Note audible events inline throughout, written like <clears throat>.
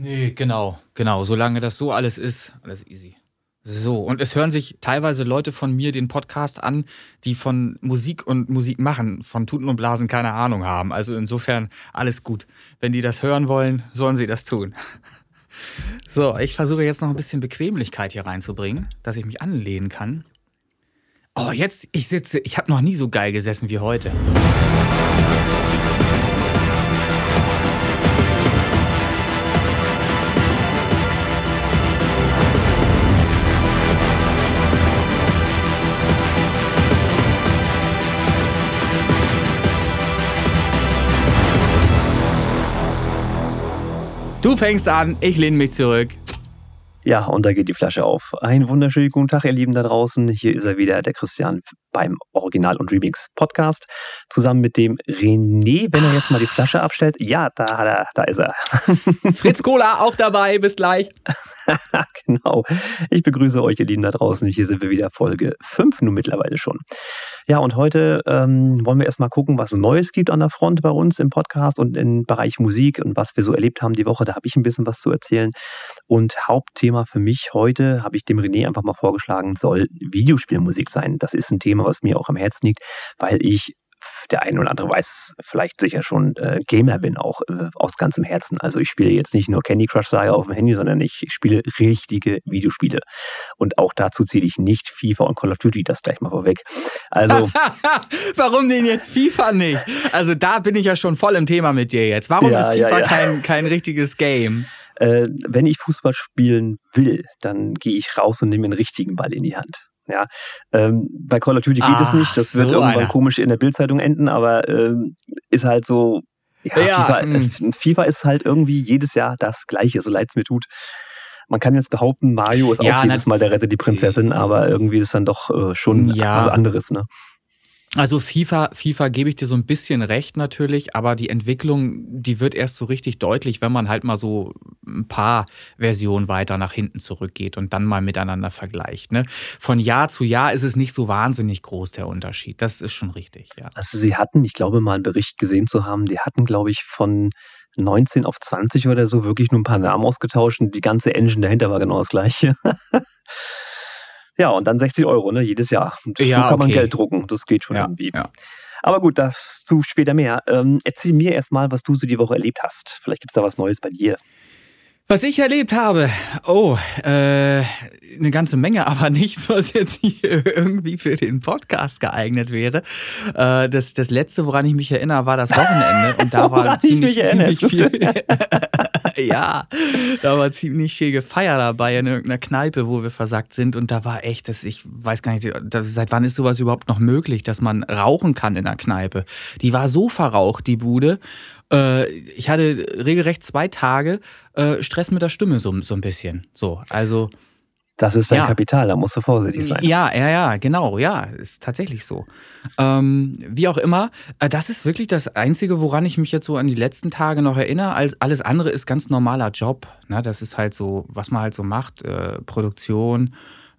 Nee, genau, genau. Solange das so alles ist, alles easy. So, und es hören sich teilweise Leute von mir den Podcast an, die von Musik und Musik machen, von Tuten und Blasen keine Ahnung haben. Also insofern alles gut. Wenn die das hören wollen, sollen sie das tun. <laughs> So, ich versuche jetzt noch ein bisschen Bequemlichkeit hier reinzubringen, dass ich mich anlehnen kann. Oh, jetzt, ich sitze, ich habe noch nie so geil gesessen wie heute. Du fängst an, ich lehne mich zurück. Ja, und da geht die Flasche auf. Einen wunderschönen guten Tag, ihr Lieben da draußen. Hier ist er wieder, der Christian beim Original- und Remix-Podcast. Zusammen mit dem René, wenn er jetzt mal die Flasche abstellt. Ja, da, da, da ist er. <laughs> Fritz Cola auch dabei, bis gleich. <laughs> genau. Ich begrüße euch, ihr Lieben da draußen. Hier sind wir wieder, Folge 5 nun mittlerweile schon. Ja, und heute ähm, wollen wir erstmal gucken, was Neues gibt an der Front bei uns im Podcast und im Bereich Musik und was wir so erlebt haben die Woche. Da habe ich ein bisschen was zu erzählen. Und Hauptthema für mich heute, habe ich dem René einfach mal vorgeschlagen, soll Videospielmusik sein. Das ist ein Thema, was mir auch am Herzen liegt, weil ich der eine oder andere weiß vielleicht sicher schon, äh, Gamer bin, auch äh, aus ganzem Herzen. Also ich spiele jetzt nicht nur Candy Crush Saga auf dem Handy, sondern ich spiele richtige Videospiele. Und auch dazu zähle ich nicht FIFA und Call of Duty, das gleich mal vorweg. Also. <laughs> Warum denn jetzt FIFA nicht? Also da bin ich ja schon voll im Thema mit dir jetzt. Warum ja, ist FIFA ja, ja. Kein, kein richtiges Game? Äh, wenn ich Fußball spielen will, dann gehe ich raus und nehme den richtigen Ball in die Hand. Ja, ähm, bei Call of Duty geht es nicht. Das wird irgendwann einer. komisch in der Bildzeitung enden, aber ähm, ist halt so. Ja, ja FIFA, äh, FIFA, ist halt irgendwie jedes Jahr das Gleiche, so leid es mir tut. Man kann jetzt behaupten, Mario ist ja, auch jedes Mal der Rette die Prinzessin, aber irgendwie ist es dann doch äh, schon ja. was anderes, ne? Also FIFA, FIFA gebe ich dir so ein bisschen recht natürlich, aber die Entwicklung, die wird erst so richtig deutlich, wenn man halt mal so ein paar Versionen weiter nach hinten zurückgeht und dann mal miteinander vergleicht. Ne? Von Jahr zu Jahr ist es nicht so wahnsinnig groß der Unterschied. Das ist schon richtig, ja. Also sie hatten, ich glaube mal einen Bericht gesehen zu haben, die hatten, glaube ich, von 19 auf 20 oder so wirklich nur ein paar Namen ausgetauscht und die ganze Engine dahinter war genau das gleiche. <laughs> Ja, und dann 60 Euro, ne, jedes Jahr. Und ja, so kann man Geld drucken. Das geht schon ja, irgendwie. Ja. Aber gut, das zu später mehr. Ähm, erzähl mir erstmal, was du so die Woche erlebt hast. Vielleicht gibt es da was Neues bei dir. Was ich erlebt habe, oh, äh, eine ganze Menge, aber <laughs> nichts, was jetzt hier irgendwie für den Podcast geeignet wäre. Äh, das, das letzte, woran ich mich erinnere, war das Wochenende und da <laughs> war ziemlich, ziemlich viel. <laughs> ja, da war ziemlich viel Gefeier dabei in irgendeiner Kneipe, wo wir versagt sind und da war echt, das, ich weiß gar nicht, seit wann ist sowas überhaupt noch möglich, dass man rauchen kann in der Kneipe. Die war so verraucht, die Bude. Äh, ich hatte regelrecht zwei Tage äh, Stress mit der Stimme so, so ein bisschen. So, also. Das ist dein ja. Kapital, da musst du vorsichtig sein. Ja, ja, ja, genau, ja, ist tatsächlich so. Ähm, wie auch immer, äh, das ist wirklich das Einzige, woran ich mich jetzt so an die letzten Tage noch erinnere. Alles andere ist ganz normaler Job. Ne? Das ist halt so, was man halt so macht, äh, Produktion,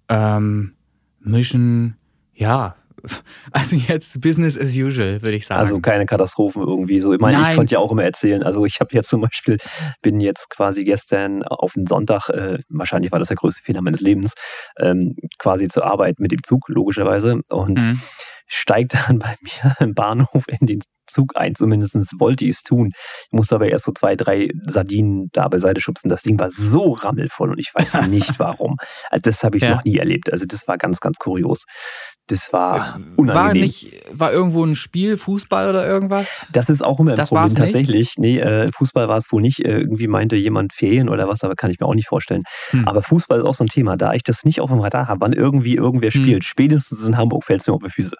ähm, Mischen, ja, <laughs> also jetzt Business as usual, würde ich sagen. Also keine Katastrophen irgendwie so. Ich meine, Nein. ich konnte ja auch immer erzählen. Also ich habe jetzt zum Beispiel, bin jetzt quasi gestern auf den Sonntag, äh, wahrscheinlich war das der größte Fehler meines Lebens, ähm, quasi zur Arbeit mit dem Zug, logischerweise. Und mhm. steigt dann bei <laughs> mir im Bahnhof in den Zug ein. Zumindest wollte ich es tun. Ich musste aber erst so zwei, drei Sardinen da beiseite schubsen. Das Ding war so rammelvoll und ich weiß <laughs> nicht warum. Also das habe ich ja. noch nie erlebt. Also das war ganz, ganz kurios. Das war äh, unangenehm. War nicht, war irgendwo ein Spiel, Fußball oder irgendwas? Das ist auch immer ein das Problem tatsächlich. Nee, äh, Fußball war es wohl nicht. Äh, irgendwie meinte jemand Ferien oder was, aber kann ich mir auch nicht vorstellen. Hm. Aber Fußball ist auch so ein Thema. Da ich das nicht auf dem Radar habe, wann irgendwie irgendwer hm. spielt, spätestens in Hamburg fällt es mir auf die Füße.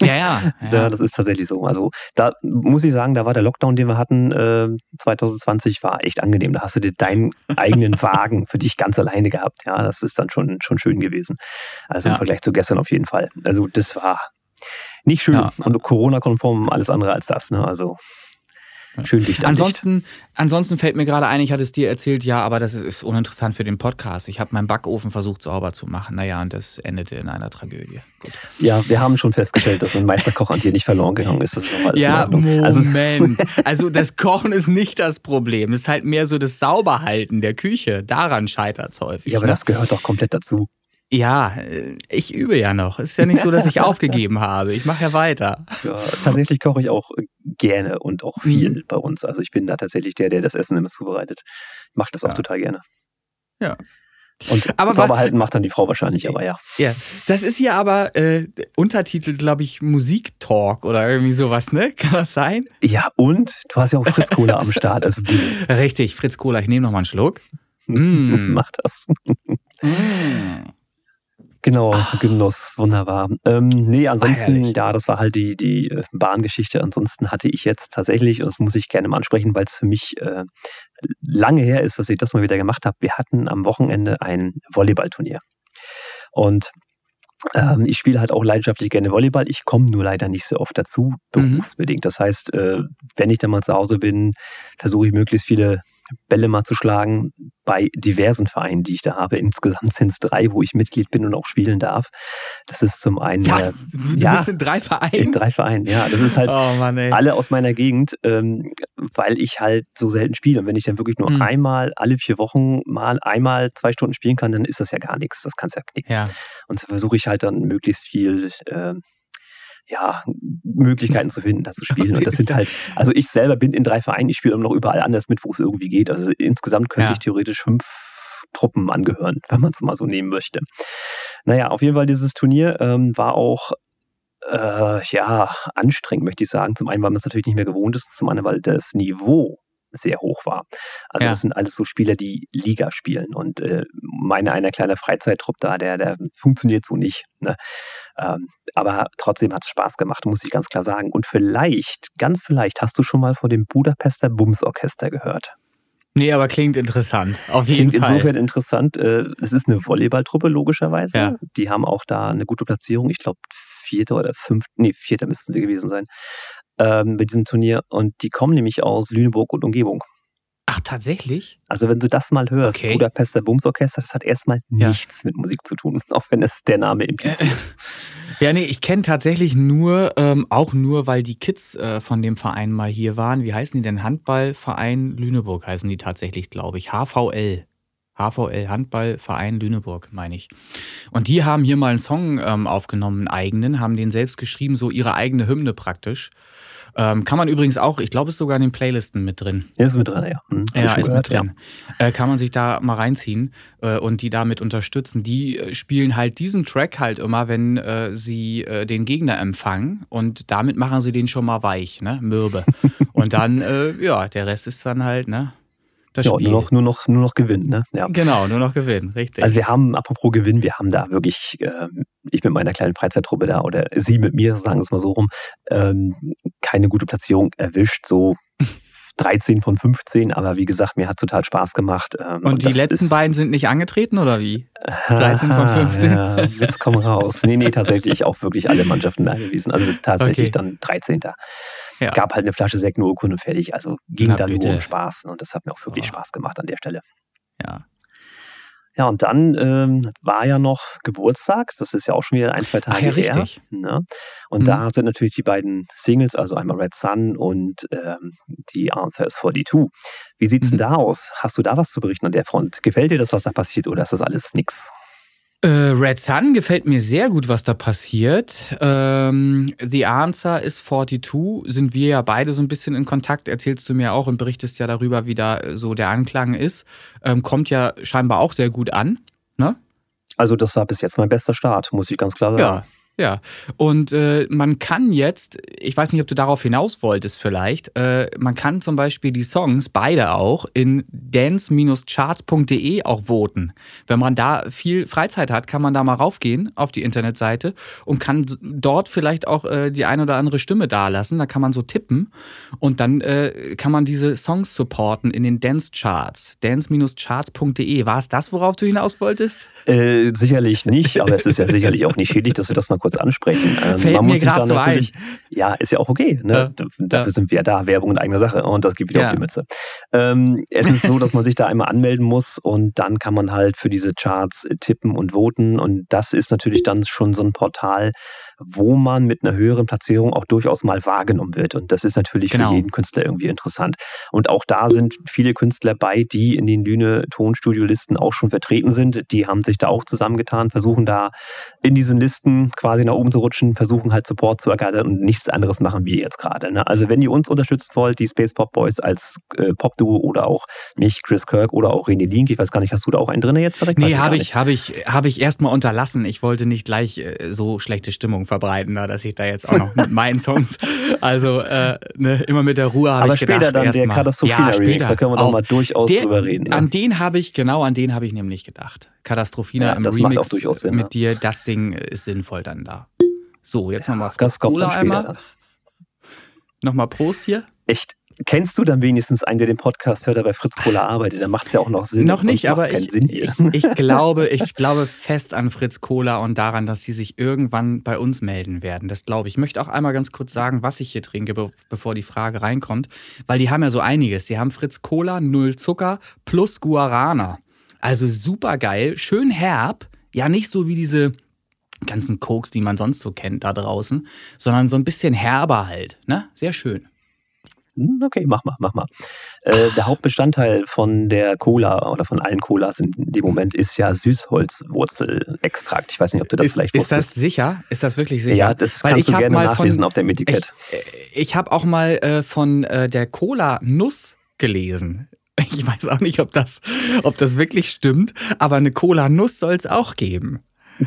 Ja, ja. <laughs> ja. das ist tatsächlich so. Also da muss ich sagen, da war der Lockdown, den wir hatten, äh, 2020, war echt angenehm. Da hast du dir deinen eigenen <laughs> Wagen für dich ganz alleine gehabt. Ja, das ist dann schon, schon schön gewesen. Also ja. im Vergleich zu gestern auf jeden Fall. Also das war nicht schön ja. und Corona-konform alles andere als das. Ne? Also Schön dicht ansonsten, ansonsten fällt mir gerade ein, ich hatte es dir erzählt, ja, aber das ist uninteressant für den Podcast. Ich habe meinen Backofen versucht sauber zu machen. Naja, und das endete in einer Tragödie. Gut. Ja, wir haben schon festgestellt, dass ein Meisterkoch an dir nicht verloren gegangen ist. Das ist alles ja, also Moment. Also, <laughs> also das Kochen ist nicht das Problem. Es ist halt mehr so das Sauberhalten der Küche. Daran scheitert es häufig. Ja, aber ne? das gehört doch komplett dazu. Ja, ich übe ja noch. Es ist ja nicht so, dass ich <laughs> aufgegeben habe. Ich mache ja weiter. Ja, tatsächlich koche ich auch gerne und auch viel mhm. bei uns. Also ich bin da tatsächlich der, der das Essen immer zubereitet. Ich mache das auch ja. total gerne. Ja. Und aber halten macht dann die Frau wahrscheinlich, aber ja. Ja, das ist hier aber äh, Untertitel, glaube ich, Musiktalk oder irgendwie sowas, ne? <laughs> Kann das sein? Ja, und du hast ja auch Fritz Cola am Start. Also <laughs> Richtig, Fritz Cola. Ich nehme noch mal einen Schluck. Mm. Mach das. mm. Genau, Ach. Genuss, wunderbar. Ähm, nee, ansonsten, Ach, ja, das war halt die, die äh, Bahngeschichte. Ansonsten hatte ich jetzt tatsächlich, und das muss ich gerne mal ansprechen, weil es für mich äh, lange her ist, dass ich das mal wieder gemacht habe. Wir hatten am Wochenende ein Volleyballturnier. Und ähm, ich spiele halt auch leidenschaftlich gerne Volleyball. Ich komme nur leider nicht so oft dazu, mhm. berufsbedingt. Das heißt, äh, wenn ich dann mal zu Hause bin, versuche ich möglichst viele Bälle mal zu schlagen bei diversen Vereinen, die ich da habe. Insgesamt sind es drei, wo ich Mitglied bin und auch spielen darf. Das ist zum einen. Was? Äh, du ja, bist in drei Vereinen? In drei Vereinen, ja. Das ist halt oh Mann, alle aus meiner Gegend, ähm, weil ich halt so selten spiele. Und wenn ich dann wirklich nur mhm. einmal alle vier Wochen mal einmal zwei Stunden spielen kann, dann ist das ja gar nichts. Das kannst ja knicken. Ja. Und so versuche ich halt dann möglichst viel. Äh, ja, Möglichkeiten zu finden, da zu spielen. Und das sind halt, also ich selber bin in drei Vereinen, ich spiele immer noch überall anders mit, wo es irgendwie geht. Also insgesamt könnte ja. ich theoretisch fünf Truppen angehören, wenn man es mal so nehmen möchte. Naja, auf jeden Fall dieses Turnier ähm, war auch äh, ja, anstrengend, möchte ich sagen. Zum einen, weil man es natürlich nicht mehr gewohnt ist, zum anderen, weil das Niveau sehr hoch war. Also ja. das sind alles so Spieler, die Liga spielen. Und äh, meine einer kleiner Freizeittrupp da, der, der funktioniert so nicht. Ne? Ähm, aber trotzdem hat es Spaß gemacht, muss ich ganz klar sagen. Und vielleicht, ganz vielleicht, hast du schon mal von dem Budapester Bumsorchester gehört. Nee, aber klingt interessant. Auf jeden klingt Fall. insofern interessant. Äh, es ist eine Volleyballtruppe, logischerweise. Ja. Die haben auch da eine gute Platzierung. Ich glaube, Vierter oder Fünfter, nee, Vierter müssten sie gewesen sein ähm, bei diesem Turnier. Und die kommen nämlich aus Lüneburg und Umgebung. Ach, tatsächlich? Also wenn du das mal hörst, okay. Budapester Bumsorchester, das hat erstmal ja. nichts mit Musik zu tun, <laughs> auch wenn es der Name impliziert. ja, nee, ich kenne tatsächlich nur, ähm, auch nur, weil die Kids äh, von dem Verein mal hier waren. Wie heißen die denn? Handballverein Lüneburg heißen die tatsächlich, glaube ich. HVL. HVL Handballverein Lüneburg, meine ich. Und die haben hier mal einen Song ähm, aufgenommen, einen eigenen, haben den selbst geschrieben, so ihre eigene Hymne praktisch. Ähm, kann man übrigens auch, ich glaube, ist sogar in den Playlisten mit drin. Ja, ist mit drin, ja. Hm, ja, ist gehört, mit drin. Ja. Äh, kann man sich da mal reinziehen äh, und die damit unterstützen. Die äh, spielen halt diesen Track halt immer, wenn äh, sie äh, den Gegner empfangen und damit machen sie den schon mal weich, ne? Mürbe. <laughs> und dann, ja, der Rest ist dann halt, ne? Das ja, Spiel. Nur noch, nur noch, nur noch Gewinn, ne? Ja. Genau, nur noch Gewinn, richtig. Also wir haben, apropos Gewinn, wir haben da wirklich, äh, ich mit meiner kleinen Freizeittruppe da oder sie mit mir, sagen wir es mal so rum, ähm, keine gute Platzierung erwischt. So <laughs> 13 von 15, aber wie gesagt, mir hat total Spaß gemacht. Ähm, und, und die letzten beiden sind nicht angetreten oder wie? 13 von 15? Ja, jetzt komm raus. Nee, nee, tatsächlich auch wirklich alle Mannschaften da gewesen. Also tatsächlich okay. dann 13. Ja. Gab halt eine Flasche Sekt, nur Urkunde fertig. Also ging Na, dann bitte. nur um Spaß. Und das hat mir auch wirklich oh. Spaß gemacht an der Stelle. Ja. Ja, und dann ähm, war ja noch Geburtstag. Das ist ja auch schon wieder ein, zwei Tage Ach, ja, her. Richtig. Ne? Und mhm. da sind natürlich die beiden Singles, also einmal Red Sun und ähm, die Answer is 42. Wie sieht's mhm. denn da aus? Hast du da was zu berichten an der Front? Gefällt dir das, was da passiert, oder ist das alles nix? Äh, Red Sun gefällt mir sehr gut, was da passiert. Ähm, The Answer is 42. Sind wir ja beide so ein bisschen in Kontakt. Erzählst du mir auch und berichtest ja darüber, wie da so der Anklang ist. Ähm, kommt ja scheinbar auch sehr gut an. Ne? Also, das war bis jetzt mein bester Start, muss ich ganz klar sagen. Ja, ja, und äh, man kann jetzt, ich weiß nicht, ob du darauf hinaus wolltest vielleicht, äh, man kann zum Beispiel die Songs, beide auch, in dance-charts.de auch voten. Wenn man da viel Freizeit hat, kann man da mal raufgehen auf die Internetseite und kann dort vielleicht auch äh, die ein oder andere Stimme dalassen. Da kann man so tippen und dann äh, kann man diese Songs supporten in den Dance-Charts. Dance-charts.de. War es das, worauf du hinaus wolltest? Äh, sicherlich nicht, aber es ist ja sicherlich auch nicht schädlich, dass wir das mal kurz kurz ansprechen. Ähm, Fällt mir gerade so ein. Ja, ist ja auch okay. Ne? Ja, Dafür ja. sind wir ja da. Werbung in eigener Sache. Und das gibt wieder ja. auf die Mütze. Ähm, es ist so, dass man sich da einmal anmelden muss und dann kann man halt für diese Charts tippen und voten. Und das ist natürlich dann schon so ein Portal, wo man mit einer höheren Platzierung auch durchaus mal wahrgenommen wird. Und das ist natürlich genau. für jeden Künstler irgendwie interessant. Und auch da sind viele Künstler bei, die in den Lüne Tonstudio-Listen auch schon vertreten sind. Die haben sich da auch zusammengetan, versuchen da in diesen Listen quasi nach oben zu rutschen, versuchen halt Support zu ergattern und nichts anderes machen wir jetzt gerade. Ne? Also wenn ihr uns unterstützen wollt, die Space Pop Boys als äh, Pop-Duo oder auch mich, Chris Kirk oder auch René Link, ich weiß gar nicht, hast du da auch einen drin jetzt direkt? Nee, habe ich, habe ich, habe ich erstmal unterlassen. Ich wollte nicht gleich äh, so schlechte Stimmung verbreiten, da, dass ich da jetzt auch noch mit meinen Songs, also äh, ne, immer mit der Ruhe habe ich gedacht. Aber später dann der Katastrophina ja, Remix, da können wir doch mal durchaus der, drüber reden. Ja. An den habe ich, genau an den habe ich nämlich gedacht. Katastrophina ja, im Remix Sinn, mit dir, das Ding ist sinnvoll dann da. So, jetzt ja, nochmal später dann. Nochmal Prost hier. Echt? Kennst du dann wenigstens einen, der den Podcast hört, der bei Fritz Kohler arbeitet? Da macht es ja auch noch Sinn. Noch nicht, aber ich, ich, ich, <laughs> glaube, ich glaube fest an Fritz Kohler und daran, dass sie sich irgendwann bei uns melden werden. Das glaube ich. Ich möchte auch einmal ganz kurz sagen, was ich hier trinke, bevor die Frage reinkommt. Weil die haben ja so einiges. Die haben Fritz Kohler, Null Zucker plus Guarana. Also super geil, schön herb. Ja, nicht so wie diese ganzen Cokes, die man sonst so kennt da draußen, sondern so ein bisschen herber halt. Ne? Sehr schön. Hm, okay, mach mal, mach mal. Äh, der Hauptbestandteil von der Cola oder von allen Colas in dem Moment ist ja Süßholzwurzelextrakt. Ich weiß nicht, ob du das ist, vielleicht wusstest. Ist das sicher? Ist das wirklich sicher? Ja, das Weil kannst du gerne nachlesen von, auf dem Etikett. Ich, ich habe auch mal äh, von äh, der Cola-Nuss gelesen. Ich weiß auch nicht, ob das, ob das wirklich stimmt, aber eine Cola-Nuss soll es auch geben.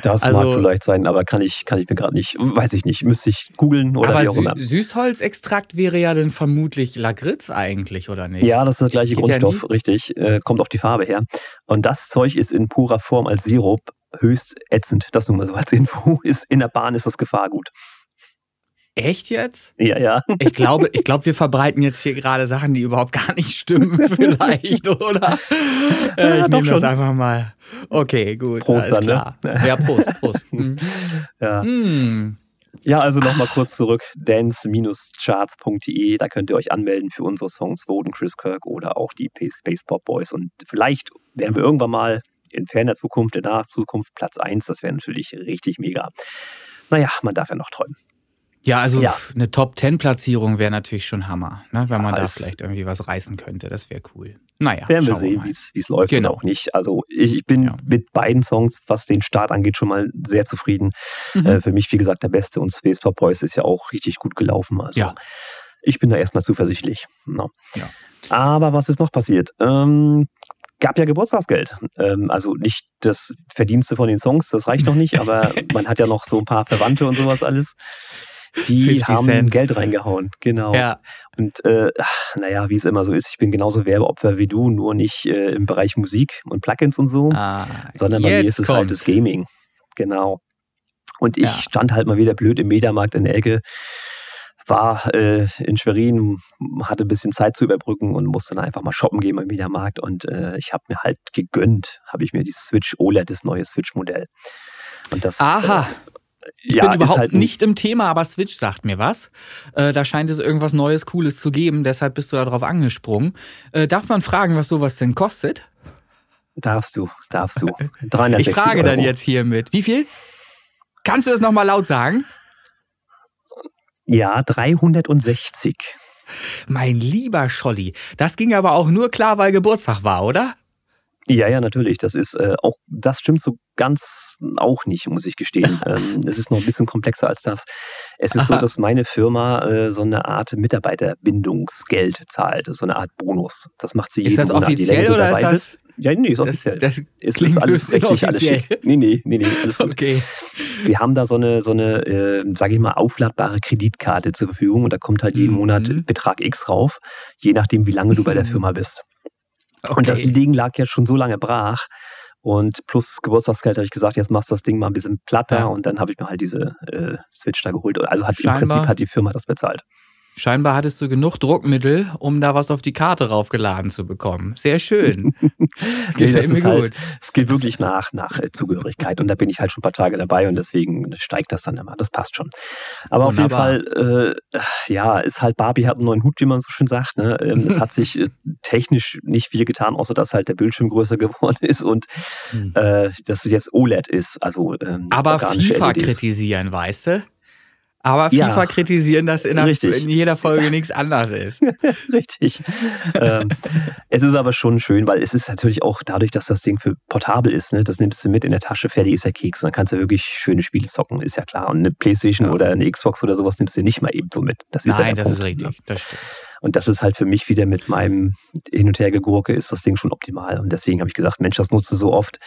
Das also, mag vielleicht sein, aber kann ich, kann ich mir gerade nicht, weiß ich nicht, müsste ich googeln oder aber wie auch immer. Süßholzextrakt wäre ja dann vermutlich Lagritz eigentlich, oder nicht? Ja, das ist der gleiche Geht Grundstoff, richtig. Äh, kommt auf die Farbe her. Und das Zeug ist in purer Form als Sirup höchst ätzend. Das nur mal so als Info. <laughs> Ist, in der Bahn ist das Gefahrgut. Echt jetzt? Ja, ja. Ich glaube, ich glaube, wir verbreiten jetzt hier gerade Sachen, die überhaupt gar nicht stimmen, <laughs> vielleicht, oder? Äh, ich ja, nehme das einfach mal. Okay, gut. Prost alles dann, ne? klar. Ne? Ja, Prost, Prost. Mhm. <laughs> Ja. Mm. Ja, also nochmal kurz zurück. dance-charts.de, da könnt ihr euch anmelden für unsere Songs Woden, Chris Kirk oder auch die Space Pop Boys. Und vielleicht werden wir irgendwann mal in ferner Zukunft, in naher Zukunft Platz 1. Das wäre natürlich richtig mega. Naja, man darf ja noch träumen. Ja, also ja. eine Top-10-Platzierung wäre natürlich schon Hammer, ne? wenn man ja, da vielleicht irgendwie was reißen könnte. Das wäre cool. Naja, werden wir sehen, wie es läuft genau. auch nicht. Also ich, ich bin ja. mit beiden Songs, was den Start angeht, schon mal sehr zufrieden. Mhm. Äh, für mich, wie gesagt, der beste und Space Pop Boys ist ja auch richtig gut gelaufen. Also ja. ich bin da erstmal zuversichtlich. No. Ja. Aber was ist noch passiert? Ähm, gab ja Geburtstagsgeld. Ähm, also nicht das Verdienste von den Songs, das reicht noch nicht, aber <laughs> man hat ja noch so ein paar Verwandte und sowas alles. Die haben Cent. Geld reingehauen, genau. Ja. Und äh, naja, wie es immer so ist, ich bin genauso Werbeopfer wie du, nur nicht äh, im Bereich Musik und Plugins und so, ah, sondern bei mir ist es kommt. halt das Gaming. Genau. Und ich ja. stand halt mal wieder blöd im Mediamarkt in der Ecke, war äh, in Schwerin, hatte ein bisschen Zeit zu überbrücken und musste dann einfach mal shoppen gehen im Mediamarkt. Und äh, ich habe mir halt gegönnt, habe ich mir die Switch OLED, das neue Switch-Modell. Und das Aha. Äh, ich ja, bin überhaupt halt nicht im Thema, aber Switch sagt mir was. Äh, da scheint es irgendwas Neues, Cooles zu geben, deshalb bist du darauf angesprungen. Äh, darf man fragen, was sowas denn kostet? Darfst du, darfst du. 360 ich frage Euro. dann jetzt hiermit. Wie viel? Kannst du das nochmal laut sagen? Ja, 360. Mein lieber Scholli, das ging aber auch nur klar, weil Geburtstag war, oder? Ja, ja, natürlich. Das ist äh, auch, das stimmt so ganz auch nicht, muss ich gestehen. <laughs> ähm, es ist noch ein bisschen komplexer als das. Es ist Aha. so, dass meine Firma äh, so eine Art Mitarbeiterbindungsgeld zahlt, so eine Art Bonus. Das macht sie jeden Ist das Monat, offiziell oder ist das? Bist. Ja, nee, ist offiziell. Das, das es ist alles rechtlich, alles schick. Nee, nee, nee, nee, alles gut. Okay. Wir haben da so eine, so eine, äh, sage ich mal, aufladbare Kreditkarte zur Verfügung und da kommt halt jeden mhm. Monat Betrag X rauf, je nachdem, wie lange du bei der <laughs> Firma bist. Okay. Und das Ding lag ja schon so lange brach. Und plus Geburtstagsgeld habe ich gesagt, jetzt machst du das Ding mal ein bisschen platter ja. und dann habe ich mir halt diese äh, Switch da geholt. Also hat Scheinbar. im Prinzip hat die Firma das bezahlt. Scheinbar hattest du genug Druckmittel, um da was auf die Karte raufgeladen zu bekommen. Sehr schön. <laughs> <laughs> Gefällt mir halt, gut. Es geht wirklich nach, nach äh, Zugehörigkeit. Und da bin ich halt schon ein paar Tage dabei und deswegen steigt das dann immer. Das passt schon. Aber Wunderbar. auf jeden Fall, äh, ja, ist halt Barbie hat einen neuen Hut, wie man so schön sagt. Ne? Ähm, es hat sich äh, technisch nicht viel getan, außer dass halt der Bildschirm größer geworden <laughs> ist und hm. äh, dass es jetzt OLED ist. Also, ähm, Aber FIFA LEDs. kritisieren, weißt du? Aber FIFA ja, kritisieren, dass in, in, jeder Folge <laughs> nichts anders ist. <laughs> richtig. ähm, es ist aber schon schön, weil es ist natürlich auch dadurch, dass das Ding für portabel ist, ne, das nimmst du mit in der Tasche, fertig ist der Keks und dann kannst du wirklich schöne Spiele zocken, ist ja klar. Und eine Playstation ja. oder eine Xbox oder sowas nimmst du nicht mal eben so mit. Das ist Nein, ja das Punkt, ist richtig, ne? das stimmt. Und das ist halt für mich wieder mit meinem Hin- und Hergegurke ist das Ding schon optimal. Und deswegen habe ich gesagt, Mensch, das nutzt du so oft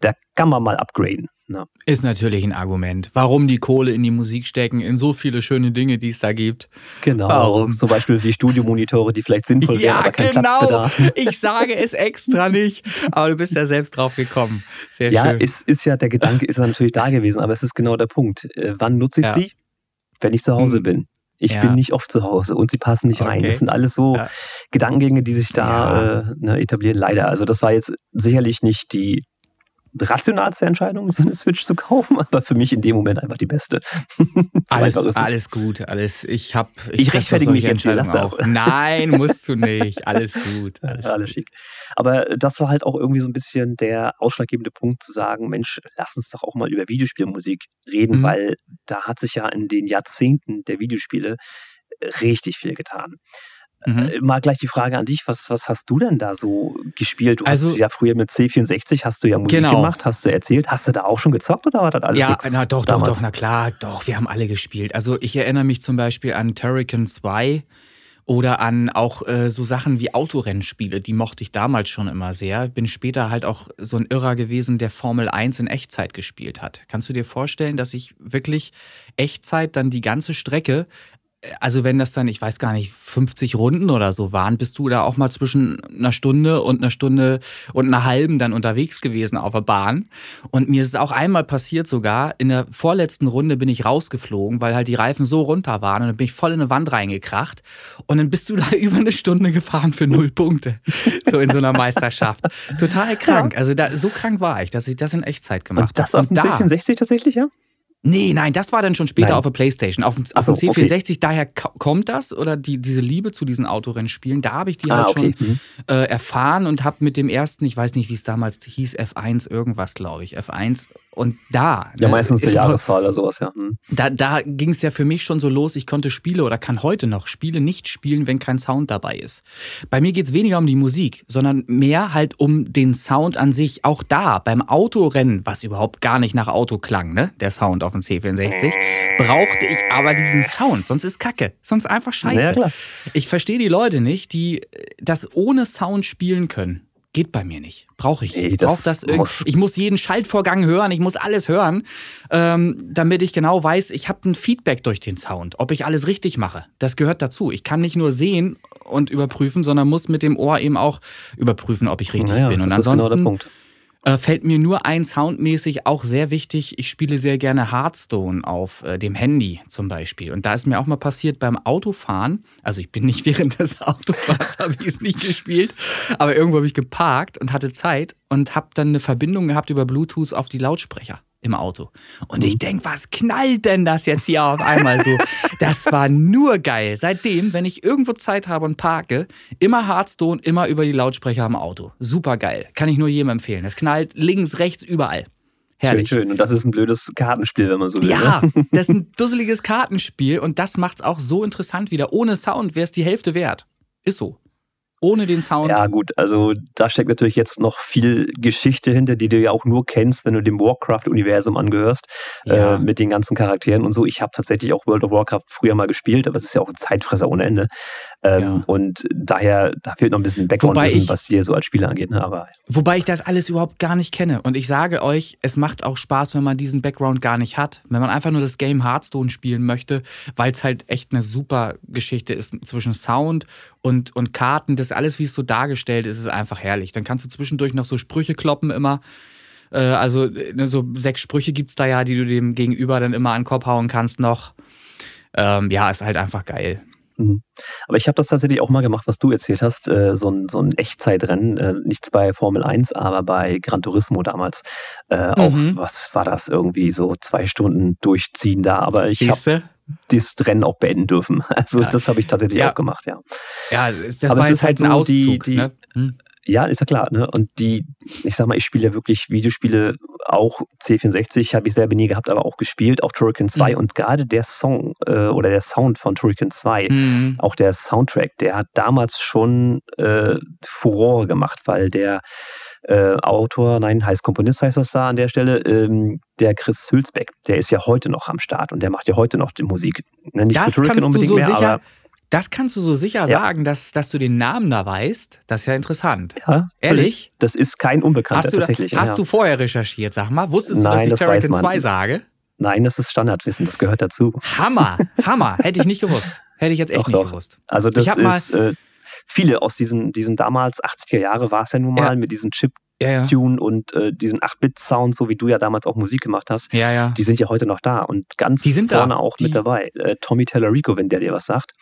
da kann man mal upgraden. Ne? Ist natürlich ein Argument. Warum die Kohle in die Musik stecken, in so viele schöne Dinge, die es da gibt. Genau. Warum? Zum Beispiel wie Studiomonitore, die vielleicht sinnvoll <laughs> wären, ja, aber kein genau. Platz bedarf. <laughs> Ich sage es extra nicht, aber du bist ja selbst drauf gekommen. Sehr ja, schön. Ist, ist ja, der Gedanke ist natürlich da gewesen, aber es ist genau der Punkt. Äh, wann nutze ich ja. sie? Wenn ich zu Hause hm. bin. Ich ja. bin nicht oft zu Hause und sie passen nicht okay. rein. Das sind alles so ja. Gedankengänge, die sich da ja. äh, ne, etablieren. Leider. Also das war jetzt sicherlich nicht die rationalste Entscheidung, <laughs> so eine Switch zu kaufen, aber für mich in dem Moment einfach die beste. <laughs> alles, alles gut, alles. Ich habe. Ich, ich rechtfertige mich jetzt lass auch. Nein, musst du nicht. Alles gut. <laughs> Alles, alles schick. Aber das war halt auch irgendwie so ein bisschen der ausschlaggebende Punkt zu sagen, Mensch, lass uns doch auch mal über Videospielmusik reden, mhm. weil da hat sich ja in den Jahrzehnten der Videospiele richtig viel getan. Mhm. Äh, mal gleich die Frage an dich, was, was hast du denn da so gespielt? Du also, hast ja früher mit C64 hast du ja Musik genau. gemacht, hast du erzählt. Hast du da auch schon gezockt oder war das alles Ja, na doch, damals? doch, doch, na klar, doch, wir haben alle gespielt. Also ich erinnere mich zum Beispiel an Turrican 2 oder an auch äh, so Sachen wie Autorennspiele, die mochte ich damals schon immer sehr. Bin später halt auch so ein Irrer gewesen, der Formel 1 in Echtzeit gespielt hat. Kannst du dir vorstellen, dass ich wirklich Echtzeit dann die ganze Strecke also wenn das dann, ich weiß gar nicht, 50 Runden oder so waren, bist du da auch mal zwischen einer Stunde und einer Stunde und einer halben dann unterwegs gewesen auf der Bahn. Und mir ist es auch einmal passiert sogar, in der vorletzten Runde bin ich rausgeflogen, weil halt die Reifen so runter waren und dann bin ich voll in eine Wand reingekracht. Und dann bist du <laughs> da über eine Stunde gefahren für null Punkte. <laughs> So in so einer Meisterschaft. Total krank. Also da, so krank war ich, dass ich das in Echtzeit gemacht habe. Das auf dem 64 tatsächlich, ja? Nee, nein, das war dann schon später nein. auf der Playstation. Auf, auf so, dem C64, okay. daher kommt das oder die, diese Liebe zu diesen Autorennspielen, da habe ich die ah, halt okay. schon mhm. äh, erfahren und habe mit dem ersten, ich weiß nicht, wie es damals hieß, F1 irgendwas, glaube ich, F1 und da. Ja, meistens die Jahreszahl oder sowas, ja. Hm. Da, da ging es ja für mich schon so los, ich konnte Spiele oder kann heute noch Spiele nicht spielen, wenn kein Sound dabei ist. Bei mir geht es weniger um die Musik, sondern mehr halt um den Sound an sich. Auch da, beim Autorennen, was überhaupt gar nicht nach Auto klang, ne? Der Sound auf dem C64, brauchte ich aber diesen Sound. Sonst ist Kacke. Sonst einfach scheiße. Ja. Ich verstehe die Leute nicht, die das ohne Sound spielen können. Geht bei mir nicht. Brauche ich. Ich brauche das, das muss Ich muss jeden Schaltvorgang hören, ich muss alles hören, ähm, damit ich genau weiß, ich habe ein Feedback durch den Sound, ob ich alles richtig mache. Das gehört dazu. Ich kann nicht nur sehen und überprüfen, sondern muss mit dem Ohr eben auch überprüfen, ob ich richtig naja, bin. Und ansonsten. Genau der Punkt. Äh, fällt mir nur ein soundmäßig auch sehr wichtig. Ich spiele sehr gerne Hearthstone auf äh, dem Handy zum Beispiel. Und da ist mir auch mal passiert beim Autofahren, also ich bin nicht <laughs> während des Autofahrens, habe ich es nicht gespielt, aber irgendwo habe ich geparkt und hatte Zeit und habe dann eine Verbindung gehabt über Bluetooth auf die Lautsprecher im Auto. Und ich mhm. denke, was knallt denn das jetzt hier auf einmal so? <laughs> Das war nur geil. Seitdem, wenn ich irgendwo Zeit habe und parke, immer Hearthstone, immer über die Lautsprecher im Auto. Super geil. Kann ich nur jedem empfehlen. Das knallt links, rechts, überall. Herrlich. Schön, schön. Und das ist ein blödes Kartenspiel, wenn man so will. Ja, ne? <laughs> das ist ein dusseliges Kartenspiel und das macht es auch so interessant wieder. Ohne Sound wäre es die Hälfte wert. Ist so ohne den Sound. Ja, gut, also da steckt natürlich jetzt noch viel Geschichte hinter, die du ja auch nur kennst, wenn du dem Warcraft-Universum angehörst, ja. äh, mit den ganzen Charakteren und so. Ich habe tatsächlich auch World of Warcraft früher mal gespielt, aber es ist ja auch ein Zeitfresser ohne Ende. Ähm, ja. Und daher, da fehlt noch ein bisschen Background-Wissen, was dir so als Spieler angeht. Ne? Aber, wobei ich das alles überhaupt gar nicht kenne. Und ich sage euch, es macht auch Spaß, wenn man diesen Background gar nicht hat. Wenn man einfach nur das Game Hearthstone spielen möchte, weil es halt echt eine super Geschichte ist zwischen Sound und, und Karten, das alles, wie es so dargestellt ist, ist einfach herrlich. Dann kannst du zwischendurch noch so Sprüche kloppen immer. Äh, also ne, so sechs Sprüche gibt es da ja, die du dem Gegenüber dann immer an den Kopf hauen kannst noch. Ähm, ja, ist halt einfach geil. Mhm. Aber ich habe das tatsächlich auch mal gemacht, was du erzählt hast, äh, so, ein, so ein Echtzeitrennen, äh, nichts bei Formel 1, aber bei Gran Turismo damals. Äh, mhm. Auch, was war das, irgendwie so zwei Stunden durchziehen da, aber ich habe das Rennen auch beenden dürfen. <laughs> Also ja. das habe ich tatsächlich ja. auch gemacht, ja. Ja, das aber war jetzt halt ein so Auszug. Die, die, ne? hm. Ja, ist ja klar. Ne? Und die, ich sag mal, ich spiele ja wirklich Videospiele, auch C64 habe ich selber nie gehabt, aber auch gespielt, auch Turrican 2. Mhm. Und gerade der Song äh, oder der Sound von Turrican 2, mhm. auch der Soundtrack, der hat damals schon äh, Furore gemacht, weil der äh, Autor, nein, heißt Komponist heißt das da an der Stelle, ähm, der Chris Hülsbeck, der ist ja heute noch am Start und der macht ja heute noch die Musik. Ne, nicht das Turrican unbedingt so mehr, sicher, das kannst du so sicher ja. sagen, dass, dass du den Namen da weißt. Das ist ja interessant. Ja, ehrlich? Das ist kein Unbekannter hast du tatsächlich. Hast ja. du vorher recherchiert, sag mal? Wusstest Nein, du, dass ich Terrican 2 sage? Nein, das ist Standardwissen, das gehört dazu. Hammer, Hammer. Hätte ich nicht gewusst. Hätte ich jetzt echt doch, nicht doch. gewusst. Also das ist, äh, viele aus diesen, diesen damals 80er Jahre war es ja nun mal ja. mit diesen Chip ja, ja. Tune und äh, diesen 8-Bit-Sound, so wie du ja damals auch Musik gemacht hast, ja, ja. die sind ja heute noch da und ganz vorne da. auch die mit dabei. Äh, Tommy Tellerico, wenn der dir was sagt.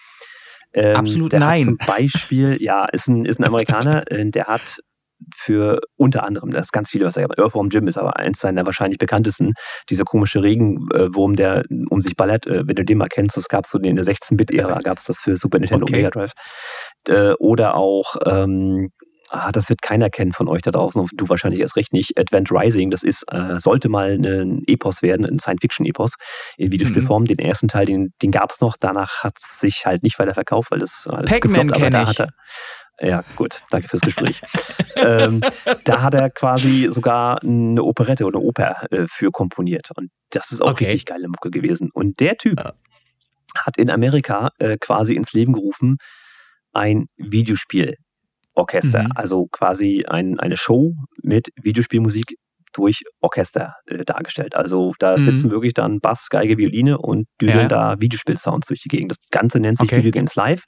Ähm, Absolut der nein. zum Beispiel, <laughs> ja, ist ein, ist ein Amerikaner, äh, der hat für unter anderem, das ist ganz viele, was er hat. Earthworm Jim ist aber eins seiner wahrscheinlich bekanntesten. Dieser komische Regenwurm, der um sich ballert, äh, wenn du den mal kennst, das gab es so in der 16-Bit-Ära, gab es das für Super Nintendo okay. Mega Drive. Äh, oder auch ähm, ah, das wird keiner kennen von euch da draußen und du wahrscheinlich erst recht nicht. Advent Rising, das ist, äh, sollte mal ein Epos werden, ein Science-Fiction-Epos in Videospielform. Mhm. Den ersten Teil, den, den gab es noch, danach hat es sich halt nicht weiter verkauft, weil das alles Pac-Man kenne ich. Ja, gut, danke fürs Gespräch. ähm, da hat er quasi sogar eine Operette oder Oper äh, für komponiert. Und das ist auch okay. richtig geile Mucke gewesen. Und der Typ ja. hat in Amerika äh, quasi ins Leben gerufen ein Videospiel Orchester. Mhm. Also quasi ein, eine Show mit Videospielmusik durch Orchester äh, dargestellt. Also da mhm. sitzen wirklich dann Bass, Geige, Violine und düdeln ja. da Videospielsounds durch die Gegend. Das Ganze nennt sich okay. Video Games Live.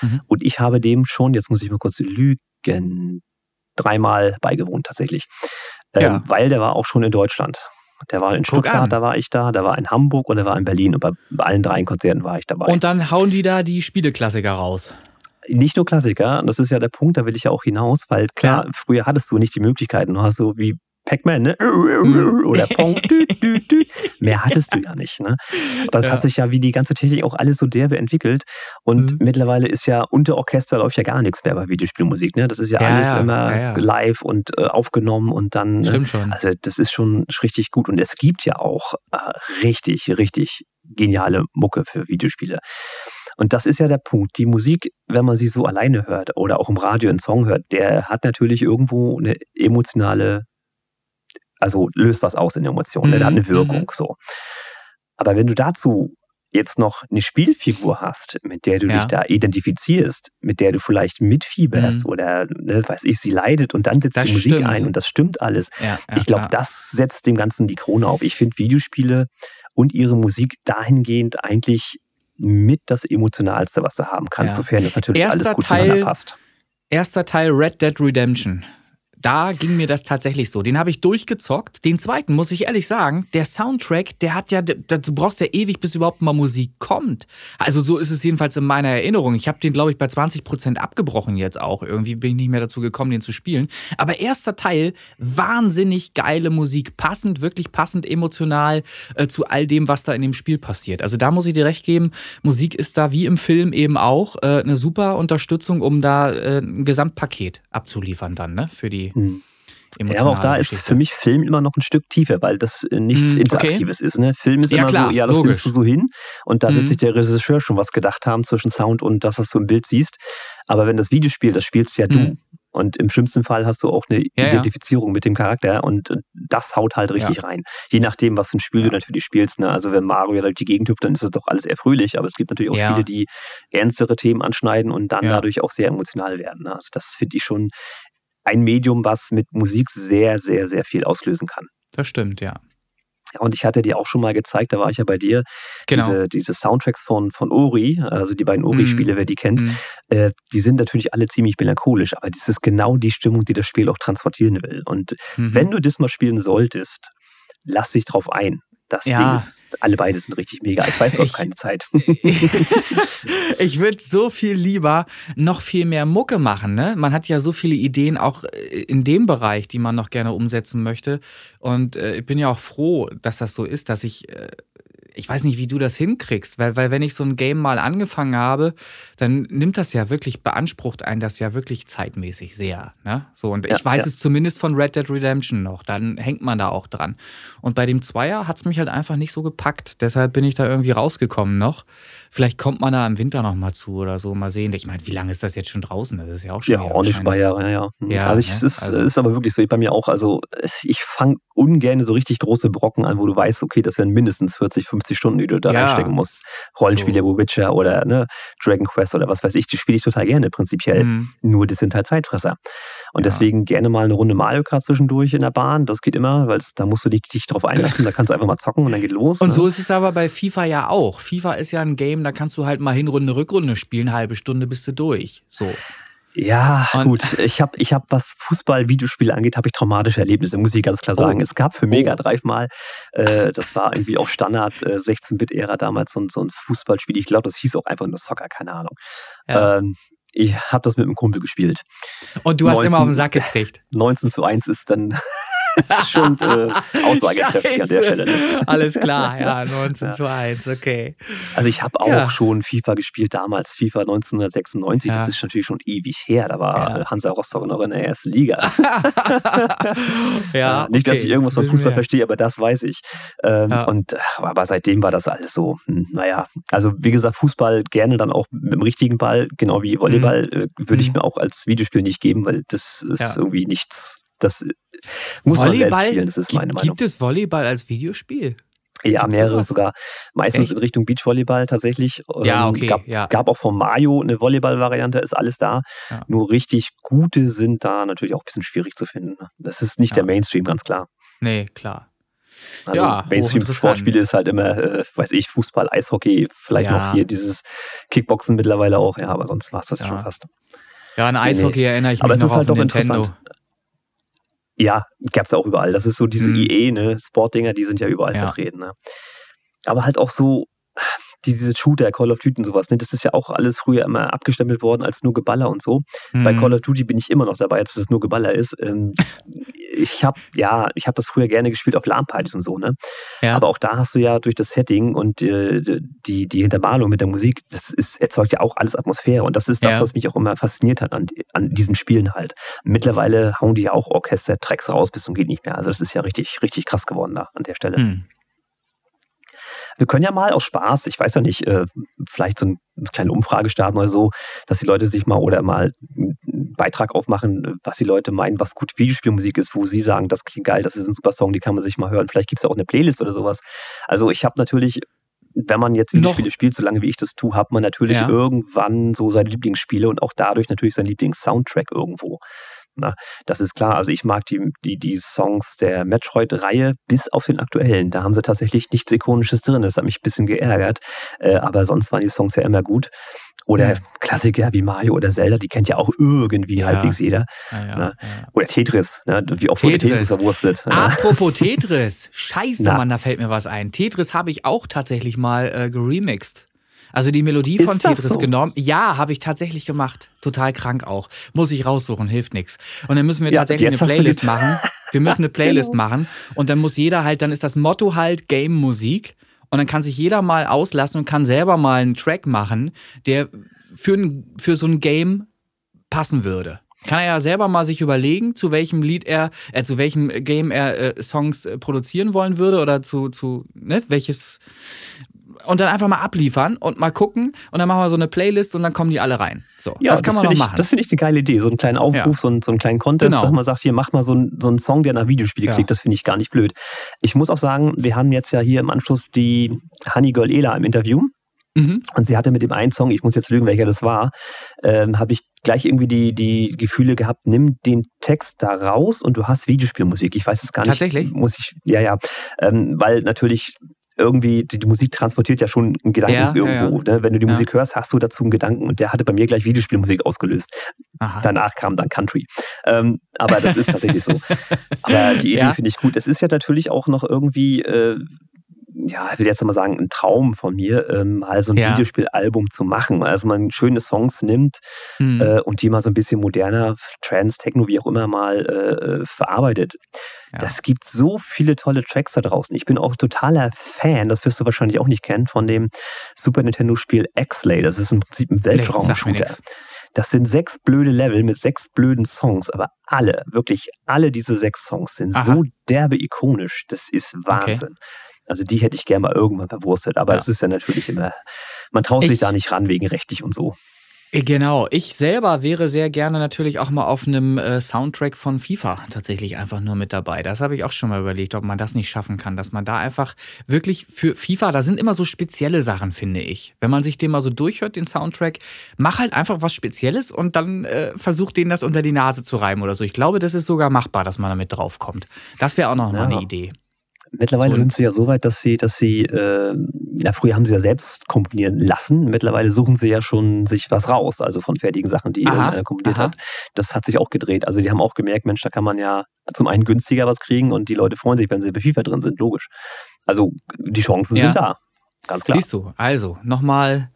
Mhm. Und ich habe dem schon, jetzt muss ich mal kurz lügen, dreimal beigewohnt tatsächlich. Ähm, ja. Weil der war auch schon in Deutschland. Der war in Stuttgart, da war ich da, der war in Hamburg und der war in Berlin. Und bei, bei allen drei Konzerten war ich dabei. Und dann hauen die da die Spieleklassiker raus nicht nur Klassiker, das ist ja der Punkt, da will ich ja auch hinaus, weil klar, ja. früher hattest du nicht die Möglichkeiten, du hast so wie Pac-Man, ne? Mhm. Oder Pong. <laughs> Mehr hattest du ja nicht, ne? Es ja. hat sich ja wie die ganze Technik auch alles so derbe entwickelt. Und mhm. mittlerweile ist ja unter Orchester läuft ja gar nichts mehr bei Videospielmusik, ne? Das ist ja, ja alles ja. immer live und äh, aufgenommen und dann. Ne? Stimmt schon. Also das ist schon richtig gut. Und es gibt ja auch äh, richtig, richtig geniale Mucke für Videospiele. Und das ist ja der Punkt. Die Musik, wenn man sie so alleine hört oder auch im Radio einen Song hört, der hat natürlich irgendwo eine emotionale, also löst was aus in Emotionen, mhm. der hat eine mhm, Wirkung mhm. so. Aber wenn du dazu jetzt noch eine Spielfigur hast, mit der du ja. dich da identifizierst, mit der du vielleicht mitfieberst mhm. oder, ne, weiß ich, sie leidet und dann setzt das die Musik stimmt. ein und das stimmt alles. Ja, ja, ich glaube, das setzt dem Ganzen die Krone auf. Ich finde Videospiele und ihre Musik dahingehend eigentlich mit das Emotionalste, was du haben kannst, sofern das natürlich Erster alles gut Teil, zueinander passt. Erster Teil Red Dead Redemption da ging mir das tatsächlich so. Den habe ich durchgezockt. Den zweiten, muss ich ehrlich sagen, der Soundtrack, der hat ja, du brauchst ja ewig, bis überhaupt mal Musik kommt. Also so ist es jedenfalls in meiner Erinnerung. Ich habe den, glaube ich, bei 20 Prozent abgebrochen jetzt auch. Irgendwie bin ich nicht mehr dazu gekommen, den zu spielen. Aber erster Teil, wahnsinnig geile Musik. Passend, wirklich passend emotional äh, zu all dem, was da in dem Spiel passiert. Also da muss ich dir recht geben, Musik ist da wie im Film eben auch äh, eine super Unterstützung, um da äh, ein Gesamtpaket abzuliefern dann, ne? Für die hm. Ja, aber auch da Geschichte. ist für mich Film immer noch ein Stück tiefer, weil das äh, nichts hm, Interaktives okay. ist. Ne? Film ist ja, immer klar, so, ja, das logisch. du so hin und da hm. wird sich der Regisseur schon was gedacht haben zwischen Sound und das, was du im Bild siehst. Aber wenn das Videospiel, das spielst ja du. Hm. Und im schlimmsten Fall hast du auch eine ja, Identifizierung ja. mit dem Charakter und äh, das haut halt richtig ja. rein. Je nachdem, was für ein Spiel du natürlich spielst. Ne? Also wenn Mario ja durch die Gegend hüpft, dann ist es doch alles eher fröhlich, aber es gibt natürlich auch Spiele, die ernstere Themen anschneiden und dann dadurch auch sehr emotional werden. Ne? Also das finde ich schon ein Medium, was mit Musik sehr, sehr, sehr viel auslösen kann. Das stimmt, ja. Und ich hatte dir auch schon mal gezeigt, da war ich ja bei dir, genau. diese, diese Soundtracks von, von Ori, also die beiden Ori-Spiele, mm. wer die kennt, mm. äh, die sind natürlich alle ziemlich melancholisch, aber das ist genau die Stimmung, die das Spiel auch transportieren will. Und mm. wenn du das mal spielen solltest, lass dich drauf ein. Das ja. Ding ist, alle beide sind richtig mega. Ich weiß, du hast keine Zeit. <laughs> ich würde so viel lieber noch viel mehr Mucke machen. Ne? Man hat ja so viele Ideen auch äh, in dem Bereich, die man noch gerne umsetzen möchte. Und äh, ich bin ja auch froh, dass das so ist, dass ich äh, ich weiß nicht, wie du das hinkriegst, weil, weil wenn ich so ein Game mal angefangen habe, dann nimmt das ja wirklich, beansprucht einen das ja wirklich zeitmäßig sehr. Ne? So, und ja, ich weiß ja. es zumindest von Red Dead Redemption noch, dann hängt man da auch dran. Und bei dem Zweier hat es mich halt einfach nicht so gepackt. Deshalb bin ich da irgendwie rausgekommen noch. Vielleicht kommt man da im Winter noch mal zu oder so, mal sehen. Ich meine, wie lange ist das jetzt schon draußen? Das ist ja auch schon. Ja, auch nicht bei Jahren, ja, ja. Hm. ja also, ich, ne? es ist, also, ist aber wirklich so, bei mir auch. Also, ich fange ungern so richtig große Brocken an, wo du weißt, okay, das wären mindestens 40, 50 Stunden, die du da ja. reinstecken musst. Rollenspiele, so. Witcher oder ne, Dragon Quest oder was weiß ich, die spiele ich total gerne prinzipiell. Mhm. Nur das sind halt Zeitfresser. Und ja. deswegen gerne mal eine Runde Mario Kart zwischendurch in der Bahn. Das geht immer, weil da musst du dich, dich drauf einlassen, da kannst du einfach mal zocken und dann geht los. Und ne? so ist es aber bei FIFA ja auch. FIFA ist ja ein Game, da kannst du halt mal Hinrunde, Rückrunde spielen, halbe Stunde bist du durch. So. Ja, und gut. Ich habe, ich hab, was Fußball-Videospiele angeht, habe ich traumatische Erlebnisse, muss ich ganz klar sagen. Oh. Es gab für Mega oh. Drive mal, äh, das war irgendwie auch Standard äh, 16-Bit-Ära damals, so, so ein Fußballspiel. Ich glaube, das hieß auch einfach nur Soccer, keine Ahnung. Ja. Ähm, ich habe das mit einem Kumpel gespielt. Und du 19, hast immer auf den Sack gekriegt. <laughs> 19 zu 1 ist dann <laughs> schon äh, aussagekräftig an der Stelle. Ne? Alles klar, <laughs> ja, 19 ja. zu 1, okay. Also ich habe auch ja. schon FIFA gespielt damals, FIFA 1996, ja. das ist natürlich schon ewig her, da war Hansa Rostock noch in der ersten Liga. <laughs> ja, Nicht, dass ich irgendwas von Fußball verstehe, aber das weiß ich. Ähm, und aber seitdem war das alles so, hm, naja, also wie gesagt, Fußball gerne dann auch mit dem richtigen Ball, genau wie Volleyball, mhm. Äh, würde ich mhm. mir auch als Videospiel nicht geben, weil das ist irgendwie nichts das muss Volleyball, man spielen, das ist meine Meinung. Gibt es Volleyball als Videospiel? Ja, mehrere sogar. Meistens Echt? in Richtung Beachvolleyball tatsächlich. Ja, ähm, okay. Gab, ja. gab auch von Mario eine Volleyball-Variante, ist alles da. Ja. Nur richtig gute sind da natürlich auch ein bisschen schwierig zu finden. Das ist nicht ja. der Mainstream, ganz klar. Nee, klar. Also ja, Mainstream-Sportspiele ist halt immer, äh, weiß ich, Fußball, Eishockey, vielleicht noch hier dieses Kickboxen mittlerweile auch, ja, aber sonst war es das ja. schon fast. Ja, an Eishockey nee, erinnere ich mich noch auf halt Nintendo. Ja, gab es auch überall. Das ist so diese mhm. EA, ne, Sportdinger, die sind ja überall ja. vertreten. Ne? Aber halt auch so, diese Shooter, Call of Duty und sowas, ne, das ist ja auch alles früher immer abgestempelt worden als nur Geballer und so. Mhm. Bei Call of Duty bin ich immer noch dabei, dass es nur Geballer ist. Ähm, ich habe ja, ich habe das früher gerne gespielt auf LAN-Partys und so, ne? Ja. Aber auch da hast du ja durch das Setting und äh, die, die Hintermalung mit der Musik, das ist, erzeugt ja auch alles Atmosphäre. Und das ist das, ja. was mich auch immer fasziniert hat an, an diesen Spielen halt. Mittlerweile hauen die ja auch Orchester-Tracks raus bis zum geht nicht mehr. Also das ist ja richtig, richtig krass geworden da an der Stelle. Mhm. Wir können ja mal aus Spaß, ich weiß ja nicht, äh, vielleicht so eine kleine Umfrage starten oder so, dass die Leute sich mal oder mal einen Beitrag aufmachen, was die Leute meinen, was gut Videospielmusik ist, wo sie sagen, das klingt geil, das ist ein super Song, die kann man sich mal hören. Vielleicht gibt es ja auch eine Playlist oder sowas. Also ich habe natürlich wenn man jetzt Videospiele Noch. spielt, so lange wie ich das tue, hat man natürlich ja. irgendwann so seine Lieblingsspiele und auch dadurch natürlich seinen Lieblings-Soundtrack irgendwo. Na, das ist klar. Also ich mag die, die, die Songs der Metroid-Reihe bis auf den aktuellen. Da haben sie tatsächlich nichts Ikonisches drin. Das hat mich ein bisschen geärgert. Äh, aber sonst waren die Songs ja immer gut. Oder Klassiker wie Mario oder Zelda, die kennt ja auch irgendwie ja. halbwegs jeder. Ja, ne? Oder Tetris, ne? wie oft Tetris. wurde Tetris verwurstet. Apropos Tetris, <laughs> scheiße, Na. Mann, da fällt mir was ein. Tetris habe ich auch tatsächlich mal äh, geremixed. Also die Melodie Ist von Tetris so? genommen. Ja, habe ich tatsächlich gemacht. Total krank auch. Muss ich raussuchen, hilft nichts. Und dann müssen wir ja, tatsächlich eine Playlist machen. Wir müssen eine <laughs> Playlist genau. machen. Und dann muss jeder halt, dann ist das Motto halt Game Musik. Und dann kann sich jeder mal auslassen und kann selber mal einen Track machen, der für, ein, für so ein Game passen würde. Kann er ja selber mal sich überlegen, zu welchem Lied er, äh, zu welchem Game er äh, Songs äh, produzieren wollen würde oder zu, zu ne, welches, und dann einfach mal abliefern und mal gucken und dann machen wir so eine Playlist und dann kommen die alle rein. So, ja, das kann das man auch ich, machen. Das finde ich eine geile Idee. So einen kleinen Aufruf, ja. so, einen, so einen kleinen Contest, genau. dass man sagt, hier mach mal so, einen, so einen Song, der nach Videospiele ja. klickt. Das finde ich gar nicht blöd. Ich muss auch sagen, wir haben jetzt ja hier im Anschluss die Honey Girl Ela im Interview. Mhm. Und sie hatte mit dem einen Song, ich muss jetzt lügen, welcher das war, ähm, habe ich gleich irgendwie die, die Gefühle gehabt, nimm den Text da raus und du hast Videospielmusik. Ich weiß es gar nicht. Tatsächlich? Muss ich, ja, ja. Ähm, weil natürlich irgendwie, die, die, Musik transportiert ja schon einen Gedanken ja, irgendwo. Ja, ja. Ne? Wenn du die Musik hörst, hast du dazu einen Gedanken und der hatte bei mir gleich Videospielmusik ausgelöst. Aha. Danach kam dann Country. Ähm, aber das ist tatsächlich so. <laughs> Aber die Idee finde ich gut. Es ist ja natürlich auch noch irgendwie äh, ja, ich will jetzt mal sagen, ein Traum von mir, ähm, mal so ein ja. Videospielalbum zu machen. Also man schöne Songs nimmt mhm. äh, und die mal so ein bisschen moderner, Trans, Techno, wie auch immer mal äh, verarbeitet. Ja. Das gibt so viele tolle Tracks da draußen. Ich bin auch totaler Fan, das wirst du wahrscheinlich auch nicht kennen, von dem Super Nintendo-Spiel X-Lay. Das ist im Prinzip ein Weltraum-Shooter. Nee, das sind sechs blöde Level mit sechs blöden Songs, aber alle, wirklich alle diese sechs Songs sind Aha. so derbe ikonisch. Das ist Wahnsinn. Okay. Also die hätte ich gerne mal irgendwann verwurstet, aber es ja. ist ja natürlich immer, man traut ich, sich da nicht ran wegen rechtlich und so. Äh, genau, ich selber wäre sehr gerne natürlich auch mal auf einem äh, Soundtrack von FIFA tatsächlich einfach nur mit dabei. Das habe ich auch schon mal überlegt, ob man das nicht schaffen kann, dass man da einfach wirklich für FIFA, da sind immer so spezielle Sachen, finde ich. Wenn man sich den mal so durchhört, den Soundtrack, mach halt einfach was Spezielles und dann äh, versucht denen das unter die Nase zu reiben oder so. Ich glaube, das ist sogar machbar, dass man damit draufkommt. Das wäre auch noch ja. mal eine Idee. Mittlerweile so sind sie ja so weit, dass sie, dass sie, äh, ja, früher haben sie ja selbst komponieren lassen. Mittlerweile suchen sie ja schon sich was raus, also von fertigen Sachen, die aha, komponiert aha. hat. Das hat sich auch gedreht. Also die haben auch gemerkt, Mensch, da kann man ja zum einen günstiger was kriegen und die Leute freuen sich, wenn sie bei FIFA drin sind, logisch. Also die Chancen ja. sind da. Ganz klar. Siehst du, also nochmal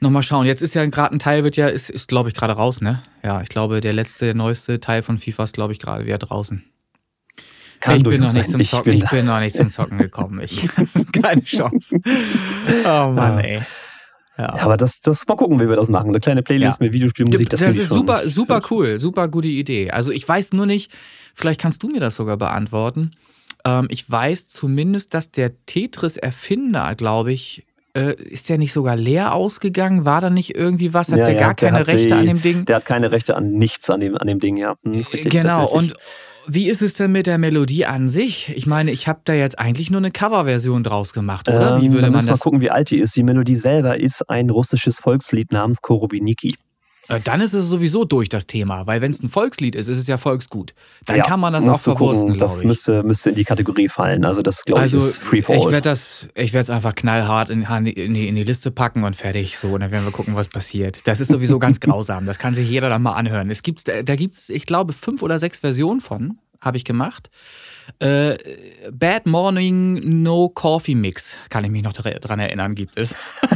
nochmal schauen. Jetzt ist ja gerade ein Teil, wird ja, ist, ist glaube ich, gerade raus, ne? Ja, ich glaube, der letzte, neueste Teil von FIFA ist, glaube ich, gerade wieder draußen. Kann ich bin noch nicht zum Zocken. Ich bin, ich bin noch nicht zum Zocken gekommen. Ich <laughs> <laughs> keine Chance. Oh Mann, ey. Ja. ja. aber das, das mal gucken, wie wir das machen. Eine kleine Playlist ja. mit Videospielmusik, das, das ist super, super cool, super gute Idee. Also ich weiß nur nicht, vielleicht kannst du mir das sogar beantworten. Ähm, ich weiß zumindest, dass der Tetris-Erfinder, glaube ich, äh, ist der nicht sogar leer ausgegangen? War da nicht irgendwie was? Hat ja, der gar keine Rechte die, an dem Ding? Der hat keine Rechte an nichts an dem, an dem Ding, ja. Hm, richtig, genau, und wie ist es denn mit der Melodie an sich? Ich meine, ich habe da jetzt eigentlich nur eine Coverversion draus gemacht, oder? Wie ähm, würde ähm, man das? Mal gucken, wie alt die ist. Die Melodie selber ist ein russisches Volkslied namens Korobiniki. Äh, dann ist es sowieso durch das Thema, weil wenn es ein Volkslied ist, ist es ja Volksgut. Dann ja, kann man das auch verwursten, glaube ich. Das müsste, müsste in die Kategorie fallen. Also das glaube also, ich ist free for all. Ich werde das, ich werde es einfach knallhart in, in, die, in die Liste packen und fertig. So, und dann werden wir gucken, was passiert. Das ist sowieso ganz <laughs> grausam. Das kann sich jeder dann mal anhören. Es gibt, da gibt es, ich glaube, fünf oder sechs Versionen von. Habe ich gemacht. Äh, Bad Morning No Coffee Mix, kann ich mich noch daran erinnern, gibt es. <laughs>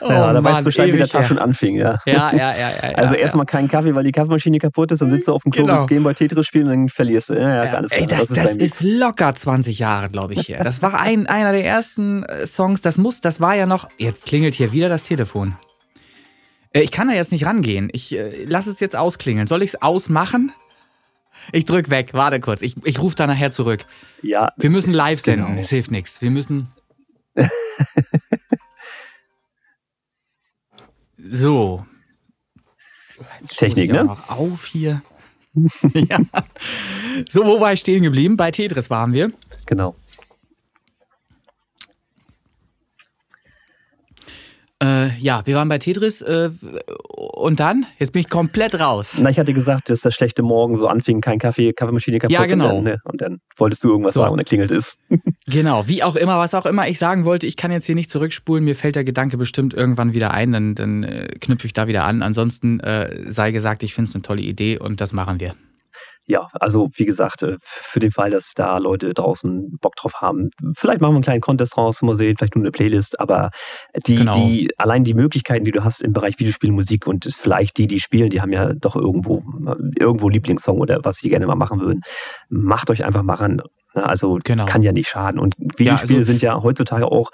oh, ja, da weißt du Bescheid, wie der Tag schon anfing, ja. Ja, ja, ja. ja <laughs> also ja, erstmal keinen Kaffee, weil die Kaffeemaschine kaputt ist, dann sitzt du auf dem Klo, genau. Game bei Tetris spielen und dann verlierst du. Ja, ja, alles Ey, das, das, ist, das ist locker 20 Jahre, glaube ich, her. Das war ein, einer der ersten äh, Songs, das muss, das war ja noch, jetzt klingelt hier wieder das Telefon. Äh, ich kann da jetzt nicht rangehen. Ich äh, lass es jetzt ausklingeln. Soll ich es ausmachen? Ich drück weg, warte kurz. Ich, ich rufe da nachher zurück. Ja. Wir müssen live senden, genau. es hilft nichts. Wir müssen. <laughs> so. Jetzt Technik, ne? Noch auf hier. <laughs> ja. So, wo war ich stehen geblieben? Bei Tetris waren wir. Genau. Äh, ja, wir waren bei Tetris äh, und dann? Jetzt bin ich komplett raus. Na, ich hatte gesagt, dass das schlechte Morgen so anfing, kein Kaffee, Kaffeemaschine kaputt. Ja, genau. Und dann, ne, und dann wolltest du irgendwas so. sagen und dann klingelt es. <laughs> genau, wie auch immer, was auch immer ich sagen wollte, ich kann jetzt hier nicht zurückspulen, mir fällt der Gedanke bestimmt irgendwann wieder ein, dann, dann äh, knüpfe ich da wieder an. Ansonsten äh, sei gesagt, ich finde es eine tolle Idee und das machen wir ja, also wie gesagt, äh, für den Fall, dass da Leute draußen Bock drauf haben, vielleicht machen wir einen kleinen Contest raus, mal sehen, vielleicht nur eine Playlist, aber die, genau. die, allein die Möglichkeiten, die du hast im Bereich Videospiel, Musik und vielleicht die, die spielen, die haben ja doch irgendwo, irgendwo Lieblingssong oder was sie gerne mal machen würden. Macht euch einfach mal ran. Ne? Also genau. kann ja nicht schaden. Und Videospiele ja, also sind ja heutzutage auch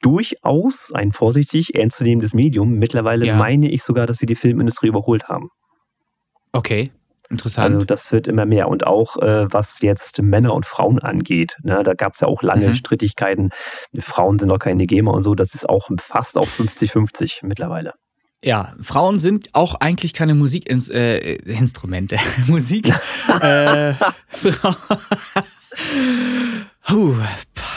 durchaus ein vorsichtig ernstzunehmendes Medium. Mittlerweile ja. meine ich sogar, dass sie die Filmindustrie überholt haben. Okay, Interessant. Also das wird immer mehr. Und auch äh, was jetzt Männer und Frauen angeht, ne, da gab es ja auch lange mhm. Strittigkeiten. Frauen sind noch keine Gamer und so, das ist auch fast auf 50-50 mittlerweile. Ja, Frauen sind auch eigentlich keine Musikinstrumente. Äh, <laughs> Musik. äh, <laughs> <laughs> Puh,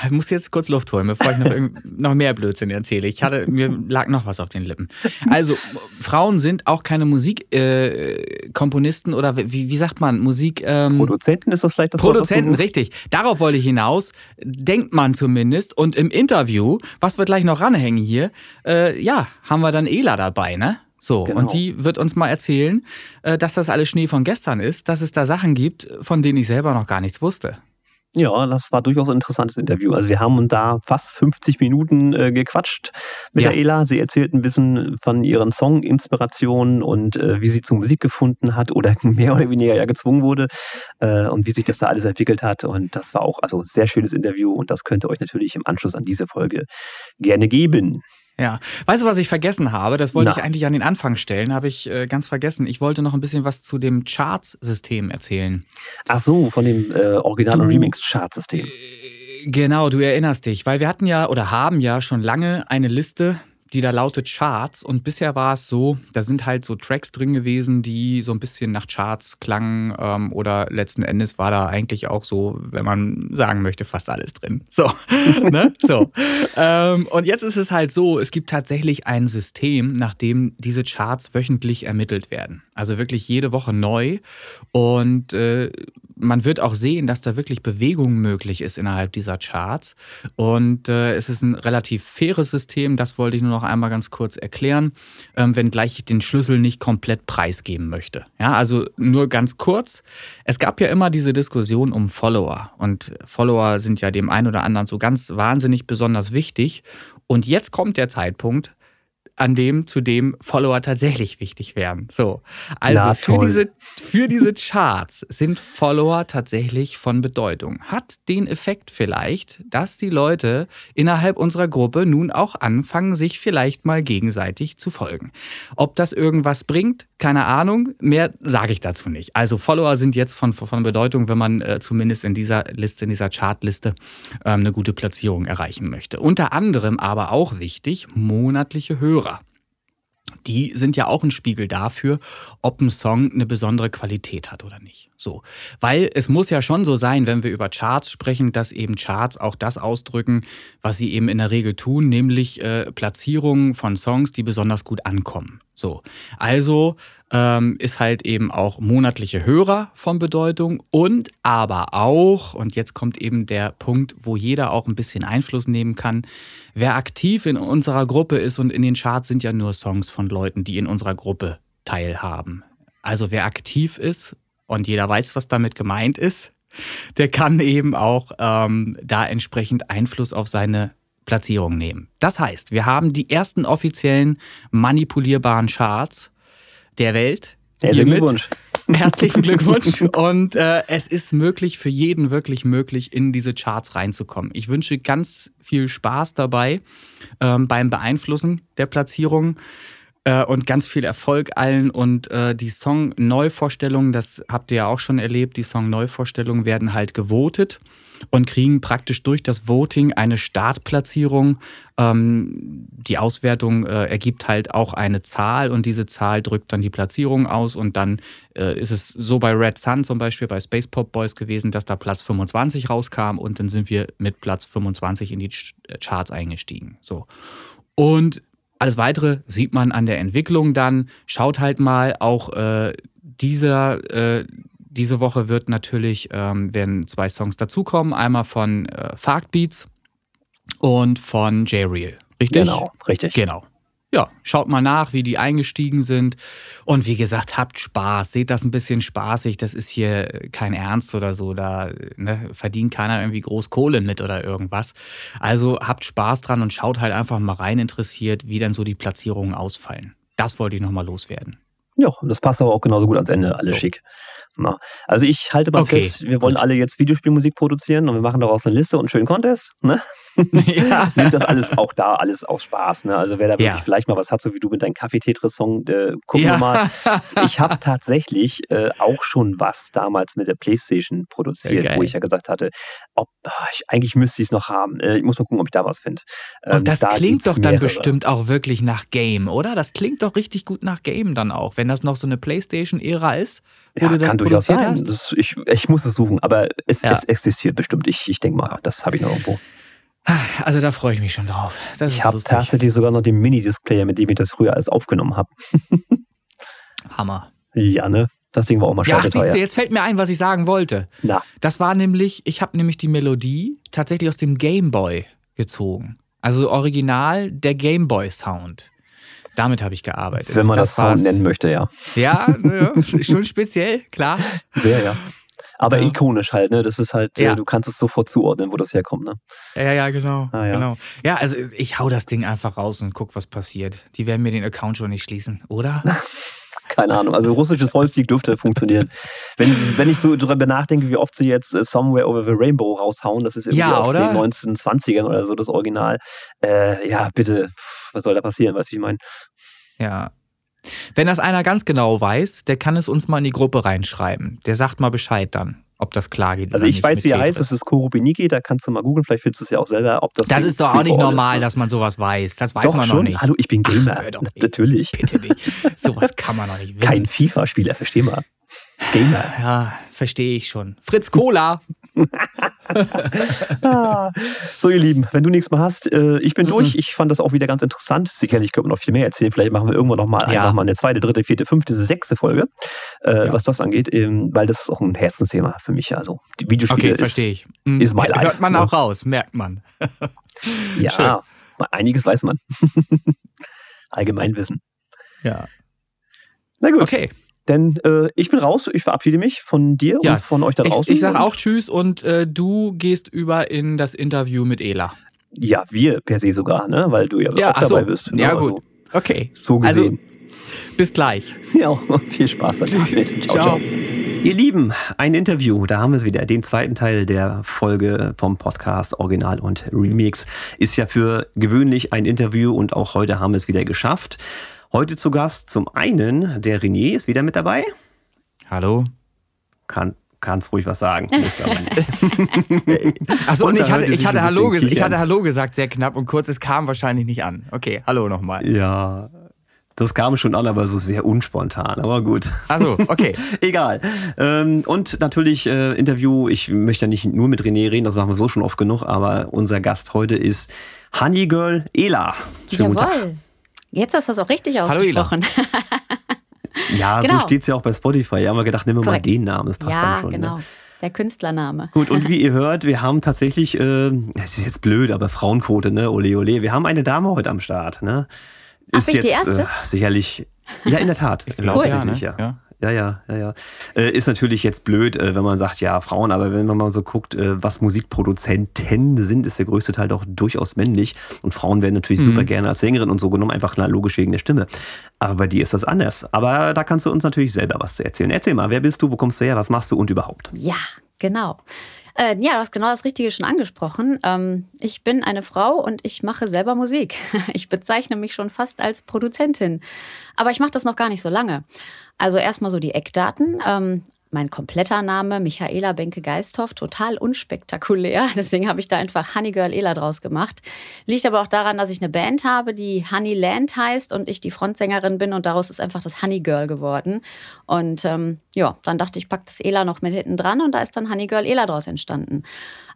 ich muss jetzt kurz Luft holen, bevor ich noch, noch mehr Blödsinn erzähle. Ich hatte, mir lag noch was auf den Lippen. Also, Frauen sind auch keine Musikkomponisten äh, oder wie, wie sagt man, Musik... Ähm, Produzenten ist das vielleicht das Produzenten, Wort, richtig. Darauf wollte ich hinaus. Denkt man zumindest. Und im Interview, was wir gleich noch ranhängen hier, äh, ja, haben wir dann Ela dabei, ne? So, genau. und die wird uns mal erzählen, äh, dass das alles Schnee von gestern ist, dass es da Sachen gibt, von denen ich selber noch gar nichts wusste. Ja, das war durchaus ein interessantes Interview. Also wir haben da fast 50 Minuten äh, gequatscht mit ja. der Ela. Sie erzählt ein bisschen von ihren Song-Inspirationen und äh, wie sie zur Musik gefunden hat oder <laughs> mehr oder weniger ja gezwungen wurde äh, und wie sich das da alles entwickelt hat. Und das war auch also sehr schönes Interview und das könnt ihr euch natürlich im Anschluss an diese Folge gerne geben. Ja, weißt du, was ich vergessen habe? Das wollte Na. ich eigentlich an den Anfang stellen, habe ich äh, ganz vergessen. Ich wollte noch ein bisschen was zu dem Charts-System erzählen. Ach so, von dem äh, Original- und Remix-Chartsystem. Äh, genau, du erinnerst dich, weil wir hatten ja oder haben ja schon lange eine Liste die da lautet Charts. Und bisher war es so, da sind halt so Tracks drin gewesen, die so ein bisschen nach Charts klangen. Ähm, oder letzten Endes war da eigentlich auch so, wenn man sagen möchte, fast alles drin. So. <laughs> ne? so. Ähm, und jetzt ist es halt so, es gibt tatsächlich ein System, nach dem diese Charts wöchentlich ermittelt werden. Also wirklich jede Woche neu. Und äh, man wird auch sehen, dass da wirklich Bewegung möglich ist innerhalb dieser Charts. Und äh, es ist ein relativ faires System, das wollte ich nur noch einmal ganz kurz erklären, ähm, wenngleich ich den Schlüssel nicht komplett preisgeben möchte. Ja, also nur ganz kurz. Es gab ja immer diese Diskussion um Follower. Und Follower sind ja dem einen oder anderen so ganz wahnsinnig besonders wichtig. Und jetzt kommt der Zeitpunkt, an dem, zu dem Follower tatsächlich wichtig wären. So. Also Na, für, diese, für diese Charts sind Follower tatsächlich von Bedeutung. Hat den Effekt vielleicht, dass die Leute innerhalb unserer Gruppe nun auch anfangen, sich vielleicht mal gegenseitig zu folgen. Ob das irgendwas bringt, keine Ahnung. Mehr sage ich dazu nicht. Also Follower sind jetzt von, von Bedeutung, wenn man äh, zumindest in dieser Liste, in dieser Chartliste ähm, eine gute Platzierung erreichen möchte. Unter anderem aber auch wichtig, monatliche Hörer die sind ja auch ein Spiegel dafür, ob ein Song eine besondere Qualität hat oder nicht. So, weil es muss ja schon so sein, wenn wir über Charts sprechen, dass eben Charts auch das ausdrücken, was sie eben in der Regel tun, nämlich äh, Platzierungen von Songs, die besonders gut ankommen. So, also ähm, ist halt eben auch monatliche Hörer von Bedeutung und aber auch, und jetzt kommt eben der Punkt, wo jeder auch ein bisschen Einfluss nehmen kann, wer aktiv in unserer Gruppe ist und in den Charts sind ja nur Songs von Leuten, die in unserer Gruppe teilhaben. Also wer aktiv ist und jeder weiß, was damit gemeint ist, der kann eben auch ähm, da entsprechend Einfluss auf seine Platzierung nehmen. Das heißt, wir haben die ersten offiziellen manipulierbaren Charts der Welt. Herzlichen Glückwunsch. Herzlichen Glückwunsch. <laughs> Und äh, es ist möglich, für jeden wirklich möglich, in diese Charts reinzukommen. Ich wünsche ganz viel Spaß dabei ähm, beim Beeinflussen der Platzierung. Äh, und ganz viel Erfolg allen. Und äh, die Song-Neuvorstellungen, das habt ihr ja auch schon erlebt, die Song-Neuvorstellungen werden halt gewotet und kriegen praktisch durch das Voting eine Startplatzierung. Ähm, die Auswertung äh, ergibt halt auch eine Zahl und diese Zahl drückt dann die Platzierung aus und dann äh, ist es so bei Red Sun zum Beispiel bei Space Pop Boys gewesen, dass da Platz 25 rauskam und dann sind wir mit Platz 25 in die Charts eingestiegen. So. Und alles weitere sieht man an der Entwicklung dann. Schaut halt mal, auch äh, dieser, äh, diese Woche wird natürlich, ähm, werden zwei Songs dazukommen. Einmal von äh, Beats und von J-Real. Richtig? Genau, richtig. Genau ja, schaut mal nach, wie die eingestiegen sind. Und wie gesagt, habt Spaß. Seht das ein bisschen spaßig. Das ist hier kein Ernst oder so. Da ne, verdient keiner irgendwie groß Kohle mit oder irgendwas. Also habt Spaß dran und schaut halt einfach mal rein interessiert, wie dann so die Platzierungen ausfallen. Das wollte ich nochmal loswerden. Ja, und das passt aber auch genauso gut ans Ende. Alles so. schick. Na, also ich halte mal okay, fest, wir wollen gut. alle jetzt Videospielmusik produzieren und wir machen daraus eine Liste und einen schönen Contest. Ne? <laughs> ja. Nimmt das alles auch da, alles aus Spaß. Ne? Also wer da wirklich ja. vielleicht mal was hat, so wie du mit deinem Kaffee-Tetris-Song, äh, gucken ja. wir mal. <laughs> Ich habe tatsächlich äh, auch schon was damals mit der Playstation produziert, ja, wo ich ja gesagt hatte, ob, ach, ich, eigentlich müsste ich es noch haben. Äh, ich muss mal gucken, ob ich da was finde. Ähm, und das da klingt doch dann mehrere. bestimmt auch wirklich nach Game, oder? Das klingt doch richtig gut nach Game dann auch, wenn das noch so eine Playstation-Ära ist, wo ja, du das kann durchaus sein. Das, ich, ich muss es suchen, aber es, es existiert bestimmt. Ich, ich denke mal, das habe ich noch irgendwo. Also da freue ich mich schon drauf. Das ich habe tatsächlich sogar noch den Mini-Displayer, mit dem ich das früher alles aufgenommen habe. <laughs> Hammer. Ja, ne? Das Ding war auch mal scheiße ja, siehst du, jetzt fällt mir ein, was ich sagen wollte. Na. Das war nämlich, ich habe nämlich die Melodie tatsächlich aus dem Game Boy gezogen. Also original der Game Boy Sound. Damit habe ich gearbeitet. Wenn man das, das Sound nennen möchte, ja. Ja, <laughs> ja schon speziell, klar. Sehr, ja. Aber ja. ikonisch halt, ne? Das ist halt, äh, ja. du kannst es sofort zuordnen, wo das herkommt, ne? Ja, ja, genau. Ah, ja. genau. Ja, also ich hau das Ding einfach raus und guck, was passiert. Die werden mir den Account schon nicht schließen, oder? <laughs> Keine Ahnung. Also russisches Volkslied dürfte funktionieren. Wenn, wenn ich so darüber nachdenke, wie oft sie jetzt äh, Somewhere Over the Rainbow raushauen, das ist irgendwie ja, aus oder? den 1920ern oder so das Original. Äh, ja, bitte, was soll da passieren, weißt du, ich meine? Ja, wenn das einer ganz genau weiß, der kann es uns mal in die Gruppe reinschreiben. Der sagt mal Bescheid dann, ob das klar geht. Also ich weiß, wie er heißt, es ist Korubiniki, da kannst du mal googeln, vielleicht findest du es ja auch selber, ob das. Das ist doch auch nicht normal, ist, ne? dass man sowas weiß. Das weiß doch man schon. noch nicht. Hallo, ich bin Gamer. Ach, <laughs> Natürlich. Bitte nicht. Sowas kann man noch nicht wissen. Kein FIFA-Spieler, versteh mal. Gamer. Ja, verstehe ich schon. Fritz Cola. <laughs> so, ihr Lieben, wenn du nichts mehr hast, äh, ich bin mhm. durch. Ich fand das auch wieder ganz interessant. Sicherlich könnte man noch viel mehr erzählen. Vielleicht machen wir irgendwann noch mal ja. einfach mal eine zweite, dritte, vierte, fünfte, sechste Folge, äh, ja. was das angeht, ähm, weil das ist auch ein Herzensthema für mich. Also die Videospiele okay, verstehe ich. Mhm. ist mein Life. Hört man ne? auch raus, merkt man. ja, <laughs> Schön. einiges weiß man. <laughs> Allgemeinwissen. Ja. Na gut. Okay. Denn äh, ich bin raus, ich verabschiede mich von dir ja, und von euch da draußen. Ich, ich sage auch Tschüss und äh, du gehst über in das Interview mit Ela. Ja, wir per se sogar, ne? weil du ja, ja auch dabei bist. Ne? Ja, gut. Also, okay. So gesehen. Also, bis gleich. <laughs> Ja, viel Spaß. Tschüss. Ciao, ciao. Ihr Lieben, ein Interview, da haben wir es wieder. Den zweiten Teil der Folge vom Podcast Original und Remix ist ja für gewöhnlich ein Interview und auch heute haben wir es wieder geschafft. Heute zu Gast zum einen der René ist wieder mit dabei. Hallo. Kann, kannst ruhig was sagen. <laughs> <laughs> Achso, und, und ich hatte, ich, hatte Hallo, ich hatte Hallo gesagt, sehr knapp und kurz. Es kam wahrscheinlich nicht an. Okay, Hallo nochmal. Ja, das kam schon an, aber so sehr unspontan. Aber gut. Also, okay. <laughs> Egal. Ähm, und natürlich äh, Interview. Ich möchte ja nicht nur mit René reden, das machen wir so schon oft genug. Aber unser Gast heute ist Honey Girl Ela. Schönen Jawohl. Jetzt hast du das auch richtig ausgesprochen. <laughs> ja, genau. so steht es ja auch bei Spotify. Ja, haben wir gedacht, nehmen wir mal den Namen, das passt ja, dann schon. Ne? genau. Ne? Der Künstlername. Gut, und wie <laughs> ihr hört, wir haben tatsächlich, äh, es ist jetzt blöd, aber Frauenquote, ne? Ole, ole. Wir haben eine Dame heute am Start, ne? Ist Ach, jetzt, die erste? Äh, sicherlich. Ja, in der Tat. Ich glaube, ja, ne? ja. ja. Ja, ja, ja, ja. Äh, ist natürlich jetzt blöd, äh, wenn man sagt, ja, Frauen, aber wenn man mal so guckt, äh, was Musikproduzenten sind, ist der größte Teil doch durchaus männlich. Und Frauen werden natürlich mhm. super gerne als Sängerin und so genommen, einfach na, logisch wegen der Stimme. Aber bei dir ist das anders. Aber da kannst du uns natürlich selber was erzählen. Erzähl mal, wer bist du, wo kommst du her, was machst du und überhaupt? Ja, genau. Äh, ja, du hast genau das Richtige schon angesprochen. Ähm, ich bin eine Frau und ich mache selber Musik. <laughs> Ich bezeichne mich schon fast als Produzentin. Aber ich mache das noch gar nicht so lange. Also erstmal so die Eckdaten. Ähm, mein kompletter Name, Michaela Benke-Geisthoff, total unspektakulär. <laughs> Deswegen habe ich da einfach Honey Girl Ela draus gemacht. Liegt aber auch daran, dass ich eine Band habe, die Honey Land heißt und ich die Frontsängerin bin und daraus ist einfach das Honey Girl geworden. Und ähm, ja, dann dachte ich, pack das Ela noch mit hinten dran und da ist dann Honey Girl Ela draus entstanden.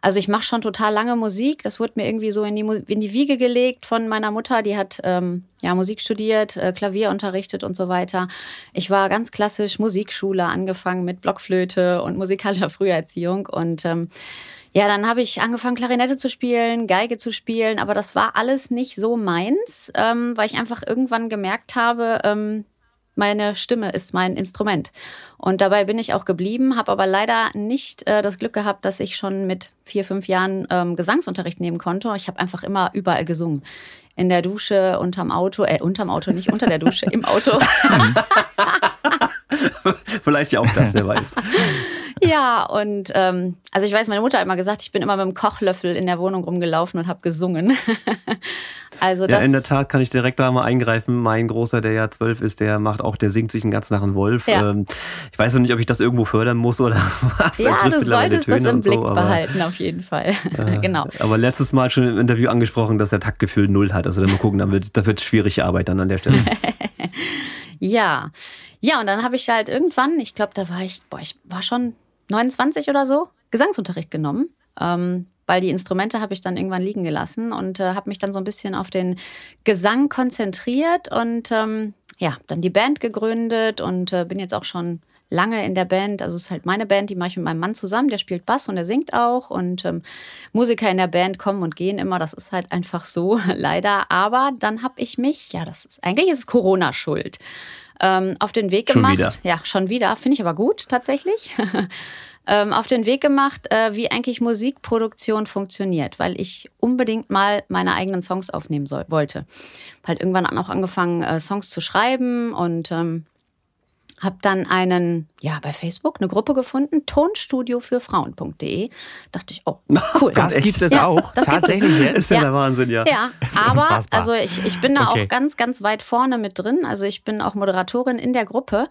Also ich mache schon total lange Musik. Das wurde mir irgendwie so in die, in die Wiege gelegt von meiner Mutter. Die hat ähm, ja, Musik studiert, äh, Klavier unterrichtet und so weiter. Ich war ganz klassisch Musikschule, angefangen mit Blockflöte und musikalischer Früherziehung. Und ähm, ja, dann habe ich angefangen, Klarinette zu spielen, Geige zu spielen, aber das war alles nicht so meins, ähm, weil ich einfach irgendwann gemerkt habe, ähm, meine Stimme ist mein Instrument. Und dabei bin ich auch geblieben, habe aber leider nicht äh, das Glück gehabt, dass ich schon mit vier, fünf Jahren ähm, Gesangsunterricht nehmen konnte. Ich habe einfach immer überall gesungen. In der Dusche, unterm Auto, äh, unterm Auto, nicht unter der Dusche, im Auto. <laughs> Vielleicht ja auch das, wer weiß. <laughs> Ja, und ähm, also ich weiß, meine Mutter hat immer gesagt, ich bin immer mit dem Kochlöffel in der Wohnung rumgelaufen und habe gesungen. <laughs> also das, ja, in der Tat kann ich direkt da mal eingreifen. Mein Großer, der ja zwölf ist, der macht auch, der singt sich einen ganzen Tag einen Wolf. Ja. Ähm, ich weiß noch nicht, ob ich das irgendwo fördern muss oder <laughs> was. Ja, du solltest das im Blick so, aber, behalten, auf jeden Fall. Äh, <laughs> genau. Aber letztes Mal schon im Interview angesprochen, dass er Taktgefühl null hat. Also dann mal gucken, da wird, wird schwierige Arbeit dann an der Stelle. ja. Ja, und dann habe ich halt irgendwann, ich glaube, da war ich, boah, ich war schon 29 oder so, Gesangsunterricht genommen. Ähm, weil die Instrumente habe ich dann irgendwann liegen gelassen und äh, habe mich dann so ein bisschen auf den Gesang konzentriert und ähm, ja, dann die Band gegründet und äh, bin jetzt auch schon lange in der Band. Also es ist halt meine Band, die mache ich mit meinem Mann zusammen, der spielt Bass und der singt auch und ähm, Musiker in der Band kommen und gehen immer, das ist halt einfach so, <laughs> leider. Aber dann habe ich mich, ja, das ist eigentlich ist es Corona schuld ähm, auf den Weg gemacht. Schon wieder. Ja, schon wieder. Finde ich aber gut tatsächlich. <laughs> ähm, auf den Weg gemacht, äh, wie eigentlich Musikproduktion funktioniert, weil ich unbedingt mal meine eigenen Songs aufnehmen soll, wollte. Hab halt irgendwann auch angefangen, äh, Songs zu schreiben und ähm, habe dann einen, ja, bei Facebook eine Gruppe gefunden, Tonstudio für Frauen.de. Dachte ich, oh, <laughs> cool. das gibt es ja, auch. Tatsächlich es. jetzt? Ist ja, der Wahnsinn, ja. Ja, <laughs> aber also ich, ich bin da okay. auch ganz, ganz weit vorne mit drin. Also ich bin auch Moderatorin in der Gruppe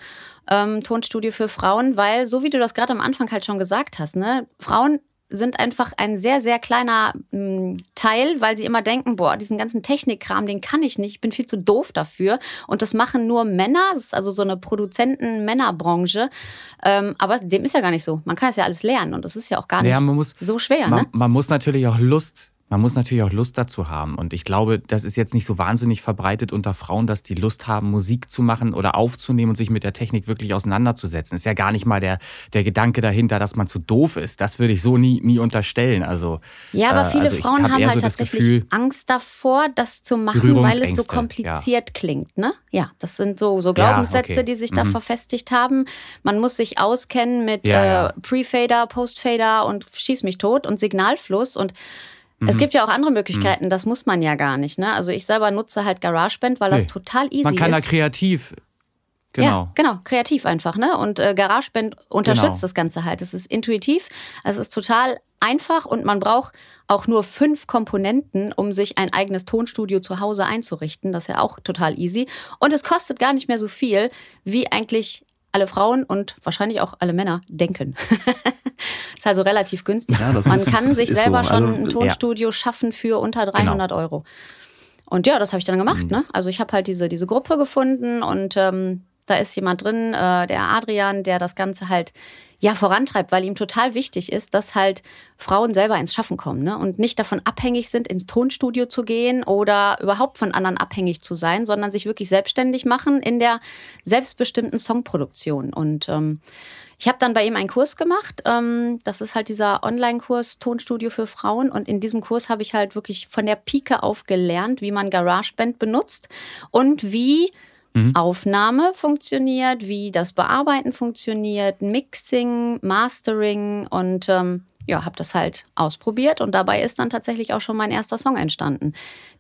ähm, Tonstudio für Frauen, weil, so wie du das gerade am Anfang halt schon gesagt hast, ne, Frauen sind einfach ein sehr, sehr kleiner mh, Teil, weil sie immer denken, boah, diesen ganzen Technikkram, den kann ich nicht, ich bin viel zu doof dafür. Und das machen nur Männer, das ist also so eine Produzenten-Männerbranche. Ähm, aber dem ist ja gar nicht so. Man kann es ja alles lernen und das ist ja auch gar nicht ja, muss, so schwer. Man, ne? man muss natürlich auch Lust man muss natürlich auch Lust dazu haben. Und ich glaube, das ist jetzt nicht so wahnsinnig verbreitet unter Frauen, dass die Lust haben, Musik zu machen oder aufzunehmen und sich mit der Technik wirklich auseinanderzusetzen. Ist ja gar nicht mal der, der Gedanke dahinter, dass man zu doof ist. Das würde ich so nie, nie unterstellen. Also, ja, aber äh, viele also Frauen hab haben halt so tatsächlich Gefühl, Angst davor, das zu machen, weil es so kompliziert ja. klingt. Ne? Ja, das sind so, so Glaubenssätze, ja, okay. die sich da mhm. verfestigt haben. Man muss sich auskennen mit ja, äh, Pre-Fader, Post-Fader und Schieß mich tot und Signalfluss und Mhm. Es gibt ja auch andere Möglichkeiten, mhm. das muss man ja gar nicht. Ne? Also ich selber nutze halt GarageBand, weil das nee. total easy ist. Man kann ist. da kreativ Genau. Ja, genau, kreativ einfach, ne? Und äh, GarageBand unterstützt genau. das Ganze halt. Es ist intuitiv, es ist total einfach und man braucht auch nur fünf Komponenten, um sich ein eigenes Tonstudio zu Hause einzurichten. Das ist ja auch total easy. Und es kostet gar nicht mehr so viel, wie eigentlich alle Frauen und wahrscheinlich auch alle Männer denken. <laughs> ist also relativ günstig. Ja, Man ist, kann sich selber so. schon also, ein Tonstudio ja. schaffen für unter 300 genau. Euro. Und ja, das habe ich dann gemacht. Mhm. Ne? Also ich habe halt diese, diese Gruppe gefunden und ähm, da ist jemand drin, äh, der Adrian, der das Ganze halt ja vorantreibt, weil ihm total wichtig ist, dass halt Frauen selber ins Schaffen kommen ne? und nicht davon abhängig sind, ins Tonstudio zu gehen oder überhaupt von anderen abhängig zu sein, sondern sich wirklich selbstständig machen in der selbstbestimmten Songproduktion. Und ähm, ich habe dann bei ihm einen Kurs gemacht. Ähm, das ist halt dieser Online-Kurs Tonstudio für Frauen. Und in diesem Kurs habe ich halt wirklich von der Pike auf gelernt, wie man GarageBand benutzt und wie mhm. Aufnahme funktioniert, wie das Bearbeiten funktioniert, Mixing, Mastering und ähm, ja, habe das halt ausprobiert und dabei ist dann tatsächlich auch schon mein erster Song entstanden,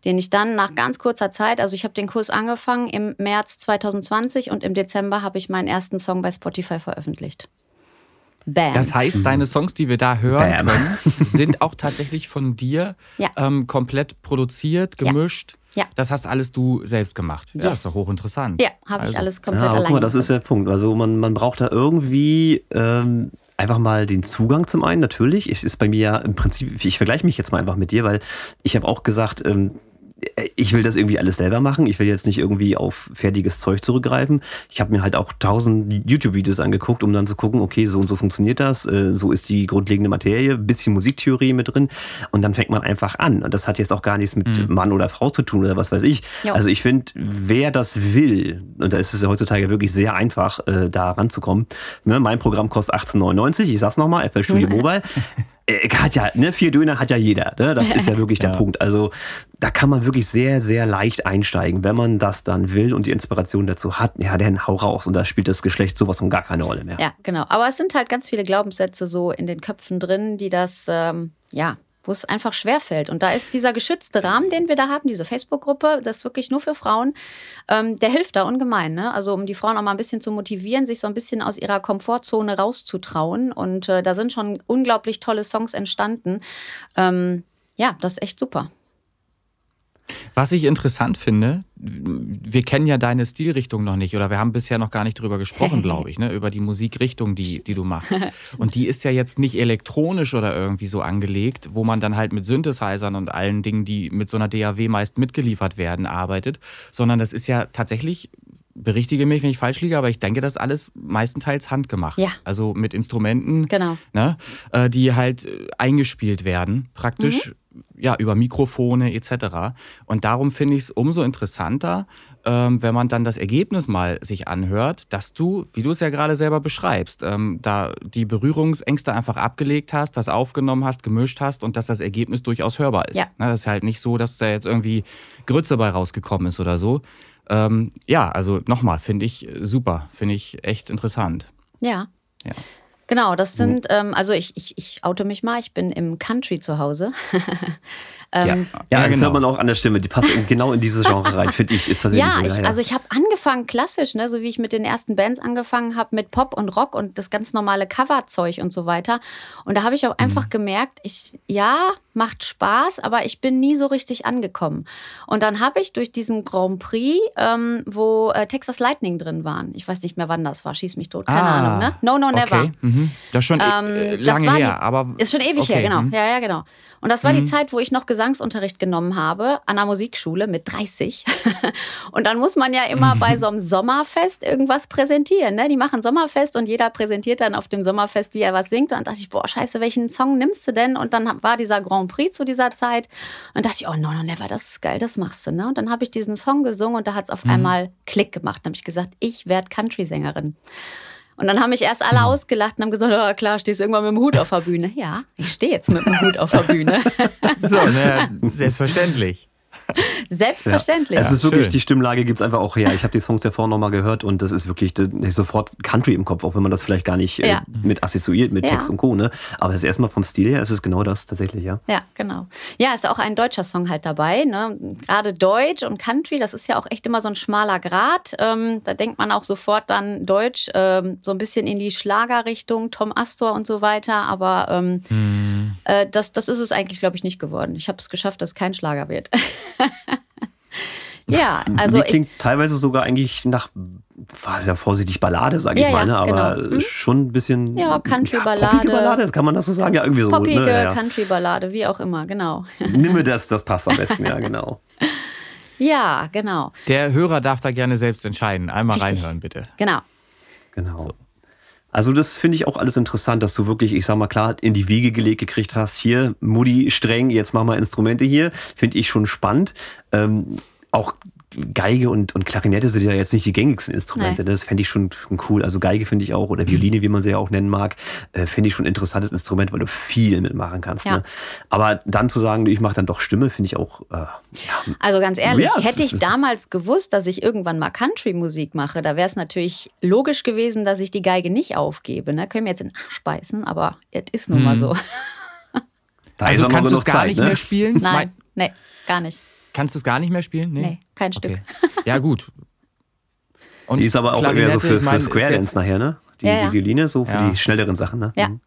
den ich dann nach ganz kurzer Zeit, also ich habe den Kurs angefangen im März 2020 und im Dezember habe ich meinen ersten Song bei Spotify veröffentlicht. Bam. Das heißt, deine Songs, die wir da hören Bam. können, <laughs> sind auch tatsächlich von dir ja. ähm, komplett produziert, gemischt. Ja. Ja. Das hast alles du selbst gemacht. Yes. Ja, ist doch hochinteressant. Ja, habe also. ich alles komplett ja, allein guck mal, das ist der Punkt. Also man, man braucht da irgendwie ähm, einfach mal den Zugang zum einen, natürlich. Es ist bei mir ja im Prinzip, ich vergleiche mich jetzt mal einfach mit dir, weil ich habe auch gesagt, ähm, ich will das irgendwie alles selber machen. Ich will jetzt nicht irgendwie auf fertiges Zeug zurückgreifen. Ich habe mir halt auch tausend YouTube-Videos angeguckt, um dann zu gucken, okay, so und so funktioniert das, äh, so ist die grundlegende Materie, bisschen Musiktheorie mit drin und dann fängt man einfach an. Und das hat jetzt auch gar nichts mit mhm. Mann oder Frau zu tun oder was weiß ich. Jo. Also ich finde, wer das will, und da ist es ja heutzutage wirklich sehr einfach, äh, da ranzukommen. Ne, mein Programm kostet 18,99, ich sag's nochmal, FL Studio <laughs> Mobile. Äh, hat ja, ne, vier Döner hat ja jeder. Ne? Das ist ja <laughs> wirklich der ja. Punkt. Also da kann man wirklich sehr, sehr leicht einsteigen, wenn man das dann will und die Inspiration dazu hat. Ja, dann hau raus. Und da spielt das Geschlecht sowas von gar keine Rolle mehr. Ja, genau. Aber es sind halt ganz viele Glaubenssätze so in den Köpfen drin, die das, ähm, ja, wo es einfach schwerfällt. Und da ist dieser geschützte Rahmen, den wir da haben, diese Facebook-Gruppe, das ist wirklich nur für Frauen, ähm, der hilft da ungemein. Ne? Also um die Frauen auch mal ein bisschen zu motivieren, sich so ein bisschen aus ihrer Komfortzone rauszutrauen. Und äh, da sind schon unglaublich tolle Songs entstanden. Ähm, ja, das ist echt super. Was ich interessant finde, wir kennen ja deine Stilrichtung noch nicht oder wir haben bisher noch gar nicht drüber gesprochen, <laughs> glaube ich, ne, über die Musikrichtung, die, die du machst. <laughs> Und die ist ja jetzt nicht elektronisch oder irgendwie so angelegt, wo man dann halt mit Synthesizern und allen Dingen, die mit so einer DAW meist mitgeliefert werden, arbeitet, sondern das ist ja tatsächlich berichtige mich, wenn ich falsch liege, aber ich denke, das ist alles meistenteils handgemacht. Ja. Also mit Instrumenten, genau. ne, äh, die halt äh, eingespielt werden, praktisch. Mhm ja, über Mikrofone etc. Und darum finde ich es umso interessanter, ähm, wenn man dann das Ergebnis mal sich anhört, dass du, wie du es ja gerade selber beschreibst, ähm, da die Berührungsängste einfach abgelegt hast, das aufgenommen hast, gemischt hast und dass das Ergebnis durchaus hörbar ist. Ja. Ne, das ist halt nicht so, dass da jetzt irgendwie Grütze bei rausgekommen ist oder so. Ähm, ja, also nochmal, finde ich super, finde ich echt interessant. Ja. ja. Genau, das sind, ähm, also ich, ich, ich oute mich mal, ich bin im Country zu Hause. <laughs> ähm, ja, ja, das genau. hört man auch an der Stimme. Die passt genau in dieses Genre rein, finde ich. Ist tatsächlich ja, so. Ich, also ich habe angefangen klassisch, ne, so wie ich mit den ersten Bands angefangen habe, mit Pop und Rock und das ganz normale Coverzeug und so weiter. Und da habe ich auch mhm. einfach gemerkt, ich, ja, macht Spaß, aber ich bin nie so richtig angekommen. Und dann habe ich durch diesen Grand Prix, ähm, wo äh, Texas Lightning drin waren, ich weiß nicht mehr, wann das war, schieß mich tot, keine ah, Ahnung, ne? No, no, never. Okay. Mhm. Das ist schon e- ähm, äh, lange her, die, aber. Ist schon ewig okay. her, genau. Mhm. Ja, ja, genau. Und das war mhm. die Zeit, wo ich noch Gesangsunterricht genommen habe an der Musikschule mit 30. <laughs> und dann muss man ja immer bei <laughs> so einem Sommerfest irgendwas präsentieren. Ne? Die machen Sommerfest und jeder präsentiert dann auf dem Sommerfest, wie er was singt. Und dann dachte ich, boah, scheiße, welchen Song nimmst du denn? Und dann war dieser Grand Prix zu dieser Zeit. Und dachte ich, oh, no, no, never, das ist geil, das machst du. Ne? Und dann habe ich diesen Song gesungen und da hat es auf mhm. einmal Klick gemacht. Dann habe ich gesagt, ich werde Country-Sängerin. Und dann haben mich erst alle mhm. ausgelacht und haben gesagt, oh, klar, stehst du irgendwann mit dem Hut auf der Bühne. Ja, ich stehe jetzt mit dem Hut auf der Bühne. <laughs> so, <laughs> na, selbstverständlich. <laughs> Selbstverständlich. Ja. Es ist wirklich, Schön. die Stimmlage gibt es einfach auch her. Ich habe die Songs ja vorhin nochmal gehört und das ist wirklich das ist sofort Country im Kopf, auch wenn man das vielleicht gar nicht äh, ja. äh, mit assoziiert, mit ja. Text und Co. Ne? Aber das ist erstmal vom Stil her, ist es genau das tatsächlich, ja. Ja, genau. Ja, ist auch ein deutscher Song halt dabei. Ne? Gerade Deutsch und Country, das ist ja auch echt immer so ein schmaler Grad. Ähm, da denkt man auch sofort dann Deutsch, ähm, so ein bisschen in die Schlagerrichtung, Tom Astor und so weiter. Aber ähm, hm. äh, das, das ist es eigentlich, glaube ich, nicht geworden. Ich habe es geschafft, dass es kein Schlager wird. <laughs> <laughs> ja, also. Die klingt ich, teilweise sogar eigentlich nach, war sehr vorsichtig Ballade, sage ja, ich mal, ne? aber genau. hm? schon ein bisschen. Ja, Country-Ballade. Ja, Ballade, kann man das so sagen? Ja, irgendwie so. Poppige ne? ja. Country-Ballade, wie auch immer, genau. <laughs> Nimm mir das, das passt am besten, ja, genau. <laughs> Ja, genau. Der Hörer darf da gerne selbst entscheiden. Einmal Richtig. reinhören, bitte. Genau. Genau. So. Also das finde ich auch alles interessant, dass du wirklich, ich sag mal klar, in die Wiege gelegt gekriegt hast. Hier, Mutti streng, jetzt mach mal Instrumente hier. Finde ich schon spannend. Ähm, auch Geige und, und Klarinette sind ja jetzt nicht die gängigsten Instrumente. Nee. Das fände ich schon cool. Also Geige finde ich auch, oder Violine, wie man sie ja auch nennen mag, äh, finde ich schon ein interessantes Instrument, weil du viel mitmachen kannst. Ja. Ne? Aber dann zu sagen, ich mache dann doch Stimme, finde ich auch. Äh, ja. Also ganz ehrlich, ja, hätte ich damals gewusst, dass ich irgendwann mal Country-Musik mache, da wäre es natürlich logisch gewesen, dass ich die Geige nicht aufgebe. Ne? Können wir jetzt in Arsch beißen, aber es ist nun mal mhm. so. <laughs> also kannst du es gar Zeit, nicht ne? mehr spielen? Nein, nee, gar nicht. Kannst du es gar nicht mehr spielen? Nee, nee kein Stück. Ja, gut. Und die ist aber auch eher so für, für Square Dance nachher, ne? Die, ja, ja. die Violine, so für ja. die schnelleren Sachen, ne? Ja. Mhm.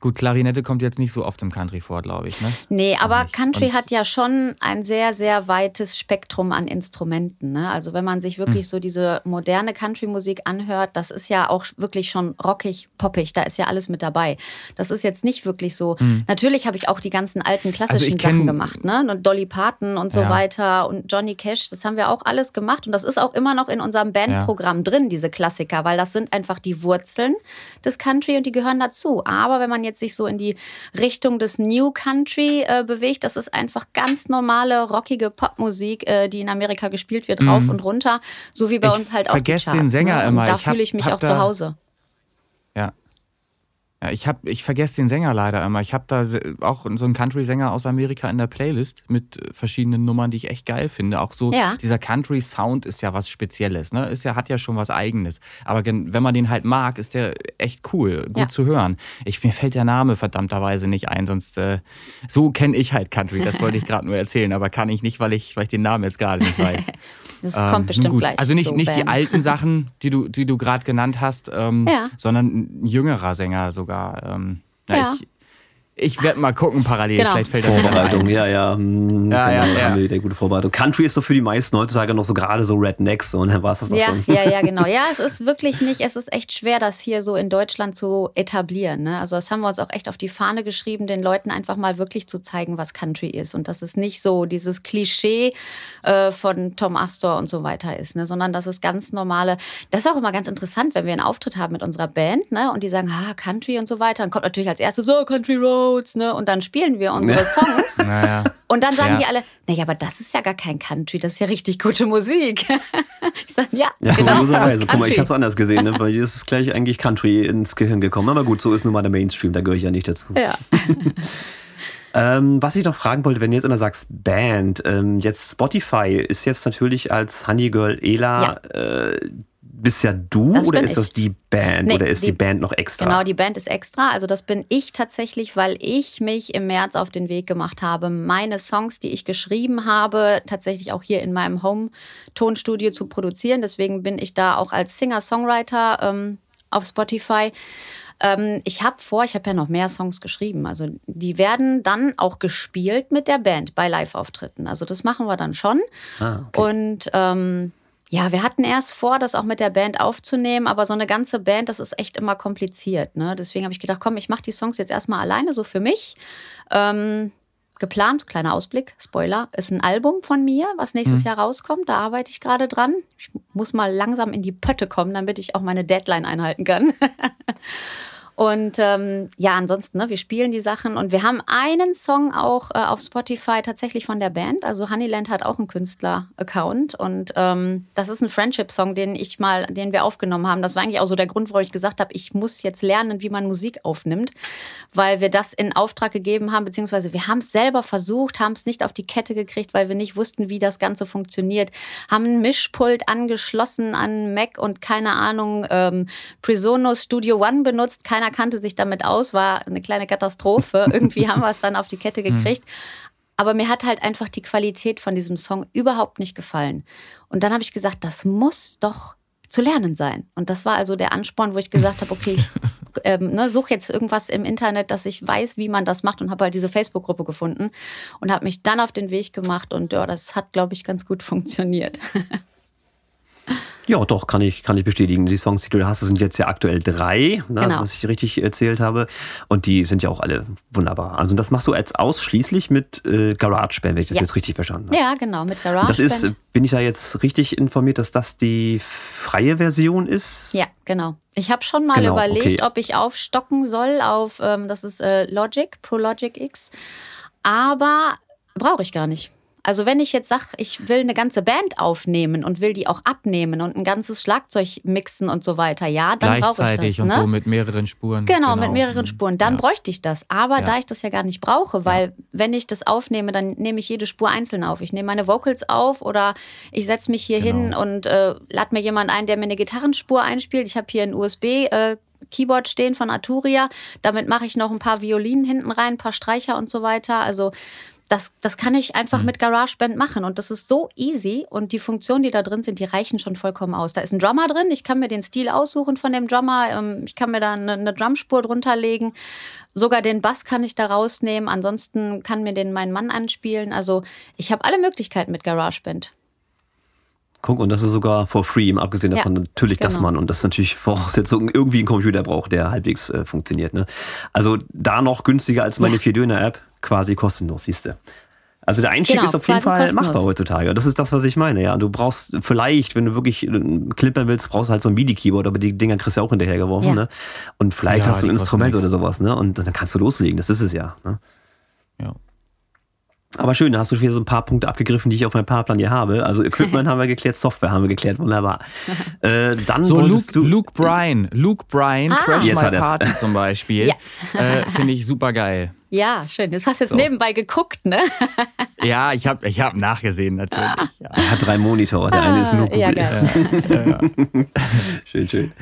Gut, Klarinette kommt jetzt nicht so oft im Country vor, glaube ich. Ne? Nee, aber Country Und hat ja schon ein sehr, sehr weites Spektrum an Instrumenten. Ne? Also wenn man sich wirklich hm. so diese moderne Country-Musik anhört, das ist ja auch wirklich schon rockig, poppig. Da ist ja alles mit dabei. Das ist jetzt nicht wirklich so. Hm. Natürlich habe ich auch die ganzen alten klassischen also Sachen gemacht. Ne? Und Dolly Parton und so ja. weiter und Johnny Cash. Das haben wir auch alles gemacht. Und das ist auch immer noch in unserem Bandprogramm ja. drin, diese Klassiker, weil das sind einfach die Wurzeln des Country und die gehören dazu. Aber wenn man jetzt sich so in die Richtung des New Country äh, bewegt. Das ist einfach ganz normale, rockige Popmusik, äh, die in Amerika gespielt wird, rauf mhm. und runter. So wie bei ich uns halt auch. Vergesst den Sänger ne? immer. Da fühle ich mich auch zu Hause. Ja, ich hab, ich vergesse den Sänger leider immer. Ich habe da auch so einen Country-Sänger aus Amerika in der Playlist mit verschiedenen Nummern, die ich echt geil finde. Auch so ja. dieser Country-Sound ist ja was Spezielles, ne? Ist ja, hat ja schon was Eigenes. Aber wenn man den halt mag, ist der echt cool, gut ja. zu hören. Ich, mir fällt der Name verdammterweise nicht ein, sonst äh, so kenne ich halt Country. Das wollte ich <laughs> gerade nur erzählen, aber kann ich nicht, weil ich, weil ich den Namen jetzt gerade nicht weiß. <laughs> das ähm, kommt bestimmt gut. gleich. Also nicht, so nicht die alten Sachen, die du, die du gerade genannt hast, ähm, ja. sondern ein jüngerer Sänger so sogar. Ähm, na, ja. ich, ich werde mal gucken parallel, genau. vielleicht fällt das Vorbereitung, ja, ja. Hm, ja, ja, genau, ja. Haben wir eine gute Vorbereitung. Country ist doch für die meisten heutzutage noch so gerade so Rednecks und dann war es das ja, schon. Ja, ja, <laughs> genau. Ja, es ist wirklich nicht, es ist echt schwer, das hier so in Deutschland zu etablieren. Ne? Also das haben wir uns auch echt auf die Fahne geschrieben, den Leuten einfach mal wirklich zu zeigen, was Country ist. Und dass es nicht so dieses Klischee äh, von Tom Astor und so weiter ist, ne? sondern dass es ganz normale, das ist auch immer ganz interessant, wenn wir einen Auftritt haben mit unserer Band ne? und die sagen, ah, Country und so weiter, dann kommt natürlich als erstes so Country Road Roads, ne? Und dann spielen wir unsere <laughs> Songs. Naja. Und dann sagen ja. die alle, naja, aber das ist ja gar kein Country, das ist ja richtig gute Musik. <laughs> ich sage, ja, ja genau. Guck mal, ich habe es anders gesehen, ne? <laughs> weil ist gleich eigentlich Country ins Gehirn gekommen. Aber gut, so ist nun mal der Mainstream, da gehöre ich ja nicht dazu. Ja. Ähm, was ich noch fragen wollte, wenn du jetzt immer sagst Band, ähm, jetzt Spotify ist jetzt natürlich als Honey Girl Ela ja. äh, bist ja du Das oder ist das ich. die Band Nee, oder ist die, die- Band noch extra? Genau, die Band ist extra. Also das bin ich tatsächlich, weil ich mich im März auf den Weg gemacht habe, meine Songs, die ich geschrieben habe, tatsächlich auch hier in meinem Home-Tonstudio zu produzieren. Deswegen bin ich da auch als Singer-Songwriter ähm, auf Spotify. Ähm, ich habe vor, ich habe ja noch mehr Songs geschrieben. Also die werden dann auch gespielt mit der Band bei Live-Auftritten. Also das machen wir dann schon. Ah, okay. Und ähm, ja, wir hatten erst vor, das auch mit der Band aufzunehmen, aber so eine ganze Band, das ist echt immer kompliziert. Ne? Deswegen habe ich gedacht, komm, ich mache die Songs jetzt erstmal alleine, so für mich. Ähm, geplant, kleiner Ausblick, Spoiler, ist ein Album von mir, was nächstes Jahr rauskommt. Da arbeite ich gerade dran. Ich muss mal langsam in die Pötte kommen, damit ich auch meine Deadline einhalten kann. <laughs> Und ähm, ja, ansonsten, ne, wir spielen die Sachen und wir haben einen Song auch äh, auf Spotify tatsächlich von der Band. Also Honeyland hat auch einen Künstler-Account und ähm, das ist ein Friendship-Song, den ich mal, den wir aufgenommen haben. Das war eigentlich auch so der Grund, warum ich gesagt habe, ich muss jetzt lernen, wie man Musik aufnimmt, weil wir das in Auftrag gegeben haben, beziehungsweise wir haben es selber versucht, haben es nicht auf die Kette gekriegt, weil wir nicht wussten, wie das Ganze funktioniert. Haben ein Mischpult angeschlossen an Mac und keine Ahnung, ähm, Presonus Studio One benutzt. Keiner kannte sich damit aus, war eine kleine Katastrophe. <laughs> Irgendwie haben wir es dann auf die Kette gekriegt. Aber mir hat halt einfach die Qualität von diesem Song überhaupt nicht gefallen. Und dann habe ich gesagt, das muss doch zu lernen sein. Und das war also der Ansporn, wo ich gesagt habe, okay, ich <laughs> ähm, ne, suche jetzt irgendwas im Internet, dass ich weiß, wie man das macht und habe halt diese Facebook-Gruppe gefunden und habe mich dann auf den Weg gemacht und ja, das hat, glaube ich, ganz gut <laughs> funktioniert. Ja, doch, kann ich, kann ich bestätigen. Die Songs, die du da hast, sind jetzt ja aktuell drei, ne, Genau. was ich richtig erzählt habe. Und die sind ja auch alle wunderbar. Also das machst du jetzt ausschließlich mit äh, GarageBand, wenn ich das Ja. jetzt richtig verstanden habe. Ja, genau, mit Und Garage. das ist, bin ich da jetzt richtig informiert, dass das die freie Version ist? Ja, genau. Ich habe schon mal Genau, überlegt, okay. ob ich aufstocken soll auf, ähm, das ist äh, Logic, Pro Logic X. Aber brauche ich gar nicht. Also wenn ich jetzt sage, ich will eine ganze Band aufnehmen und will die auch abnehmen und ein ganzes Schlagzeug mixen und so weiter, ja, dann brauche ich Gleichzeitig das. und ne? so mit mehreren Spuren. Genau, mit mehreren Spuren. Dann Ja. bräuchte ich das. Aber Ja. da ich das ja gar nicht brauche, weil wenn ich das aufnehme, dann nehme ich jede Spur einzeln auf. Ich nehme meine Vocals auf oder ich setze mich hier hin Genau. und äh, lade mir jemand ein, der mir eine Gitarrenspur einspielt. Ich habe hier ein USB. Äh, Keyboard stehen von Arturia. Damit mache ich noch ein paar Violinen hinten rein, ein paar Streicher und so weiter. Also das, das kann ich Mhm. einfach mit GarageBand machen. Und das ist so easy. Und die Funktionen, die da drin sind, die reichen schon vollkommen aus. Da ist ein Drummer drin. Ich kann mir den Stil aussuchen von dem Drummer. Ähm, Ich kann mir da eine, eine Drumspur drunter legen. Sogar den Bass kann ich da rausnehmen. Ansonsten kann mir den mein Mann anspielen. Also ich habe alle Möglichkeiten mit GarageBand. Guck, und das ist sogar for free, im abgesehen Ja, davon natürlich, dass genau. man, und das ist natürlich Voraussetzung, irgendwie einen Computer braucht, der halbwegs äh, funktioniert. Ne? Also da noch günstiger als meine Ja. Vier-Döner-App, quasi kostenlos, siehst du. Also der Einstieg Genau, ist auf jeden Fall kostenlos. machbar heutzutage. Das ist das, was ich meine. Ja, du brauchst vielleicht, wenn du wirklich äh, klimpern willst, brauchst du halt so ein MIDI-Keyboard, aber die Dinger kriegst du ja auch hinterhergeworfen. Ja. Ne? Und vielleicht Ja, hast du ein Instrument oder sowas, ne? Und dann kannst du loslegen. Das ist es ja. Ne? Ja. Aber schön, da hast du schon wieder so ein paar Punkte abgegriffen, die ich auf meinem Fahrplan hier habe. Also Equipment <laughs> haben wir geklärt, Software haben wir geklärt, wunderbar. Äh, dann So Luke, du. Luke Bryan, Luke Bryan, Ah. Crash Jetzt My. Party zum Beispiel, <laughs> äh, finde ich super geil. Ja, schön. Das hast du jetzt So. nebenbei geguckt, ne? <laughs> Ja, ich habe ich hab nachgesehen natürlich. Ja. Er hat drei Monitore, der eine ist nur Ah, ja, Google. geil. schön, schön.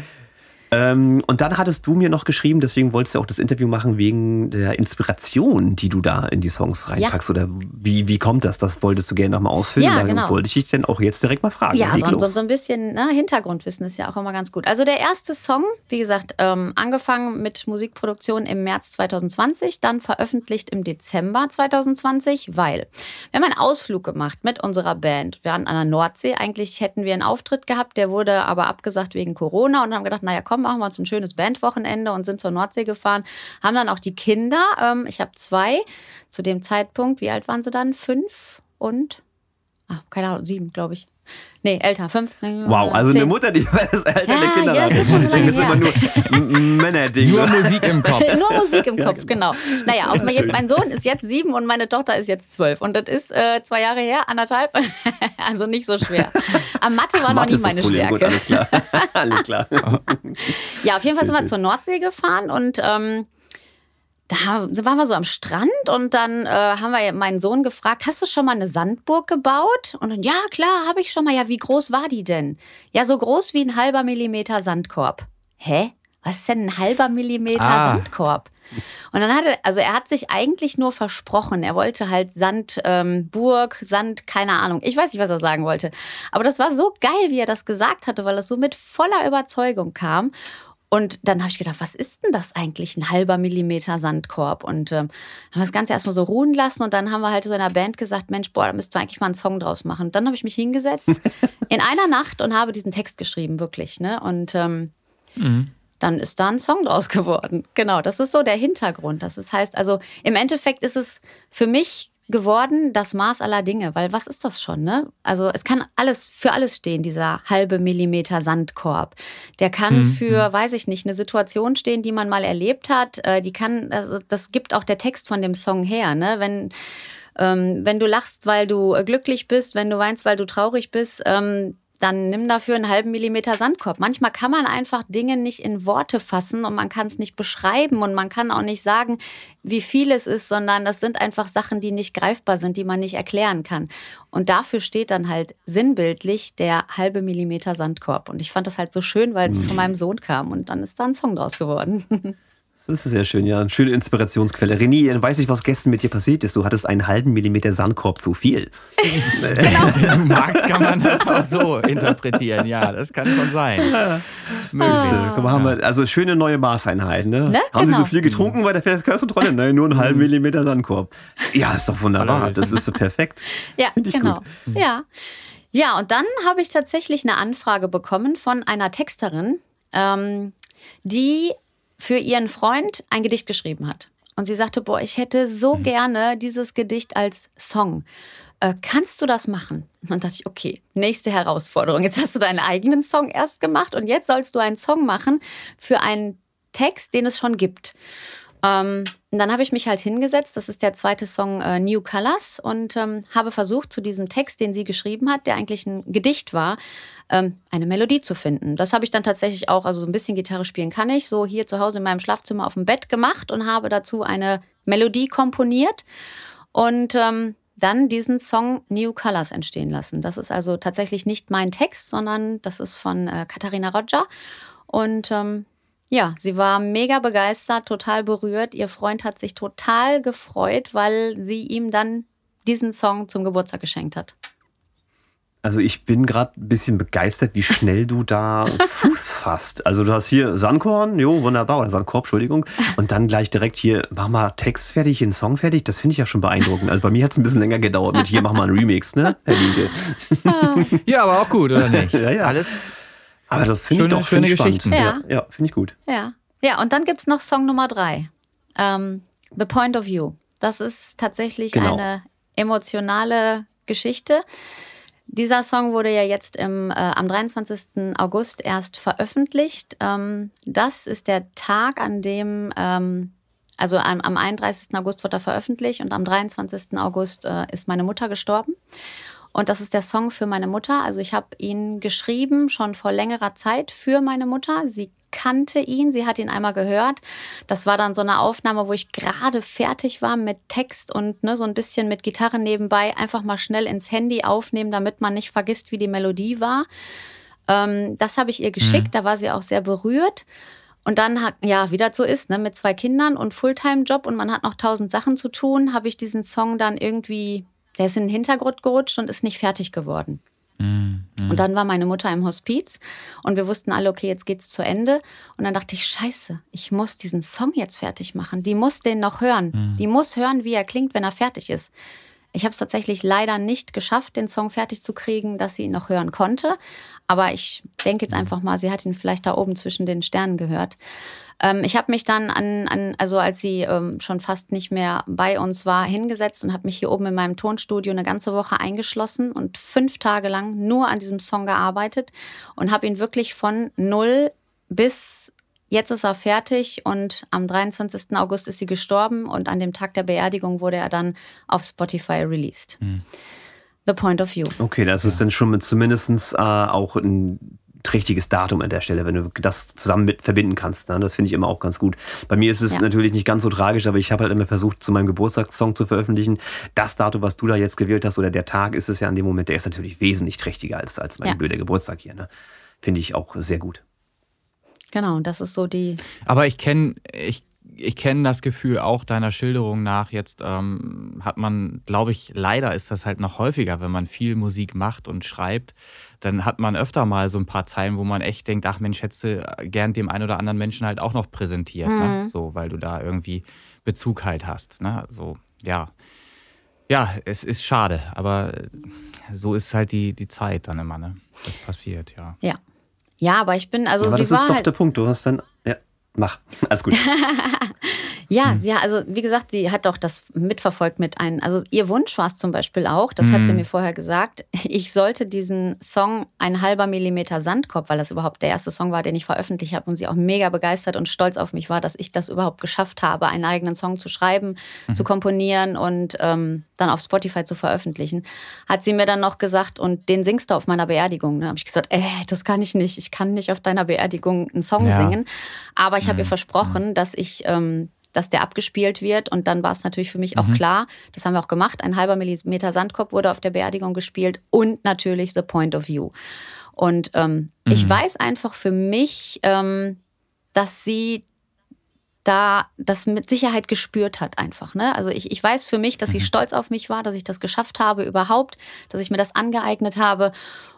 Ähm, und dann hattest du mir noch geschrieben, deswegen wolltest du auch das Interview machen wegen der Inspiration, die du da in die Songs reinpackst. Oder wie, wie kommt das? Das wolltest du gerne nochmal ausfüllen. Ja, genau. wollte ich dich dann auch jetzt direkt mal fragen. Ja, so, so, so ein bisschen ne, Hintergrundwissen ist ja auch immer ganz gut. Also der erste Song, wie gesagt, ähm, angefangen mit Musikproduktion im März 2020, dann veröffentlicht im Dezember 2020, weil wir haben einen Ausflug gemacht mit unserer Band. Wir waren an der Nordsee. Eigentlich hätten wir einen Auftritt gehabt, der wurde aber abgesagt wegen Corona und haben gedacht, naja, komm, machen wir uns ein schönes Bandwochenende und sind zur Nordsee gefahren. Haben dann auch die Kinder, ähm, ich habe zwei, zu dem Zeitpunkt, wie alt waren sie dann? Fünf und, ah, keine Ahnung, sieben, glaube ich. Nee, älter, fünf. Wow, also zehn. eine Mutter, die <laughs> das Alter Ja, der Kinder ja, das ist schon so lange das ist immer nur ein Männerding. Nur? Musik im Kopf. <laughs> Nur Musik im Kopf, genau. Naja, auf mein, mein Sohn ist jetzt sieben und meine Tochter ist jetzt zwölf. Und das ist äh, zwei Jahre her, anderthalb. <laughs> also nicht so schwer. Am Mathe war noch Mathe nie meine Problem. Stärke. Gut, alles klar. alles klar. Ja, auf jeden Fall sind wir zur Nordsee gefahren und ähm, da waren wir so am Strand und dann äh, haben wir meinen Sohn gefragt, hast du schon mal eine Sandburg gebaut? Und dann, ja, klar, habe ich schon mal. Ja, wie groß war die denn? Ja, so groß wie ein halber Millimeter Sandkorb. Hä? Was ist denn ein halber Millimeter ah. Sandkorb? Und dann hat er, also er hat sich eigentlich nur versprochen. Er wollte halt Sandburg, ähm, Sand, keine Ahnung. Ich weiß nicht, was er sagen wollte. Aber das war so geil, wie er das gesagt hatte, weil das so mit voller Überzeugung kam. Und dann habe ich gedacht, was ist denn das eigentlich, ein halber Millimeter Sandkorb? Und ähm, haben wir das Ganze erstmal so ruhen lassen und dann haben wir halt so in der Band gesagt, Mensch, boah, da müssten wir eigentlich mal einen Song draus machen. Und dann habe ich mich hingesetzt <laughs> in einer Nacht und habe diesen Text geschrieben, wirklich. Ne? Und ähm, mhm. dann ist da ein Song draus geworden. Genau, das ist so der Hintergrund. Das heißt, also im Endeffekt ist es für mich geworden, das Maß aller Dinge, weil was ist das schon, ne? Also es kann alles für alles stehen, dieser halbe Millimeter Sandkorb. Der kann mhm. für, mhm. weiß ich nicht, eine Situation stehen, die man mal erlebt hat. Äh, die kann, also das gibt auch der Text von dem Song her, ne? Wenn ähm, wenn du lachst, weil du glücklich bist, wenn du weinst, weil du traurig bist, ähm, dann nimm dafür einen halben Millimeter Sandkorb. Manchmal kann man einfach Dinge nicht in Worte fassen und man kann es nicht beschreiben und man kann auch nicht sagen, wie viel es ist, sondern das sind einfach Sachen, die nicht greifbar sind, die man nicht erklären kann. Und dafür steht dann halt sinnbildlich der halbe Millimeter Sandkorb. Und ich fand das halt so schön, weil es mhm. von meinem Sohn kam und dann ist da ein Song draus geworden. <laughs> Das ist sehr schön, ja. Eine schöne Inspirationsquelle. René, dann weiß ich, was gestern mit dir passiert ist. Du hattest einen halben Millimeter Sandkorb zu viel. <laughs> genau. Wenn du magst, kann man das auch so interpretieren. Ja, das kann schon sein. Möglich. Ah. Also schöne neue Maßeinheiten. Ne? ne? Haben genau. Sie so viel getrunken bei der Verkehrskontrolle? Nein, nur einen halben Millimeter Sandkorb. Ja, ist doch wunderbar. Das ist so perfekt. Ja, Finde ich genau. gut. Ja. ja, und dann habe ich tatsächlich eine Anfrage bekommen von einer Texterin, ähm, die für ihren Freund ein Gedicht geschrieben hat. Und sie sagte, boah, ich hätte so mhm. gerne dieses Gedicht als Song. Äh, kannst du das machen? Und dann dachte ich, okay, nächste Herausforderung. Jetzt hast du deinen eigenen Song erst gemacht und jetzt sollst du einen Song machen für einen Text, den es schon gibt. Ähm, und dann habe ich mich halt hingesetzt, das ist der zweite Song äh, New Colors, und ähm, habe versucht, zu diesem Text, den sie geschrieben hat, der eigentlich ein Gedicht war, ähm, eine Melodie zu finden. Das habe ich dann tatsächlich auch, also so ein bisschen Gitarre spielen kann ich, so hier zu Hause in meinem Schlafzimmer auf dem Bett gemacht und habe dazu eine Melodie komponiert und ähm, dann diesen Song New Colors entstehen lassen. Das ist also tatsächlich nicht mein Text, sondern das ist von äh, Katharina Roger. Und ähm, ja, sie war mega begeistert, total berührt. Ihr Freund hat sich total gefreut, weil sie ihm dann diesen Song zum Geburtstag geschenkt hat. Also ich bin gerade ein bisschen begeistert, wie schnell du da <laughs> Fuß fasst. Also du hast hier Sandkorn, jo, wunderbar, oder Sandkorb, Entschuldigung. Und dann gleich direkt hier, mach mal Text fertig, einen Song fertig. Das finde ich ja schon beeindruckend. Also bei mir hat es ein bisschen länger gedauert mit hier, mach mal einen Remix, ne, Herr Linke? <laughs> ja, aber auch gut, oder nicht? ja, ja. Alles aber das finde ich doch schöne Geschichten. Ja, ja, ja finde ich gut. Ja. ja, und dann gibt es noch Song Nummer drei. Ähm, The Point of View. Das ist tatsächlich genau. eine emotionale Geschichte. Dieser Song wurde ja jetzt im, äh, am 23. August erst veröffentlicht. Ähm, das ist der Tag, an dem, ähm, also am, am 31. August wurde er veröffentlicht und am 23. August äh, ist meine Mutter gestorben. Und das ist der Song für meine Mutter. Also ich habe ihn geschrieben schon vor längerer Zeit für meine Mutter. Sie kannte ihn, sie hat ihn einmal gehört. Das war dann so eine Aufnahme, wo ich gerade fertig war mit Text und ne, so ein bisschen mit Gitarre nebenbei. Einfach mal schnell ins Handy aufnehmen, damit man nicht vergisst, wie die Melodie war. Ähm, das habe ich ihr geschickt. Mhm. Da war sie auch sehr berührt. Und dann, ja, wie das so ist, ne, mit zwei Kindern und Fulltime-Job und man hat noch tausend Sachen zu tun, habe ich diesen Song dann irgendwie der ist in den Hintergrund gerutscht und ist nicht fertig geworden. Mhm. Und dann war meine Mutter im Hospiz und wir wussten alle, okay, jetzt geht's zu Ende. Und dann dachte ich, scheiße, ich muss diesen Song jetzt fertig machen. Die muss den noch hören. Mhm. Die muss hören, wie er klingt, wenn er fertig ist. Ich habe es tatsächlich leider nicht geschafft, den Song fertig zu kriegen, dass sie ihn noch hören konnte. Aber ich denke jetzt einfach mal, sie hat ihn vielleicht da oben zwischen den Sternen gehört. Ähm, ich habe mich dann an, an, also als sie ähm, schon fast nicht mehr bei uns war, hingesetzt und habe mich hier oben in meinem Tonstudio eine ganze Woche eingeschlossen und fünf Tage lang nur an diesem Song gearbeitet und habe ihn wirklich von null bis Jetzt ist er fertig und am 23. August ist sie gestorben und an dem Tag der Beerdigung wurde er dann auf Spotify released. Mhm. The Point of View. Okay, das ist dann schon mit zumindest äh, auch ein trächtiges Datum an der Stelle, wenn du das zusammen mit verbinden kannst. Ne? Das finde ich immer auch ganz gut. Bei mir ist es ja. natürlich nicht ganz so tragisch, aber ich habe halt immer versucht, zu meinem Geburtstagssong zu veröffentlichen. Das Datum, was du da jetzt gewählt hast, oder der Tag ist es ja an dem Moment, der ist natürlich wesentlich trächtiger als, als mein ja. blöder Geburtstag hier. Ne? Finde ich auch sehr gut. Genau, das ist so die. Aber ich kenne, ich ich kenne das Gefühl auch deiner Schilderung nach. Jetzt ähm, hat man, glaube ich, leider ist das halt noch häufiger, wenn man viel Musik macht und schreibt, dann hat man öfter mal so ein paar Zeilen, wo man echt denkt, ach Mensch, hättest du gern dem einen oder anderen Menschen halt auch noch präsentiert, ne? mhm. ne? so, weil du da irgendwie Bezug halt hast. Ne? So, ja. Ja, es ist schade, aber so ist halt die, die Zeit dann immer, ne? Das passiert, ja. Ja. Ja, aber ich bin, also aber sie das war ist doch halt der Punkt. Du hast dann, ja, mach, alles gut. <laughs> Ja, mhm. sie, also wie gesagt, sie hat doch das mitverfolgt mit einem. Also ihr Wunsch war es zum Beispiel auch, das mhm. hat sie hm. mir vorher gesagt, <laughs> ich sollte diesen Song ein halber Millimeter Sandkorb, weil das überhaupt der erste Song war, den ich veröffentlicht habe und sie auch mega begeistert und stolz auf mich war, dass ich das überhaupt geschafft habe, einen eigenen Song zu schreiben, mhm. zu komponieren und ähm, dann auf Spotify zu veröffentlichen. Hat sie mir dann noch gesagt, und den singst du auf meiner Beerdigung. Da habe ich gesagt, äh, das kann ich nicht. Ich kann nicht auf deiner Beerdigung einen Song ja. singen. Aber ich habe ihr hm. versprochen, dass ich ähm, dass der abgespielt wird. Und dann war es natürlich für mich auch mhm. klar, das haben wir auch gemacht, ein halber Millimeter Sandkorb wurde auf der Beerdigung gespielt und natürlich The Point of View. Und ähm, mhm. ich weiß einfach für mich, ähm, dass sie da das mit Sicherheit gespürt hat einfach. Ne? Also ich, ich weiß für mich, dass sie mhm. stolz auf mich war, dass ich das geschafft habe überhaupt, dass ich mir das angeeignet habe.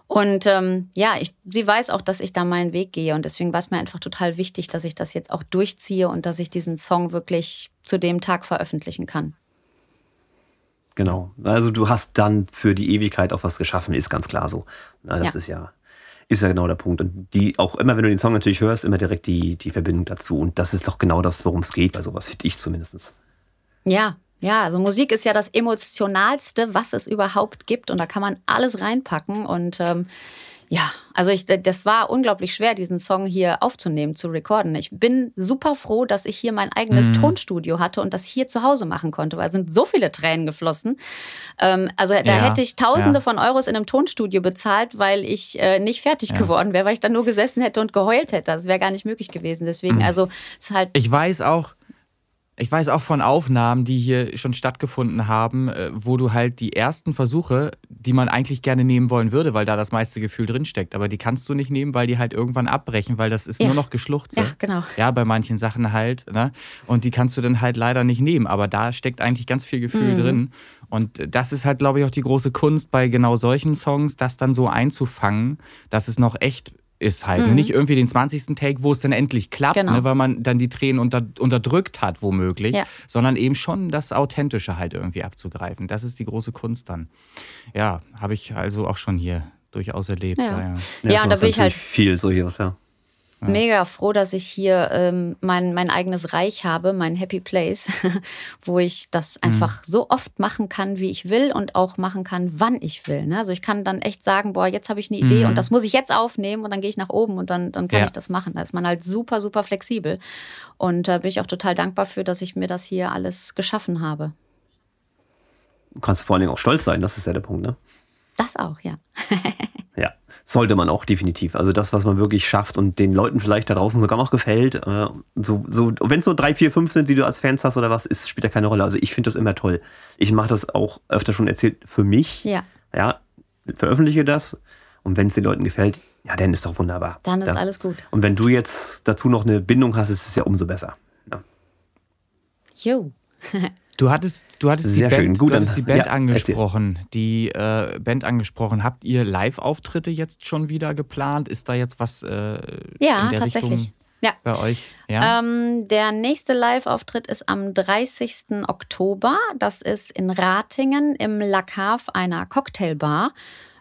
Und ähm, ja, ich, sie weiß auch, dass ich da meinen Weg gehe. Und deswegen war es mir einfach total wichtig, dass ich das jetzt auch durchziehe und dass ich diesen Song wirklich zu dem Tag veröffentlichen kann. Genau. Also du hast dann für die Ewigkeit auch was geschaffen, ist ganz klar so. das ja. ist ja ist ja genau der Punkt. Und die auch immer, wenn du den Song natürlich hörst, immer direkt die, die Verbindung dazu. Und das ist doch genau das, worum es geht bei sowas, finde ich zumindest. Ja, ja, also Musik ist ja das Emotionalste, was es überhaupt gibt. Und da kann man alles reinpacken. Und ähm, ja, also ich, das war unglaublich schwer, diesen Song hier aufzunehmen, zu recorden. Ich bin super froh, dass ich hier mein eigenes mhm. Tonstudio hatte und das hier zu Hause machen konnte, weil es sind so viele Tränen geflossen. Ähm, also da ja, hätte ich Tausende ja. von Euros in einem Tonstudio bezahlt, weil ich äh, nicht fertig ja. geworden wäre, weil ich dann nur gesessen hätte und geheult hätte. Das wäre gar nicht möglich gewesen. Deswegen, mhm. also es ist halt. Ich weiß auch, ich weiß auch von Aufnahmen, die hier schon stattgefunden haben, äh, wo du halt die ersten Versuche, die man eigentlich gerne nehmen wollen würde, weil da das meiste Gefühl drinsteckt, aber die kannst du nicht nehmen, weil die halt irgendwann abbrechen, weil das ist ja. nur noch Geschluchze. Ja, genau. Ja, bei manchen Sachen halt. Ne? Und die kannst du dann halt leider nicht nehmen, aber da steckt eigentlich ganz viel Gefühl mhm. drin. Und das ist halt, glaube ich, auch die große Kunst bei genau solchen Songs, das dann so einzufangen, dass es noch echt ist halt. Mhm. Nicht irgendwie den 20. Take, wo es dann endlich klappt, genau. ne, weil man dann die Tränen unter, unterdrückt hat, womöglich, ja. sondern eben schon das Authentische halt irgendwie abzugreifen. Das ist die große Kunst dann. Ja, habe ich also auch schon hier durchaus erlebt. Ja, ja. ja. ja und da bin ich halt viel so hier, ja ja. mega froh, dass ich hier ähm, mein, mein eigenes Reich habe, mein Happy Place, <laughs> wo ich das mhm. einfach mhm. so oft machen kann, wie ich will und auch machen kann, wann ich will. Ne? Also ich kann dann echt sagen, boah, jetzt habe ich eine Idee mhm. und das muss ich jetzt aufnehmen und dann gehe ich nach oben und dann, dann kann ja. ich das machen. Da ist man halt super, super flexibel. Und da äh, bin ich auch total dankbar für, dass ich mir das hier alles geschaffen habe. Du kannst vor allen Dingen auch stolz sein, das ist ja der Punkt, ne? Das auch, ja. <laughs> ja, sollte man auch definitiv. Also das, was man wirklich schafft und den Leuten vielleicht da draußen sogar noch gefällt. Äh, so, so, Wenn es nur drei, vier, fünf sind, die du als Fans hast oder was, ist, spielt ja keine Rolle. Also ich finde das immer toll. Ich mache das auch öfter schon erzählt für mich. Ja. Ja, veröffentliche das. Und wenn es den Leuten gefällt, ja, dann ist doch wunderbar. Dann ist ja. alles gut. Und wenn du jetzt dazu noch eine Bindung hast, ist es ja umso besser. Ja. Jo. <laughs> Du hattest, du hattest Sehr die Band, schön. Gut, du hattest die Band ja, angesprochen. Erzähl. Die äh, Band angesprochen. Habt ihr Live-Auftritte jetzt schon wieder geplant? Ist da jetzt was äh, ja, in der tatsächlich. Richtung ja. bei euch? Ja. Ähm, der nächste Live-Auftritt ist am 30. Oktober. Das ist in Ratingen im La Cave einer Cocktailbar.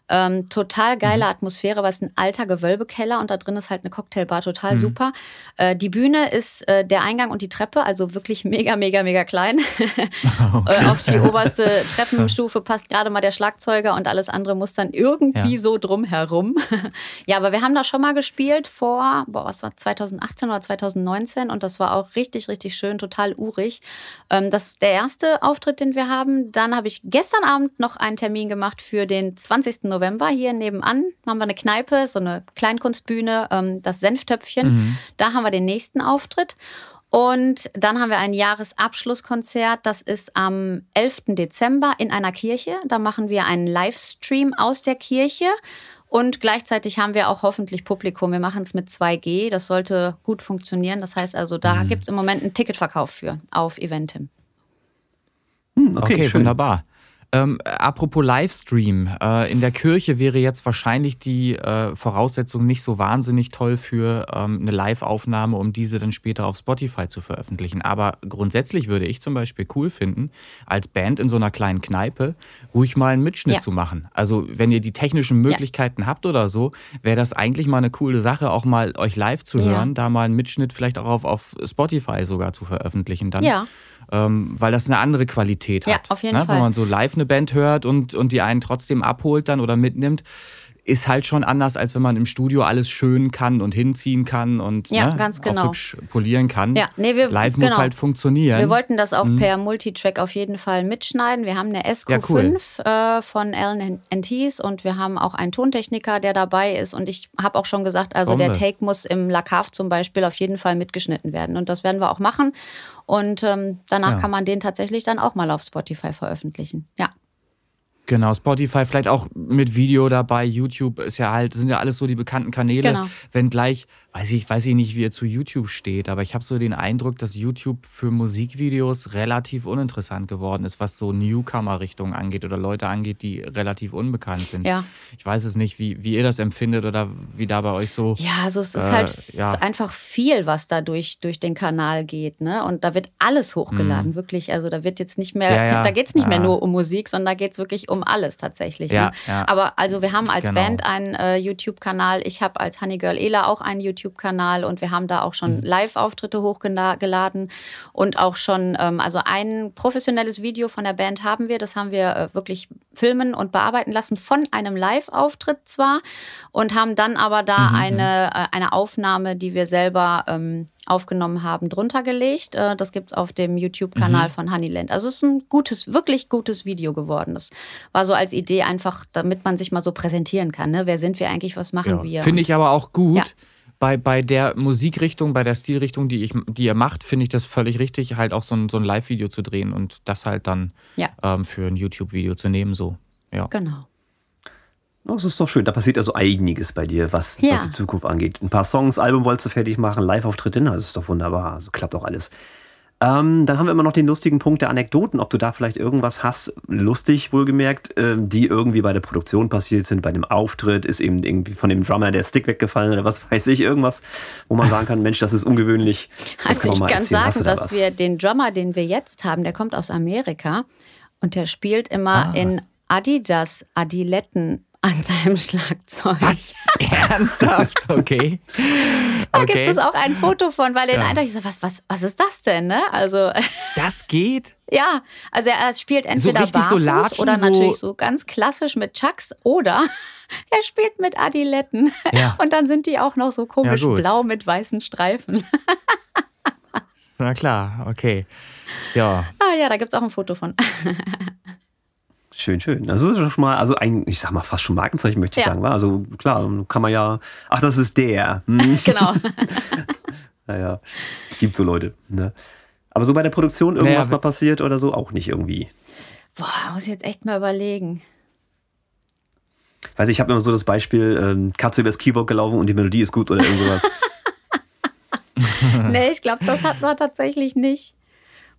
Ähm, total geile mhm. Atmosphäre, weil es ein alter Gewölbekeller und da drin ist halt eine Cocktailbar, total mhm. super. Äh, die Bühne ist äh, der Eingang und die Treppe, also wirklich <laughs> mega, mega, mega klein. <laughs> <laughs> okay. äh, auf die oberste Treppenstufe passt gerade mal der Schlagzeuger und alles andere muss dann irgendwie ja. so drumherum. ja, aber wir haben da schon mal gespielt vor, boah, was war 2018 oder 2019 und das war auch richtig, richtig schön, total urig. Ähm, das ist der erste Auftritt, den wir haben. Dann habe ich gestern Abend noch einen Termin gemacht für den 20. November November hier nebenan haben wir eine Kneipe, so eine Kleinkunstbühne, ähm, das Senftöpfchen. Mhm. Da haben wir den nächsten Auftritt. Und dann haben wir ein Jahresabschlusskonzert. Das ist am 11. Dezember in einer Kirche. Da machen wir einen Livestream aus der Kirche. Und gleichzeitig haben wir auch hoffentlich Publikum. Wir machen es mit 2G. Das sollte gut funktionieren. Das heißt also, da mhm. gibt es im Moment einen Ticketverkauf für auf Eventim. Hm, okay, okay wunderbar. Ähm, apropos Livestream, äh, in der Kirche wäre jetzt wahrscheinlich die äh, Voraussetzung nicht so wahnsinnig toll für ähm, eine Live-Aufnahme, um diese dann später auf Spotify zu veröffentlichen. Aber grundsätzlich würde ich zum Beispiel cool finden, als Band in so einer kleinen Kneipe ruhig mal einen Mitschnitt ja. zu machen. Also wenn ihr die technischen Möglichkeiten ja. habt oder so, wäre das eigentlich mal eine coole Sache, auch mal euch live zu hören, ja. da mal einen Mitschnitt vielleicht auch auf, auf Spotify sogar zu veröffentlichen. Dann ja ähm, weil das eine andere Qualität hat. Ja, auf jeden ne? Fall. Wenn man so live eine Band hört und, und die einen trotzdem abholt dann oder mitnimmt, ist halt schon anders, als wenn man im Studio alles schön kann und hinziehen kann und ja, ne, ganz genau. hübsch polieren kann. Ja, nee, wir, Live genau. muss halt funktionieren. Wir wollten das auch mhm. per Multitrack auf jeden Fall mitschneiden. Wir haben eine SQ5 ja, cool. äh, von Alan Enties und wir haben auch einen Tontechniker, der dabei ist. Und ich habe auch schon gesagt, also Bombe. der Take muss im Lacave zum Beispiel auf jeden Fall mitgeschnitten werden. Und das werden wir auch machen. Und ähm, danach ja. kann man den tatsächlich dann auch mal auf Spotify veröffentlichen. Ja. Genau, Spotify vielleicht auch mit Video dabei, YouTube ist ja halt, sind ja alles so die bekannten Kanäle. Genau. Wenn gleich, weiß ich, weiß ich nicht, wie er zu YouTube steht, aber ich habe so den Eindruck, dass YouTube für Musikvideos relativ uninteressant geworden ist, was so Newcomer-Richtungen angeht oder Leute angeht, die relativ unbekannt sind. Ja. Ich weiß es nicht, wie, wie ihr das empfindet oder wie da bei euch so. Ja, also es ist äh, halt ja. einfach viel, was da durch, durch den Kanal geht, ne? Und da wird alles hochgeladen, mhm. wirklich. Also da wird jetzt nicht mehr, ja, ja. da geht es nicht mehr nur um Musik, sondern da geht es wirklich um alles tatsächlich. Ja, ne? ja. Aber also wir haben als genau. Band einen äh, YouTube-Kanal, ich habe als Honey Girl Ela auch einen YouTube-Kanal und wir haben da auch schon mhm. Live-Auftritte hochgeladen und auch schon, ähm, also ein professionelles Video von der Band haben wir, das haben wir äh, wirklich filmen und bearbeiten lassen von einem Live-Auftritt zwar und haben dann aber da mhm. mhm. eine, äh, eine Aufnahme, die wir selber ähm, aufgenommen haben, drunter gelegt. Äh, das gibt es auf dem YouTube-Kanal mhm. von Honeyland. Also es ist ein gutes, wirklich gutes Video geworden. Das war so als Idee einfach, damit man sich mal so präsentieren kann. Ne? Wer sind wir eigentlich, was machen ja. wir? Finde ich aber auch gut. Ja. Bei, bei der Musikrichtung, bei der Stilrichtung, die, ich, die ihr macht, finde ich das völlig richtig, halt auch so ein, so ein Live-Video zu drehen und das halt dann ja. ähm, für ein YouTube-Video zu nehmen. So. Ja. Genau. Das ist doch schön. Da passiert also einiges bei dir, was, ja. was die Zukunft angeht. Ein paar Songs, Album wolltest du fertig machen, Live-Auftritte, das ist doch wunderbar. Also klappt auch alles. Ähm, dann haben wir immer noch den lustigen Punkt der Anekdoten, ob du da vielleicht irgendwas hast, lustig wohlgemerkt, äh, die irgendwie bei der Produktion passiert sind, bei dem Auftritt, ist eben irgendwie von dem Drummer der Stick weggefallen oder was <laughs> weiß ich, irgendwas, wo man sagen kann, Mensch, das ist ungewöhnlich. Das also ich kann sagen, da dass was? wir den Drummer, den wir jetzt haben, der kommt aus Amerika und der spielt immer ah. in Adidas Adiletten an seinem Schlagzeug. Was? <laughs> Ernsthaft? Okay. Da okay. gibt es auch ein Foto von, weil er ja. Eindruck, ich so, was, was, was ist das denn? Ne? Also, <laughs> das geht? Ja, also er spielt entweder so barfuß so latschen, oder natürlich so ganz klassisch mit Chucks oder <laughs> er spielt mit Adiletten. Ja. Und dann sind die auch noch so komisch ja, blau mit weißen Streifen. Na klar, okay. Ja. Ah ja, da gibt es auch ein Foto von. Schön, schön. Das ist schon mal, also ein, ich sag mal, fast schon Markenzeichen, möchte ich ja. sagen. Wa? Also klar, kann man ja, ach, das ist der. Hm. <laughs> Genau. <laughs> naja, gibt so Leute. Ne? Aber so bei der Produktion irgendwas naja, mal passiert oder so, auch nicht irgendwie. Boah, muss ich jetzt echt mal überlegen. Weiß ich, ich habe immer so das Beispiel, ähm, Katze übers Keyboard gelaufen und die Melodie ist gut oder irgendwas. <laughs> nee, ich glaube, das hat man tatsächlich nicht.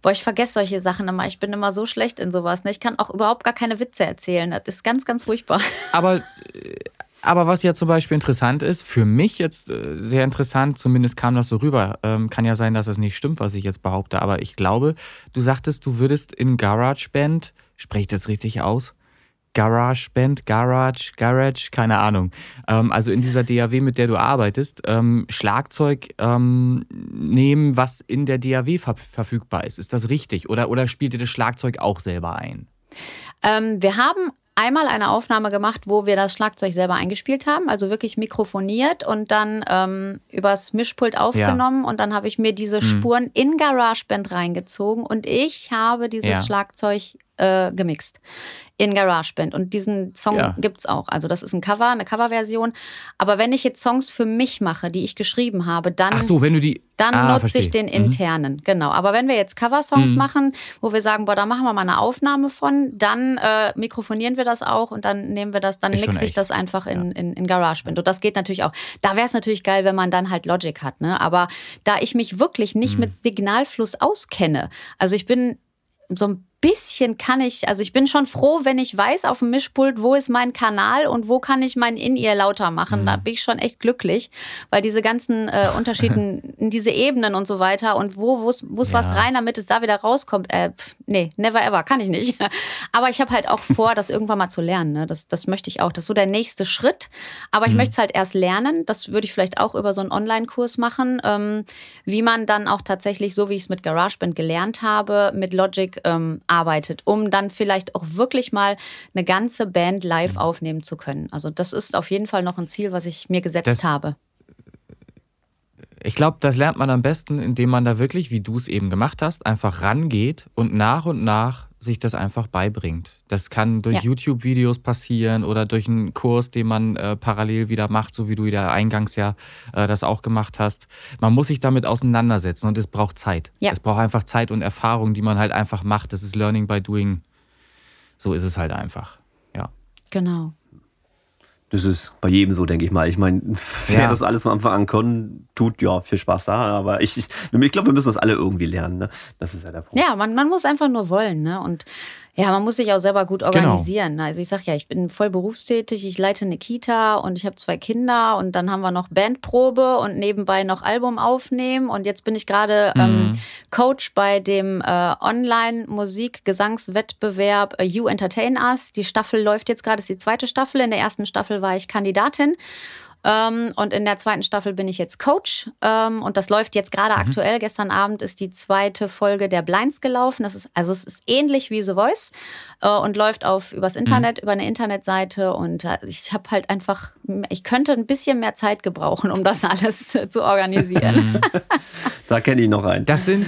Boah, ich vergesse solche Sachen immer. Ich bin immer so schlecht in sowas. Ne? Ich kann auch überhaupt gar keine Witze erzählen. Das ist ganz, ganz furchtbar. <laughs> Aber, äh, aber was ja zum Beispiel interessant ist, für mich jetzt äh, sehr interessant, zumindest kam das so rüber. Ähm, kann ja sein, dass das nicht stimmt, was ich jetzt behaupte. Aber ich glaube, du sagtest, du würdest in GarageBand, spreche ich das richtig aus? Garage Band, Garage, Garage, keine Ahnung. Ähm, also in dieser DAW, mit der du arbeitest, ähm, Schlagzeug ähm, nehmen, was in der DAW ver verfügbar ist. Ist das richtig? Oder, oder spielt ihr das Schlagzeug auch selber ein? Ähm, wir haben einmal eine Aufnahme gemacht, wo wir das Schlagzeug selber eingespielt haben, also wirklich mikrofoniert und dann ähm, übers Mischpult aufgenommen ja. und dann habe ich mir diese hm. Spuren in GarageBand reingezogen und ich habe dieses ja. Schlagzeug äh, gemixt in GarageBand. Und diesen Song ja. gibt es auch. Also das ist ein Cover, eine Coverversion. Aber wenn ich jetzt Songs für mich mache, die ich geschrieben habe, dann, so, die, dann ah, nutze verstehe. ich den mhm. internen. Mhm. Genau. Aber wenn wir jetzt Coversongs mhm. machen, wo wir sagen, boah, da machen wir mal eine Aufnahme von, dann äh, mikrofonieren wir das auch und dann nehmen wir das, dann mixe ich das einfach in, in, in GarageBand. Und das geht natürlich auch. Da wäre es natürlich geil, wenn man dann halt Logic hat. Ne? Aber da ich mich wirklich nicht mhm. mit Signalfluss auskenne, also ich bin so ein bisschen kann ich, also ich bin schon froh, wenn ich weiß auf dem Mischpult, wo ist mein Kanal und wo kann ich mein In-Ear lauter machen. Mhm. Da bin ich schon echt glücklich, weil diese ganzen äh, <laughs> Unterschieden, diese Ebenen und so weiter und wo muss ja. was rein, damit es da wieder rauskommt. Äh, pff, nee, never ever, kann ich nicht. <laughs> Aber ich habe halt auch vor, das irgendwann mal zu lernen. Ne? Das, das möchte ich auch. Das ist so der nächste Schritt. Aber ich mhm. möchte es halt erst lernen. Das würde ich vielleicht auch über so einen Online-Kurs machen, ähm, wie man dann auch tatsächlich, so wie ich es mit GarageBand gelernt habe, mit Logic ähm, arbeitet, um dann vielleicht auch wirklich mal eine ganze Band live mhm. aufnehmen zu können. Also das ist auf jeden Fall noch ein Ziel, was ich mir gesetzt das, habe. Ich glaube, das lernt man am besten, indem man da wirklich, wie du es eben gemacht hast, einfach rangeht und nach und nach sich das einfach beibringt. Das kann durch ja. YouTube-Videos passieren oder durch einen Kurs, den man äh, parallel wieder macht, so wie du wieder eingangs ja äh, das auch gemacht hast. Man muss sich damit auseinandersetzen und es braucht Zeit. Ja. Es braucht einfach Zeit und Erfahrung, die man halt einfach macht. Das ist Learning by Doing. So ist es halt einfach. Ja. Genau. Das ist bei jedem so, denke ich mal. Ich meine, wer ja. das alles von Anfang an kann, tut ja viel Spaß da. Aber ich, ich, ich glaube, wir müssen das alle irgendwie lernen. Ne? Das ist ja der Punkt. Ja, man, man muss einfach nur wollen. Ne? Und ja, man muss sich auch selber gut genau. organisieren. Genau. Also ich sage ja, ich bin voll berufstätig, ich leite eine Kita und ich habe zwei Kinder und dann haben wir noch Bandprobe und nebenbei noch Album aufnehmen. Und jetzt bin ich gerade ähm, mhm. ähm, Coach bei dem äh, Online-Musik-Gesangswettbewerb äh, You Entertain Us. Die Staffel läuft jetzt gerade, ist die zweite Staffel. In der ersten Staffel war ich Kandidatin. Ähm, und in der zweiten Staffel bin ich jetzt Coach. Ähm, und das läuft jetzt gerade mhm. aktuell. Gestern Abend ist die zweite Folge der Blinds gelaufen. Das ist, also es ist ähnlich wie The Voice äh, und läuft auf übers mhm. Internet, mhm. über eine Internetseite. Und äh, ich habe halt einfach, ich könnte ein bisschen mehr Zeit gebrauchen, um das <laughs> alles zu organisieren. da kenne ich noch einen. Das sind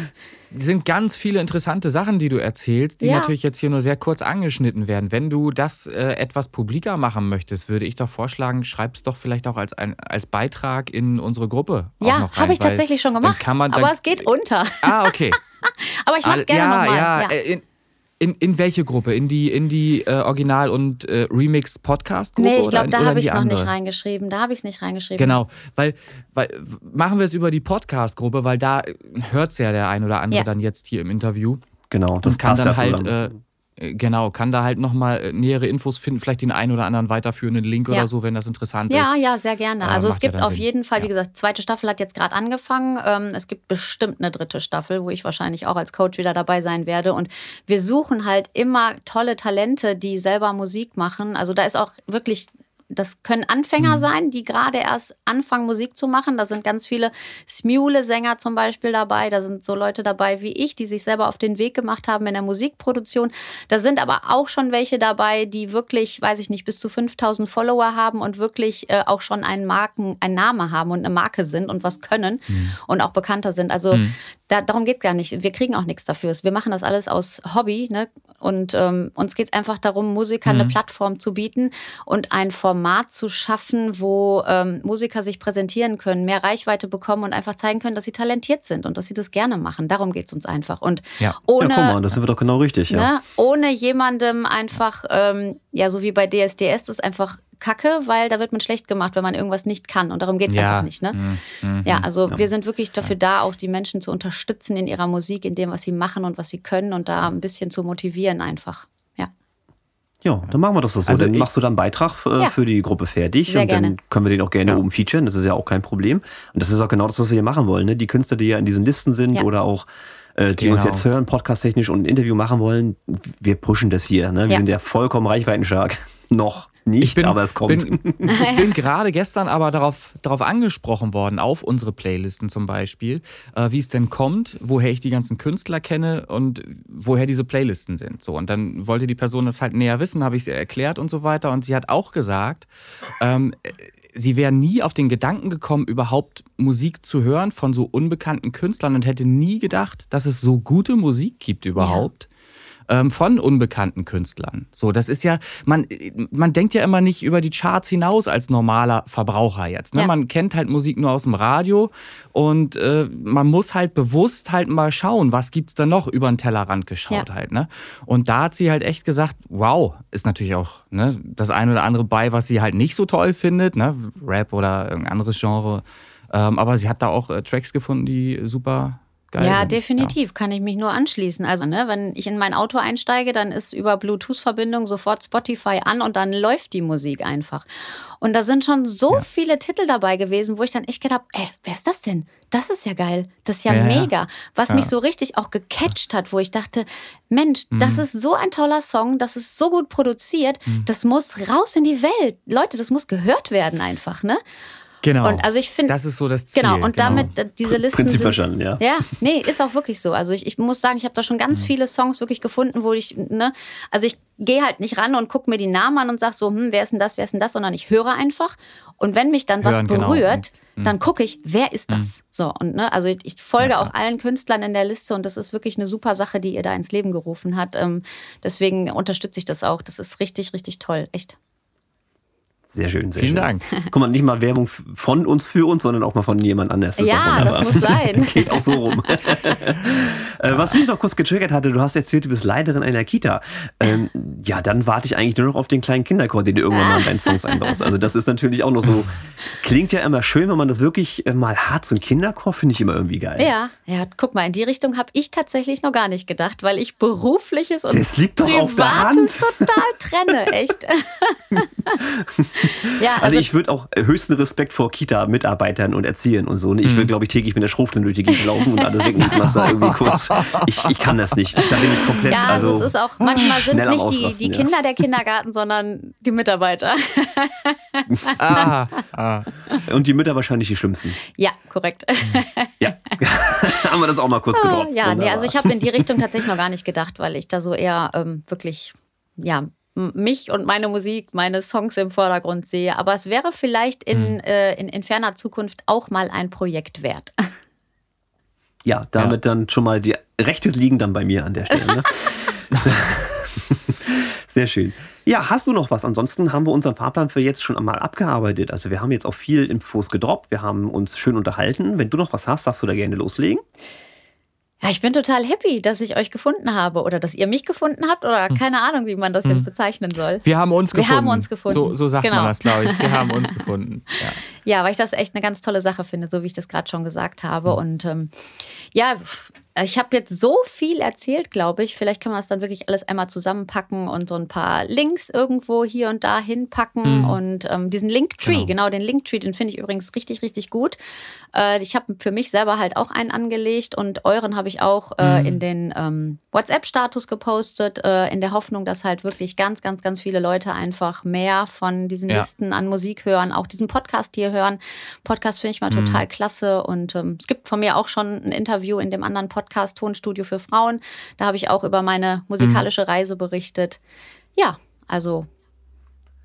sind ganz viele interessante Sachen, die du erzählst, die ja. natürlich jetzt hier nur sehr kurz angeschnitten werden. Wenn du das äh, etwas publiker machen möchtest, würde ich doch vorschlagen, schreib es doch vielleicht auch als, ein, als Beitrag in unsere Gruppe. Ja, habe ich tatsächlich schon gemacht. Man, aber es geht unter. Ah, okay. <laughs> aber ich mache es gerne ja, nochmal. Ja, ja. Äh, in, in, in welche Gruppe? In die, in die äh, Original- und äh, Remix-Podcast-Gruppe? Nee, ich glaube, da habe ich es noch nicht reingeschrieben. Da habe ich es nicht reingeschrieben. Genau, weil, weil machen wir es über die Podcast-Gruppe, weil da hört es ja der ein oder andere ja. dann jetzt hier im Interview. Genau, das und kann dann halt äh, genau, kann da halt nochmal äh, nähere Infos finden, vielleicht den einen oder anderen weiterführenden Link ja. oder so, wenn das interessant ja, ist. Ja, ja, sehr gerne. Also es gibt auf Sinn. jeden Fall, wie gesagt, zweite Staffel hat jetzt gerade angefangen. Ähm, es gibt bestimmt eine dritte Staffel, wo ich wahrscheinlich auch als Coach wieder dabei sein werde. Und wir suchen halt immer tolle Talente, die selber Musik machen. Also da ist auch wirklich das können Anfänger mhm. sein, die gerade erst anfangen, Musik zu machen. Da sind ganz viele Smule-Sänger zum Beispiel dabei. Da sind so Leute dabei wie ich, die sich selber auf den Weg gemacht haben in der Musikproduktion. Da sind aber auch schon welche dabei, die wirklich, weiß ich nicht, bis zu 5000 Follower haben und wirklich äh, auch schon einen Marken, einen Namen haben und eine Marke sind und was können mhm. und auch bekannter sind. Also mhm. Da, darum geht es gar nicht. Wir kriegen auch nichts dafür. Wir machen das alles aus Hobby. Ne? Und ähm, uns geht es einfach darum, Musikern eine mhm. Plattform zu bieten und ein Format zu schaffen, wo ähm, Musiker sich präsentieren können, mehr Reichweite bekommen und einfach zeigen können, dass sie talentiert sind und dass sie das gerne machen. Darum geht es uns einfach. Und ja. ohne, ja, guck mal, das sind wir doch genau richtig. Ja. Ne, ohne jemandem einfach, ähm, ja, so wie bei DSDS, das einfach Kacke, weil da wird man schlecht gemacht, wenn man irgendwas nicht kann. Und darum geht es ja. einfach nicht. Ne? Mhm. mhm. Ja, also ja. wir sind wirklich dafür da, auch die Menschen zu unterstützen in ihrer Musik, in dem, was sie machen und was sie können und da ein bisschen zu motivieren einfach. Ja, dann machen wir das so. Also dann machst du dann einen Beitrag äh, ja. für die Gruppe fertig Sehr und dann gerne. können wir den auch gerne ja. oben featuren. Das ist ja auch kein Problem. Und das ist auch genau das, was wir hier machen wollen. Ne? Die Künstler, die ja in diesen Listen sind ja. oder auch äh, die genau. uns jetzt hören, podcast-technisch und ein Interview machen wollen, wir pushen das hier. Ne? Wir sind ja vollkommen reichweitenstark. <laughs> Noch nicht, bin, aber es kommt. Bin, <laughs> bin gerade gestern aber darauf, darauf angesprochen worden, auf unsere Playlisten zum Beispiel, äh, wie es denn kommt, woher ich die ganzen Künstler kenne und woher diese Playlisten sind. So, und dann wollte die Person das halt näher wissen, habe ich sie erklärt und so weiter. Und sie hat auch gesagt, ähm, sie wäre nie auf den Gedanken gekommen, überhaupt Musik zu hören von so unbekannten Künstlern und hätte nie gedacht, dass es so gute Musik gibt überhaupt. Ja ähm, von unbekannten Künstlern. So, das ist ja, man, man denkt ja immer nicht über die Charts hinaus als normaler Verbraucher jetzt. Ne? Ja. Man kennt halt Musik nur aus dem Radio und äh, man muss halt bewusst halt mal schauen, was gibt's da noch über den Tellerrand geschaut ja. halt. Ne? Und da hat sie halt echt gesagt, wow, ist natürlich auch ne, das eine oder andere bei, was sie halt nicht so toll findet, ne? Rap oder irgendein anderes Genre. Ähm, aber sie hat da auch äh, Tracks gefunden, die super Geil ja, sind. definitiv, ja. kann ich mich nur anschließen. Also, ne, wenn ich in mein Auto einsteige, dann ist über Bluetooth-Verbindung sofort Spotify an und dann läuft die Musik einfach. Und da sind schon so ja. viele Titel dabei gewesen, wo ich dann echt gedacht habe, ey, wer ist das denn? Das ist ja geil. Das ist ja, ja mega. Was mich so richtig auch gecatcht hat, wo ich dachte, Mensch, mhm. das ist so ein toller Song, das ist so gut produziert, mhm. das muss raus in die Welt. Leute, das muss gehört werden einfach, ne? Genau. Und also ich finde, das ist so das Ziel. Genau. Und genau. damit äh, diese Listen Prinzip sind, verstanden, ja. Ja, nee, ist auch wirklich so. Also ich, ich muss sagen, ich habe da schon ganz mhm. viele Songs wirklich gefunden, wo ich ne, also ich gehe halt nicht ran und gucke mir die Namen an und sage so, hm, wer ist denn das, wer ist denn das, sondern ich höre einfach. Und wenn mich dann Hören, was genau. berührt, genau. dann gucke ich, wer ist mhm. das? Mhm. So und ne, also ich, ich folge ja, auch allen Künstlern in der Liste und das ist wirklich eine super Sache, die ihr da ins Leben gerufen hat. Ähm, deswegen unterstütze ich das auch. Das ist richtig, richtig toll, echt. Sehr schön, sehr Vielen schön. Dank. Guck mal, nicht mal Werbung von uns für uns, sondern auch mal von jemand anders. Das ja, das muss sein. <laughs> Geht auch so rum. <laughs> Äh, was mich noch kurz getriggert hatte, du hast erzählt, du bist Leiterin einer Kita. Ähm, ja, dann warte ich eigentlich nur noch auf den kleinen Kinderchor, den du irgendwann mal in deinen Songs einbaust. Also das ist natürlich auch noch so, klingt ja immer schön, wenn man das wirklich äh, mal hat. So ein Kinderchor finde ich immer irgendwie geil. Ja, ja, guck mal, in die Richtung habe ich tatsächlich noch gar nicht gedacht, weil ich berufliches und das liegt doch auf der Hand. total trenne, echt. <laughs> <laughs> ja, also, also ich würde auch höchsten Respekt vor Kita-Mitarbeitern und Erziehern und so. Ich würde, mhm. glaube ich, täglich mit der Schruft durch die Gegend laufen und alles wegnehmen, was da irgendwie <laughs> kurz. Ich, ich kann das nicht. Da bin ich komplett. Ja, also, also es ist auch, manchmal sind nicht die, die Kinder ja. der Kindergarten, sondern die Mitarbeiter. <laughs> ah, ah. Und die Mütter wahrscheinlich die schlimmsten. Ja, korrekt. Ja. Haben wir das auch mal kurz gedroppt. Ja, nee, also ich habe in die Richtung tatsächlich noch gar nicht gedacht, weil ich da so eher ähm, wirklich, ja, mich und meine Musik, meine Songs im Vordergrund sehe. Aber es wäre vielleicht in, mhm. äh, in, in ferner Zukunft auch mal ein Projekt wert. <laughs> Ja, damit ja. dann schon mal die Rechtes liegen dann bei mir an der Stelle. Ne? <laughs> <laughs> Sehr schön. Ja, hast du noch was? Ansonsten haben wir unseren Fahrplan für jetzt schon einmal abgearbeitet. Also wir haben jetzt auch viel Infos gedroppt, wir haben uns schön unterhalten. Wenn du noch was hast, darfst du da gerne loslegen. Ja, ich bin total happy, dass ich euch gefunden habe oder dass ihr mich gefunden habt oder hm. keine Ahnung, wie man das jetzt hm. bezeichnen soll. Wir haben uns gefunden. Wir haben uns gefunden. So, so sagt genau. man das, glaube ich. Wir haben uns <laughs> gefunden. Ja. ja, weil ich das echt eine ganz tolle Sache finde, so wie ich das gerade schon gesagt habe. Hm. Und ähm, ja, ich habe jetzt so viel erzählt, glaube ich. Vielleicht kann man das dann wirklich alles einmal zusammenpacken und so ein paar Links irgendwo hier und da hinpacken. Mhm. Und ähm, diesen Linktree, genau. genau, den Linktree, den finde ich übrigens richtig, richtig gut. Äh, ich habe für mich selber halt auch einen angelegt und euren habe ich auch äh, mhm. in den ähm, WhatsApp-Status gepostet, äh, in der Hoffnung, dass halt wirklich ganz, ganz, ganz viele Leute einfach mehr von diesen ja. Listen an Musik hören, auch diesen Podcast hier hören. Podcast finde ich mal mhm. total klasse. Und ähm, es gibt von mir auch schon ein Interview in dem anderen Podcast Podcast Tonstudio für Frauen. Da habe ich auch über meine musikalische Reise berichtet. Ja, also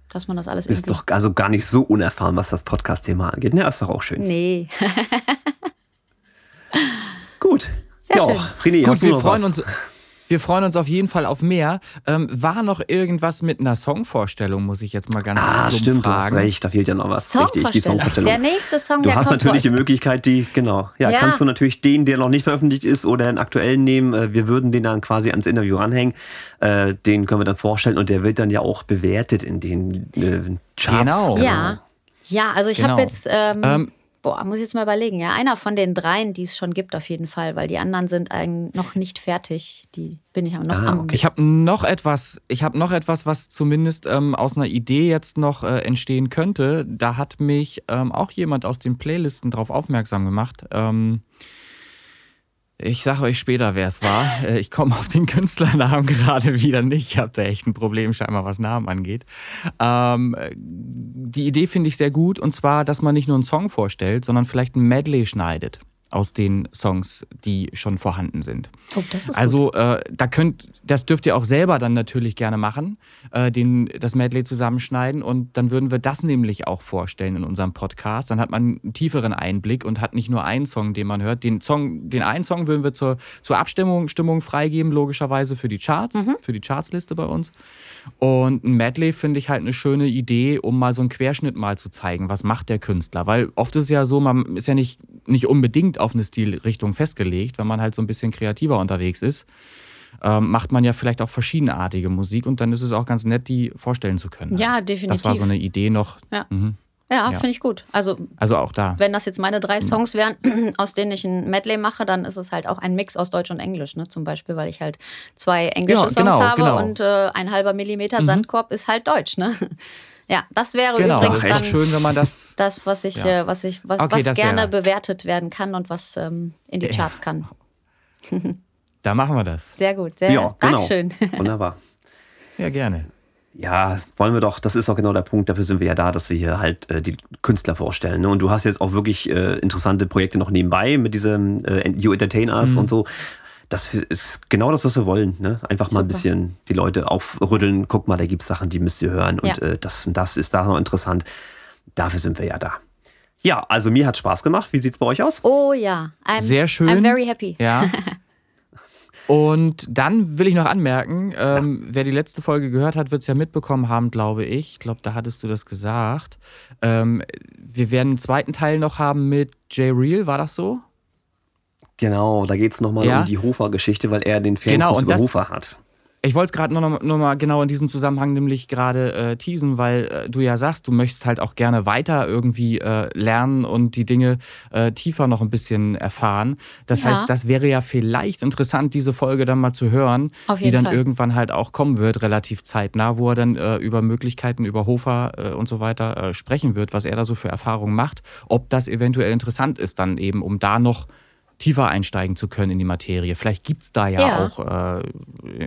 dass man das alles Ist doch also gar nicht so unerfahren, was das Podcast-Thema angeht. Ja, ist doch auch schön. Nee. Gut. Sehr ja, schön. René, Gut, wir freuen was? uns. Wir freuen uns auf jeden Fall auf mehr. Ähm, war noch irgendwas mit einer Songvorstellung, muss ich jetzt mal ganz ah, stimmt, fragen. du hast recht, da fehlt ja noch was. Richtig, die Songvorstellung. Der nächste Song, Du hast natürlich die Möglichkeit, die, genau, ja, ja, kannst du natürlich den, der noch nicht veröffentlicht ist oder einen aktuellen nehmen. Äh, wir würden den dann quasi ans Interview ranhängen. Äh, den können wir dann vorstellen und der wird dann ja auch bewertet in den äh, Charts. Genau. Ja. Ja, also ich genau. habe jetzt ähm, ähm, Boah, muss ich jetzt mal überlegen. Ja, einer von den dreien, die es schon gibt, auf jeden Fall, weil die anderen sind noch nicht fertig. Die bin ich aber noch ah, am. Okay. Ich habe noch etwas, ich habe noch etwas, was zumindest ähm, aus einer Idee jetzt noch äh, entstehen könnte. Da hat mich ähm, auch jemand aus den Playlisten darauf aufmerksam gemacht. Ähm, ich sage euch später, wer es war. <laughs> Äh, ich komme auf den Künstlernamen <laughs> gerade wieder nicht. Ich habe da echt ein Problem, scheinbar, was Namen angeht. Ähm, die Idee finde ich sehr gut und zwar, dass man nicht nur einen Song vorstellt, sondern vielleicht ein Medley schneidet. Aus den Songs, die schon vorhanden sind. Oh, also äh, da könnt, das dürft ihr auch selber dann natürlich gerne machen, äh, den, das Medley zusammenschneiden und dann würden wir das nämlich auch vorstellen in unserem Podcast. Dann hat man einen tieferen Einblick und hat nicht nur einen Song, den man hört. Den Song, den einen Song würden wir zur, zur Abstimmung Stimmung freigeben, logischerweise für die Charts, Mhm. für die Chartsliste bei uns. Und ein Medley finde ich halt eine schöne Idee, um mal so einen Querschnitt mal zu zeigen, was macht der Künstler. Weil oft ist es ja so, man ist ja nicht, nicht unbedingt auf eine Stilrichtung festgelegt, wenn man halt so ein bisschen kreativer unterwegs ist. Ähm, macht man ja vielleicht auch verschiedenartige Musik und dann ist es auch ganz nett, die vorstellen zu können. Ja, definitiv. Das war so eine Idee noch. Ja. Mhm. Ja, Ja. finde ich gut. Also, Also auch da. wenn das jetzt meine drei Genau. Songs wären, <clears throat> aus denen ich ein Medley mache, dann ist es halt auch ein Mix aus Deutsch und Englisch, ne? Zum Beispiel, weil ich halt zwei englische Ja, Songs genau, habe genau. und äh, ein halber Millimeter Mhm. Sandkorb ist halt Deutsch, ne? <laughs> Ja, das wäre Genau, übrigens das ist dann schön, wenn man das. das, was ich, Ja. äh, was ich, was, Okay, was gerne wäre- bewertet werden kann und was ähm, in die. Charts kann. <laughs> Da machen wir das. Sehr gut, sehr Ja, genau. Dankeschön. <laughs> Wunderbar. Ja, gerne. Ja, wollen wir doch, das ist doch genau der Punkt, dafür sind wir ja da, dass wir hier halt äh, die Künstler vorstellen. Ne? Und du hast jetzt auch wirklich äh, interessante Projekte noch nebenbei mit diesem äh, You Entertain Us Mhm. und so. Das ist genau das, was wir wollen. Ne? Einfach mal ein Super. bisschen die Leute aufrütteln. Guck mal, da gibt's Sachen, die müsst ihr hören. Und Ja. äh, das, und das ist da noch interessant. Dafür sind wir ja da. Ja, also mir hat Spaß gemacht. Wie sieht's bei euch aus? Oh ja, I'm, Sehr schön. I'm very happy. Ja. <laughs> Und dann will ich noch anmerken, ähm, wer die letzte Folge gehört hat, wird es ja mitbekommen haben, glaube ich. Ich glaube, da hattest du das gesagt. Ähm, wir werden einen zweiten Teil noch haben mit Jay Real, war das so? Genau, da geht's nochmal Ja. um die Hofer-Geschichte, weil er den Genau, Fankurs und über das- Hofer hat. Ich wollte es gerade noch, noch, noch mal genau in diesem Zusammenhang nämlich gerade äh, teasen, weil äh, du ja sagst, du möchtest halt auch gerne weiter irgendwie äh, lernen und die Dinge äh, tiefer noch ein bisschen erfahren. Das Ja. heißt, das wäre ja vielleicht interessant, diese Folge dann mal zu hören, die dann Fall. irgendwann halt auch kommen wird, relativ zeitnah, wo er dann äh, über Möglichkeiten, über Hofer äh, und so weiter sprechen wird, was er da so für Erfahrungen macht, ob das eventuell interessant ist, dann eben, um da noch tiefer einsteigen zu können in die Materie. Vielleicht gibt es da ja, Ja. auch äh,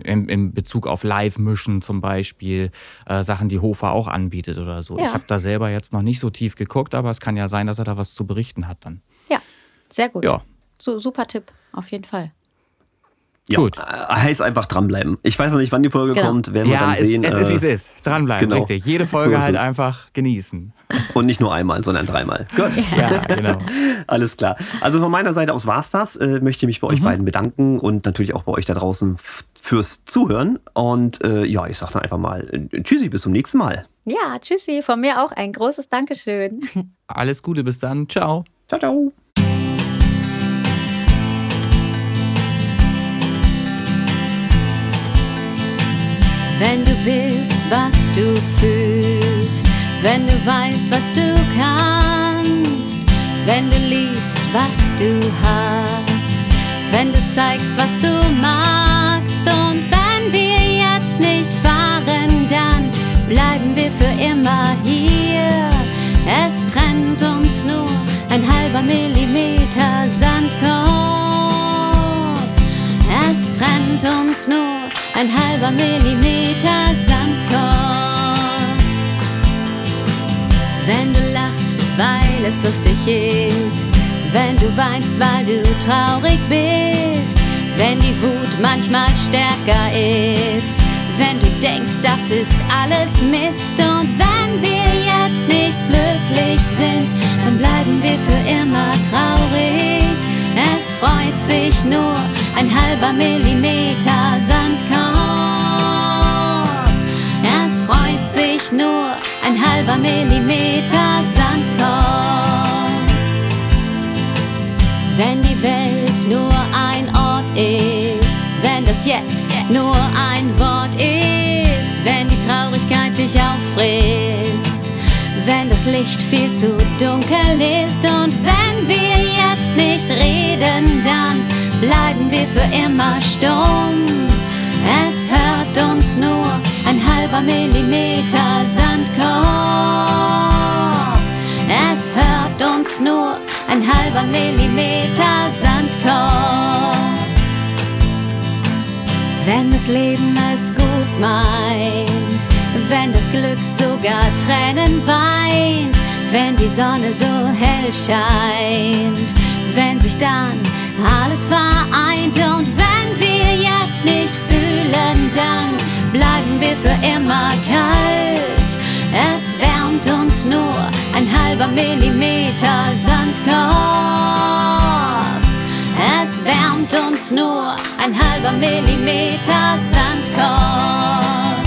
im, im Bezug auf Live-Mischen zum Beispiel äh, Sachen, die Hofer auch anbietet oder so. Ja. Ich habe da selber jetzt noch nicht so tief geguckt, aber es kann ja sein, dass er da was zu berichten hat dann. Ja, sehr gut. Ja. So, super Tipp, auf jeden Fall. Ja, Gut. äh, heißt einfach dranbleiben. Ich weiß noch nicht, wann die Folge Genau. kommt, werden wir ja, dann es, sehen. es ist, wie es äh, ist. Dranbleiben, genau. richtig. Jede Folge So halt es. einfach genießen. Und nicht nur einmal, sondern dreimal. Gut. Ja, genau. <laughs> Alles klar. Also von meiner Seite aus war's das. Äh, möchte mich bei Mhm. euch beiden bedanken und natürlich auch bei euch da draußen fürs Zuhören. Und äh, ja, ich sag dann einfach mal äh, Tschüssi, bis zum nächsten Mal. Ja, tschüssi, von mir auch ein großes Dankeschön. <laughs> Alles Gute, bis dann. Ciao. Ciao, ciao. Wenn du bist, was du fühlst, wenn du weißt, was du kannst, wenn du liebst, was du hast, wenn du zeigst, was du magst und wenn wir jetzt nicht fahren, dann bleiben wir für immer hier. Es trennt uns nur ein halber Millimeter Sandkorb. Es trennt uns nur ein halber Millimeter Sandkorb. Wenn du lachst, weil es lustig ist, wenn du weinst, weil du traurig bist, wenn die Wut manchmal stärker ist, wenn du denkst, das ist alles Mist und wenn wir jetzt nicht glücklich sind, dann bleiben wir für immer traurig. Es freut sich nur ein halber Millimeter Sandkorb. Sich nur ein halber Millimeter Sandkorb. Wenn die Welt nur ein Ort ist, wenn das Jetzt nur ein Wort ist, wenn die Traurigkeit dich auffrisst, wenn das Licht viel zu dunkel ist und wenn wir jetzt nicht reden, dann bleiben wir für immer stumm. Hört uns nur ein halber Millimeter Sandkorb. Es hört uns nur ein halber Millimeter Sandkorb. Wenn das Leben es gut meint, wenn das Glück sogar Tränen weint, wenn die Sonne so hell scheint, wenn sich dann alles vereint und wenn jetzt nicht fühlen, dann bleiben wir für immer kalt. Es wärmt uns nur ein halber Millimeter Sandkorb. Es wärmt uns nur ein halber Millimeter Sandkorb.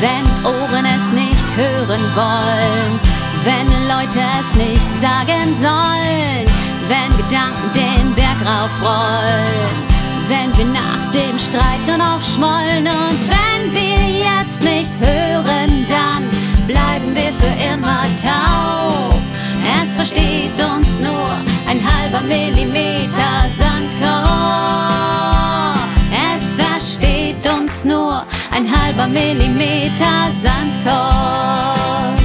Wenn Ohren es nicht hören wollen, wenn Leute es nicht sagen sollen, wenn Gedanken den Berg raufrollen, wenn wir nach dem Streit nur noch schmollen und wenn wir jetzt nicht hören, dann bleiben wir für immer taub. Es versteht uns nur ein halber Millimeter Sandkorb. Es versteht uns nur ein halber Millimeter Sandkorb.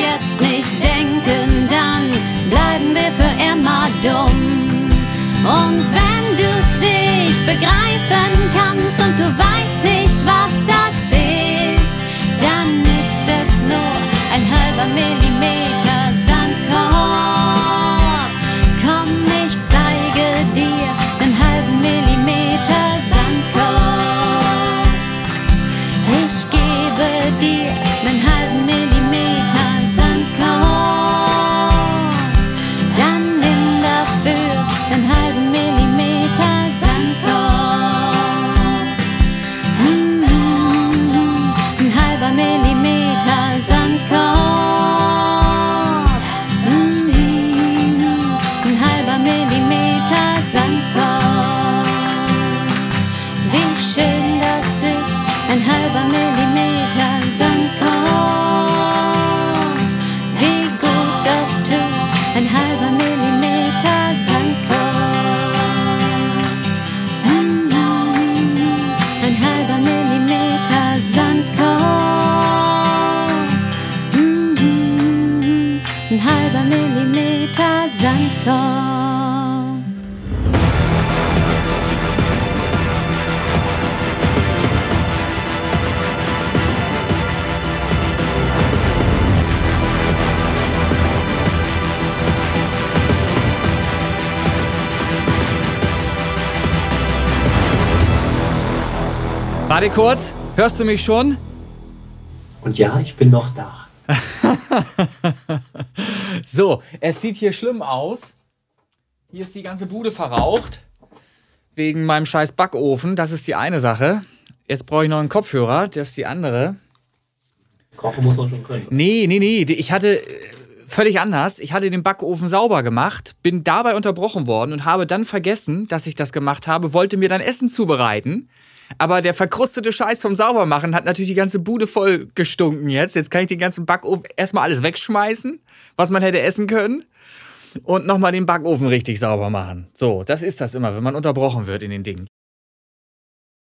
Jetzt nicht denken, dann bleiben wir für immer dumm. Und wenn du's nicht begreifen kannst und du weißt nicht, was das ist, dann ist es nur ein halber Millimeter Warte kurz, hörst du mich schon? Und ja, ich bin noch da. <laughs> So, es sieht hier schlimm aus. Hier ist die ganze Bude verraucht. Wegen meinem scheiß Backofen. Das ist die eine Sache. Jetzt brauche ich noch einen Kopfhörer. Das ist die andere. Kochen muss man schon können. Nee, nee, nee. Ich hatte äh, völlig anders. Ich hatte den Backofen sauber gemacht, bin dabei unterbrochen worden und habe dann vergessen, dass ich das gemacht habe, wollte mir dann Essen zubereiten. Aber der verkrustete Scheiß vom Saubermachen hat natürlich die ganze Bude voll gestunken jetzt. Jetzt kann ich den ganzen Backofen erstmal alles wegschmeißen, was man hätte essen können. Und nochmal den Backofen richtig sauber machen. So, das ist das immer, wenn man unterbrochen wird in den Dingen.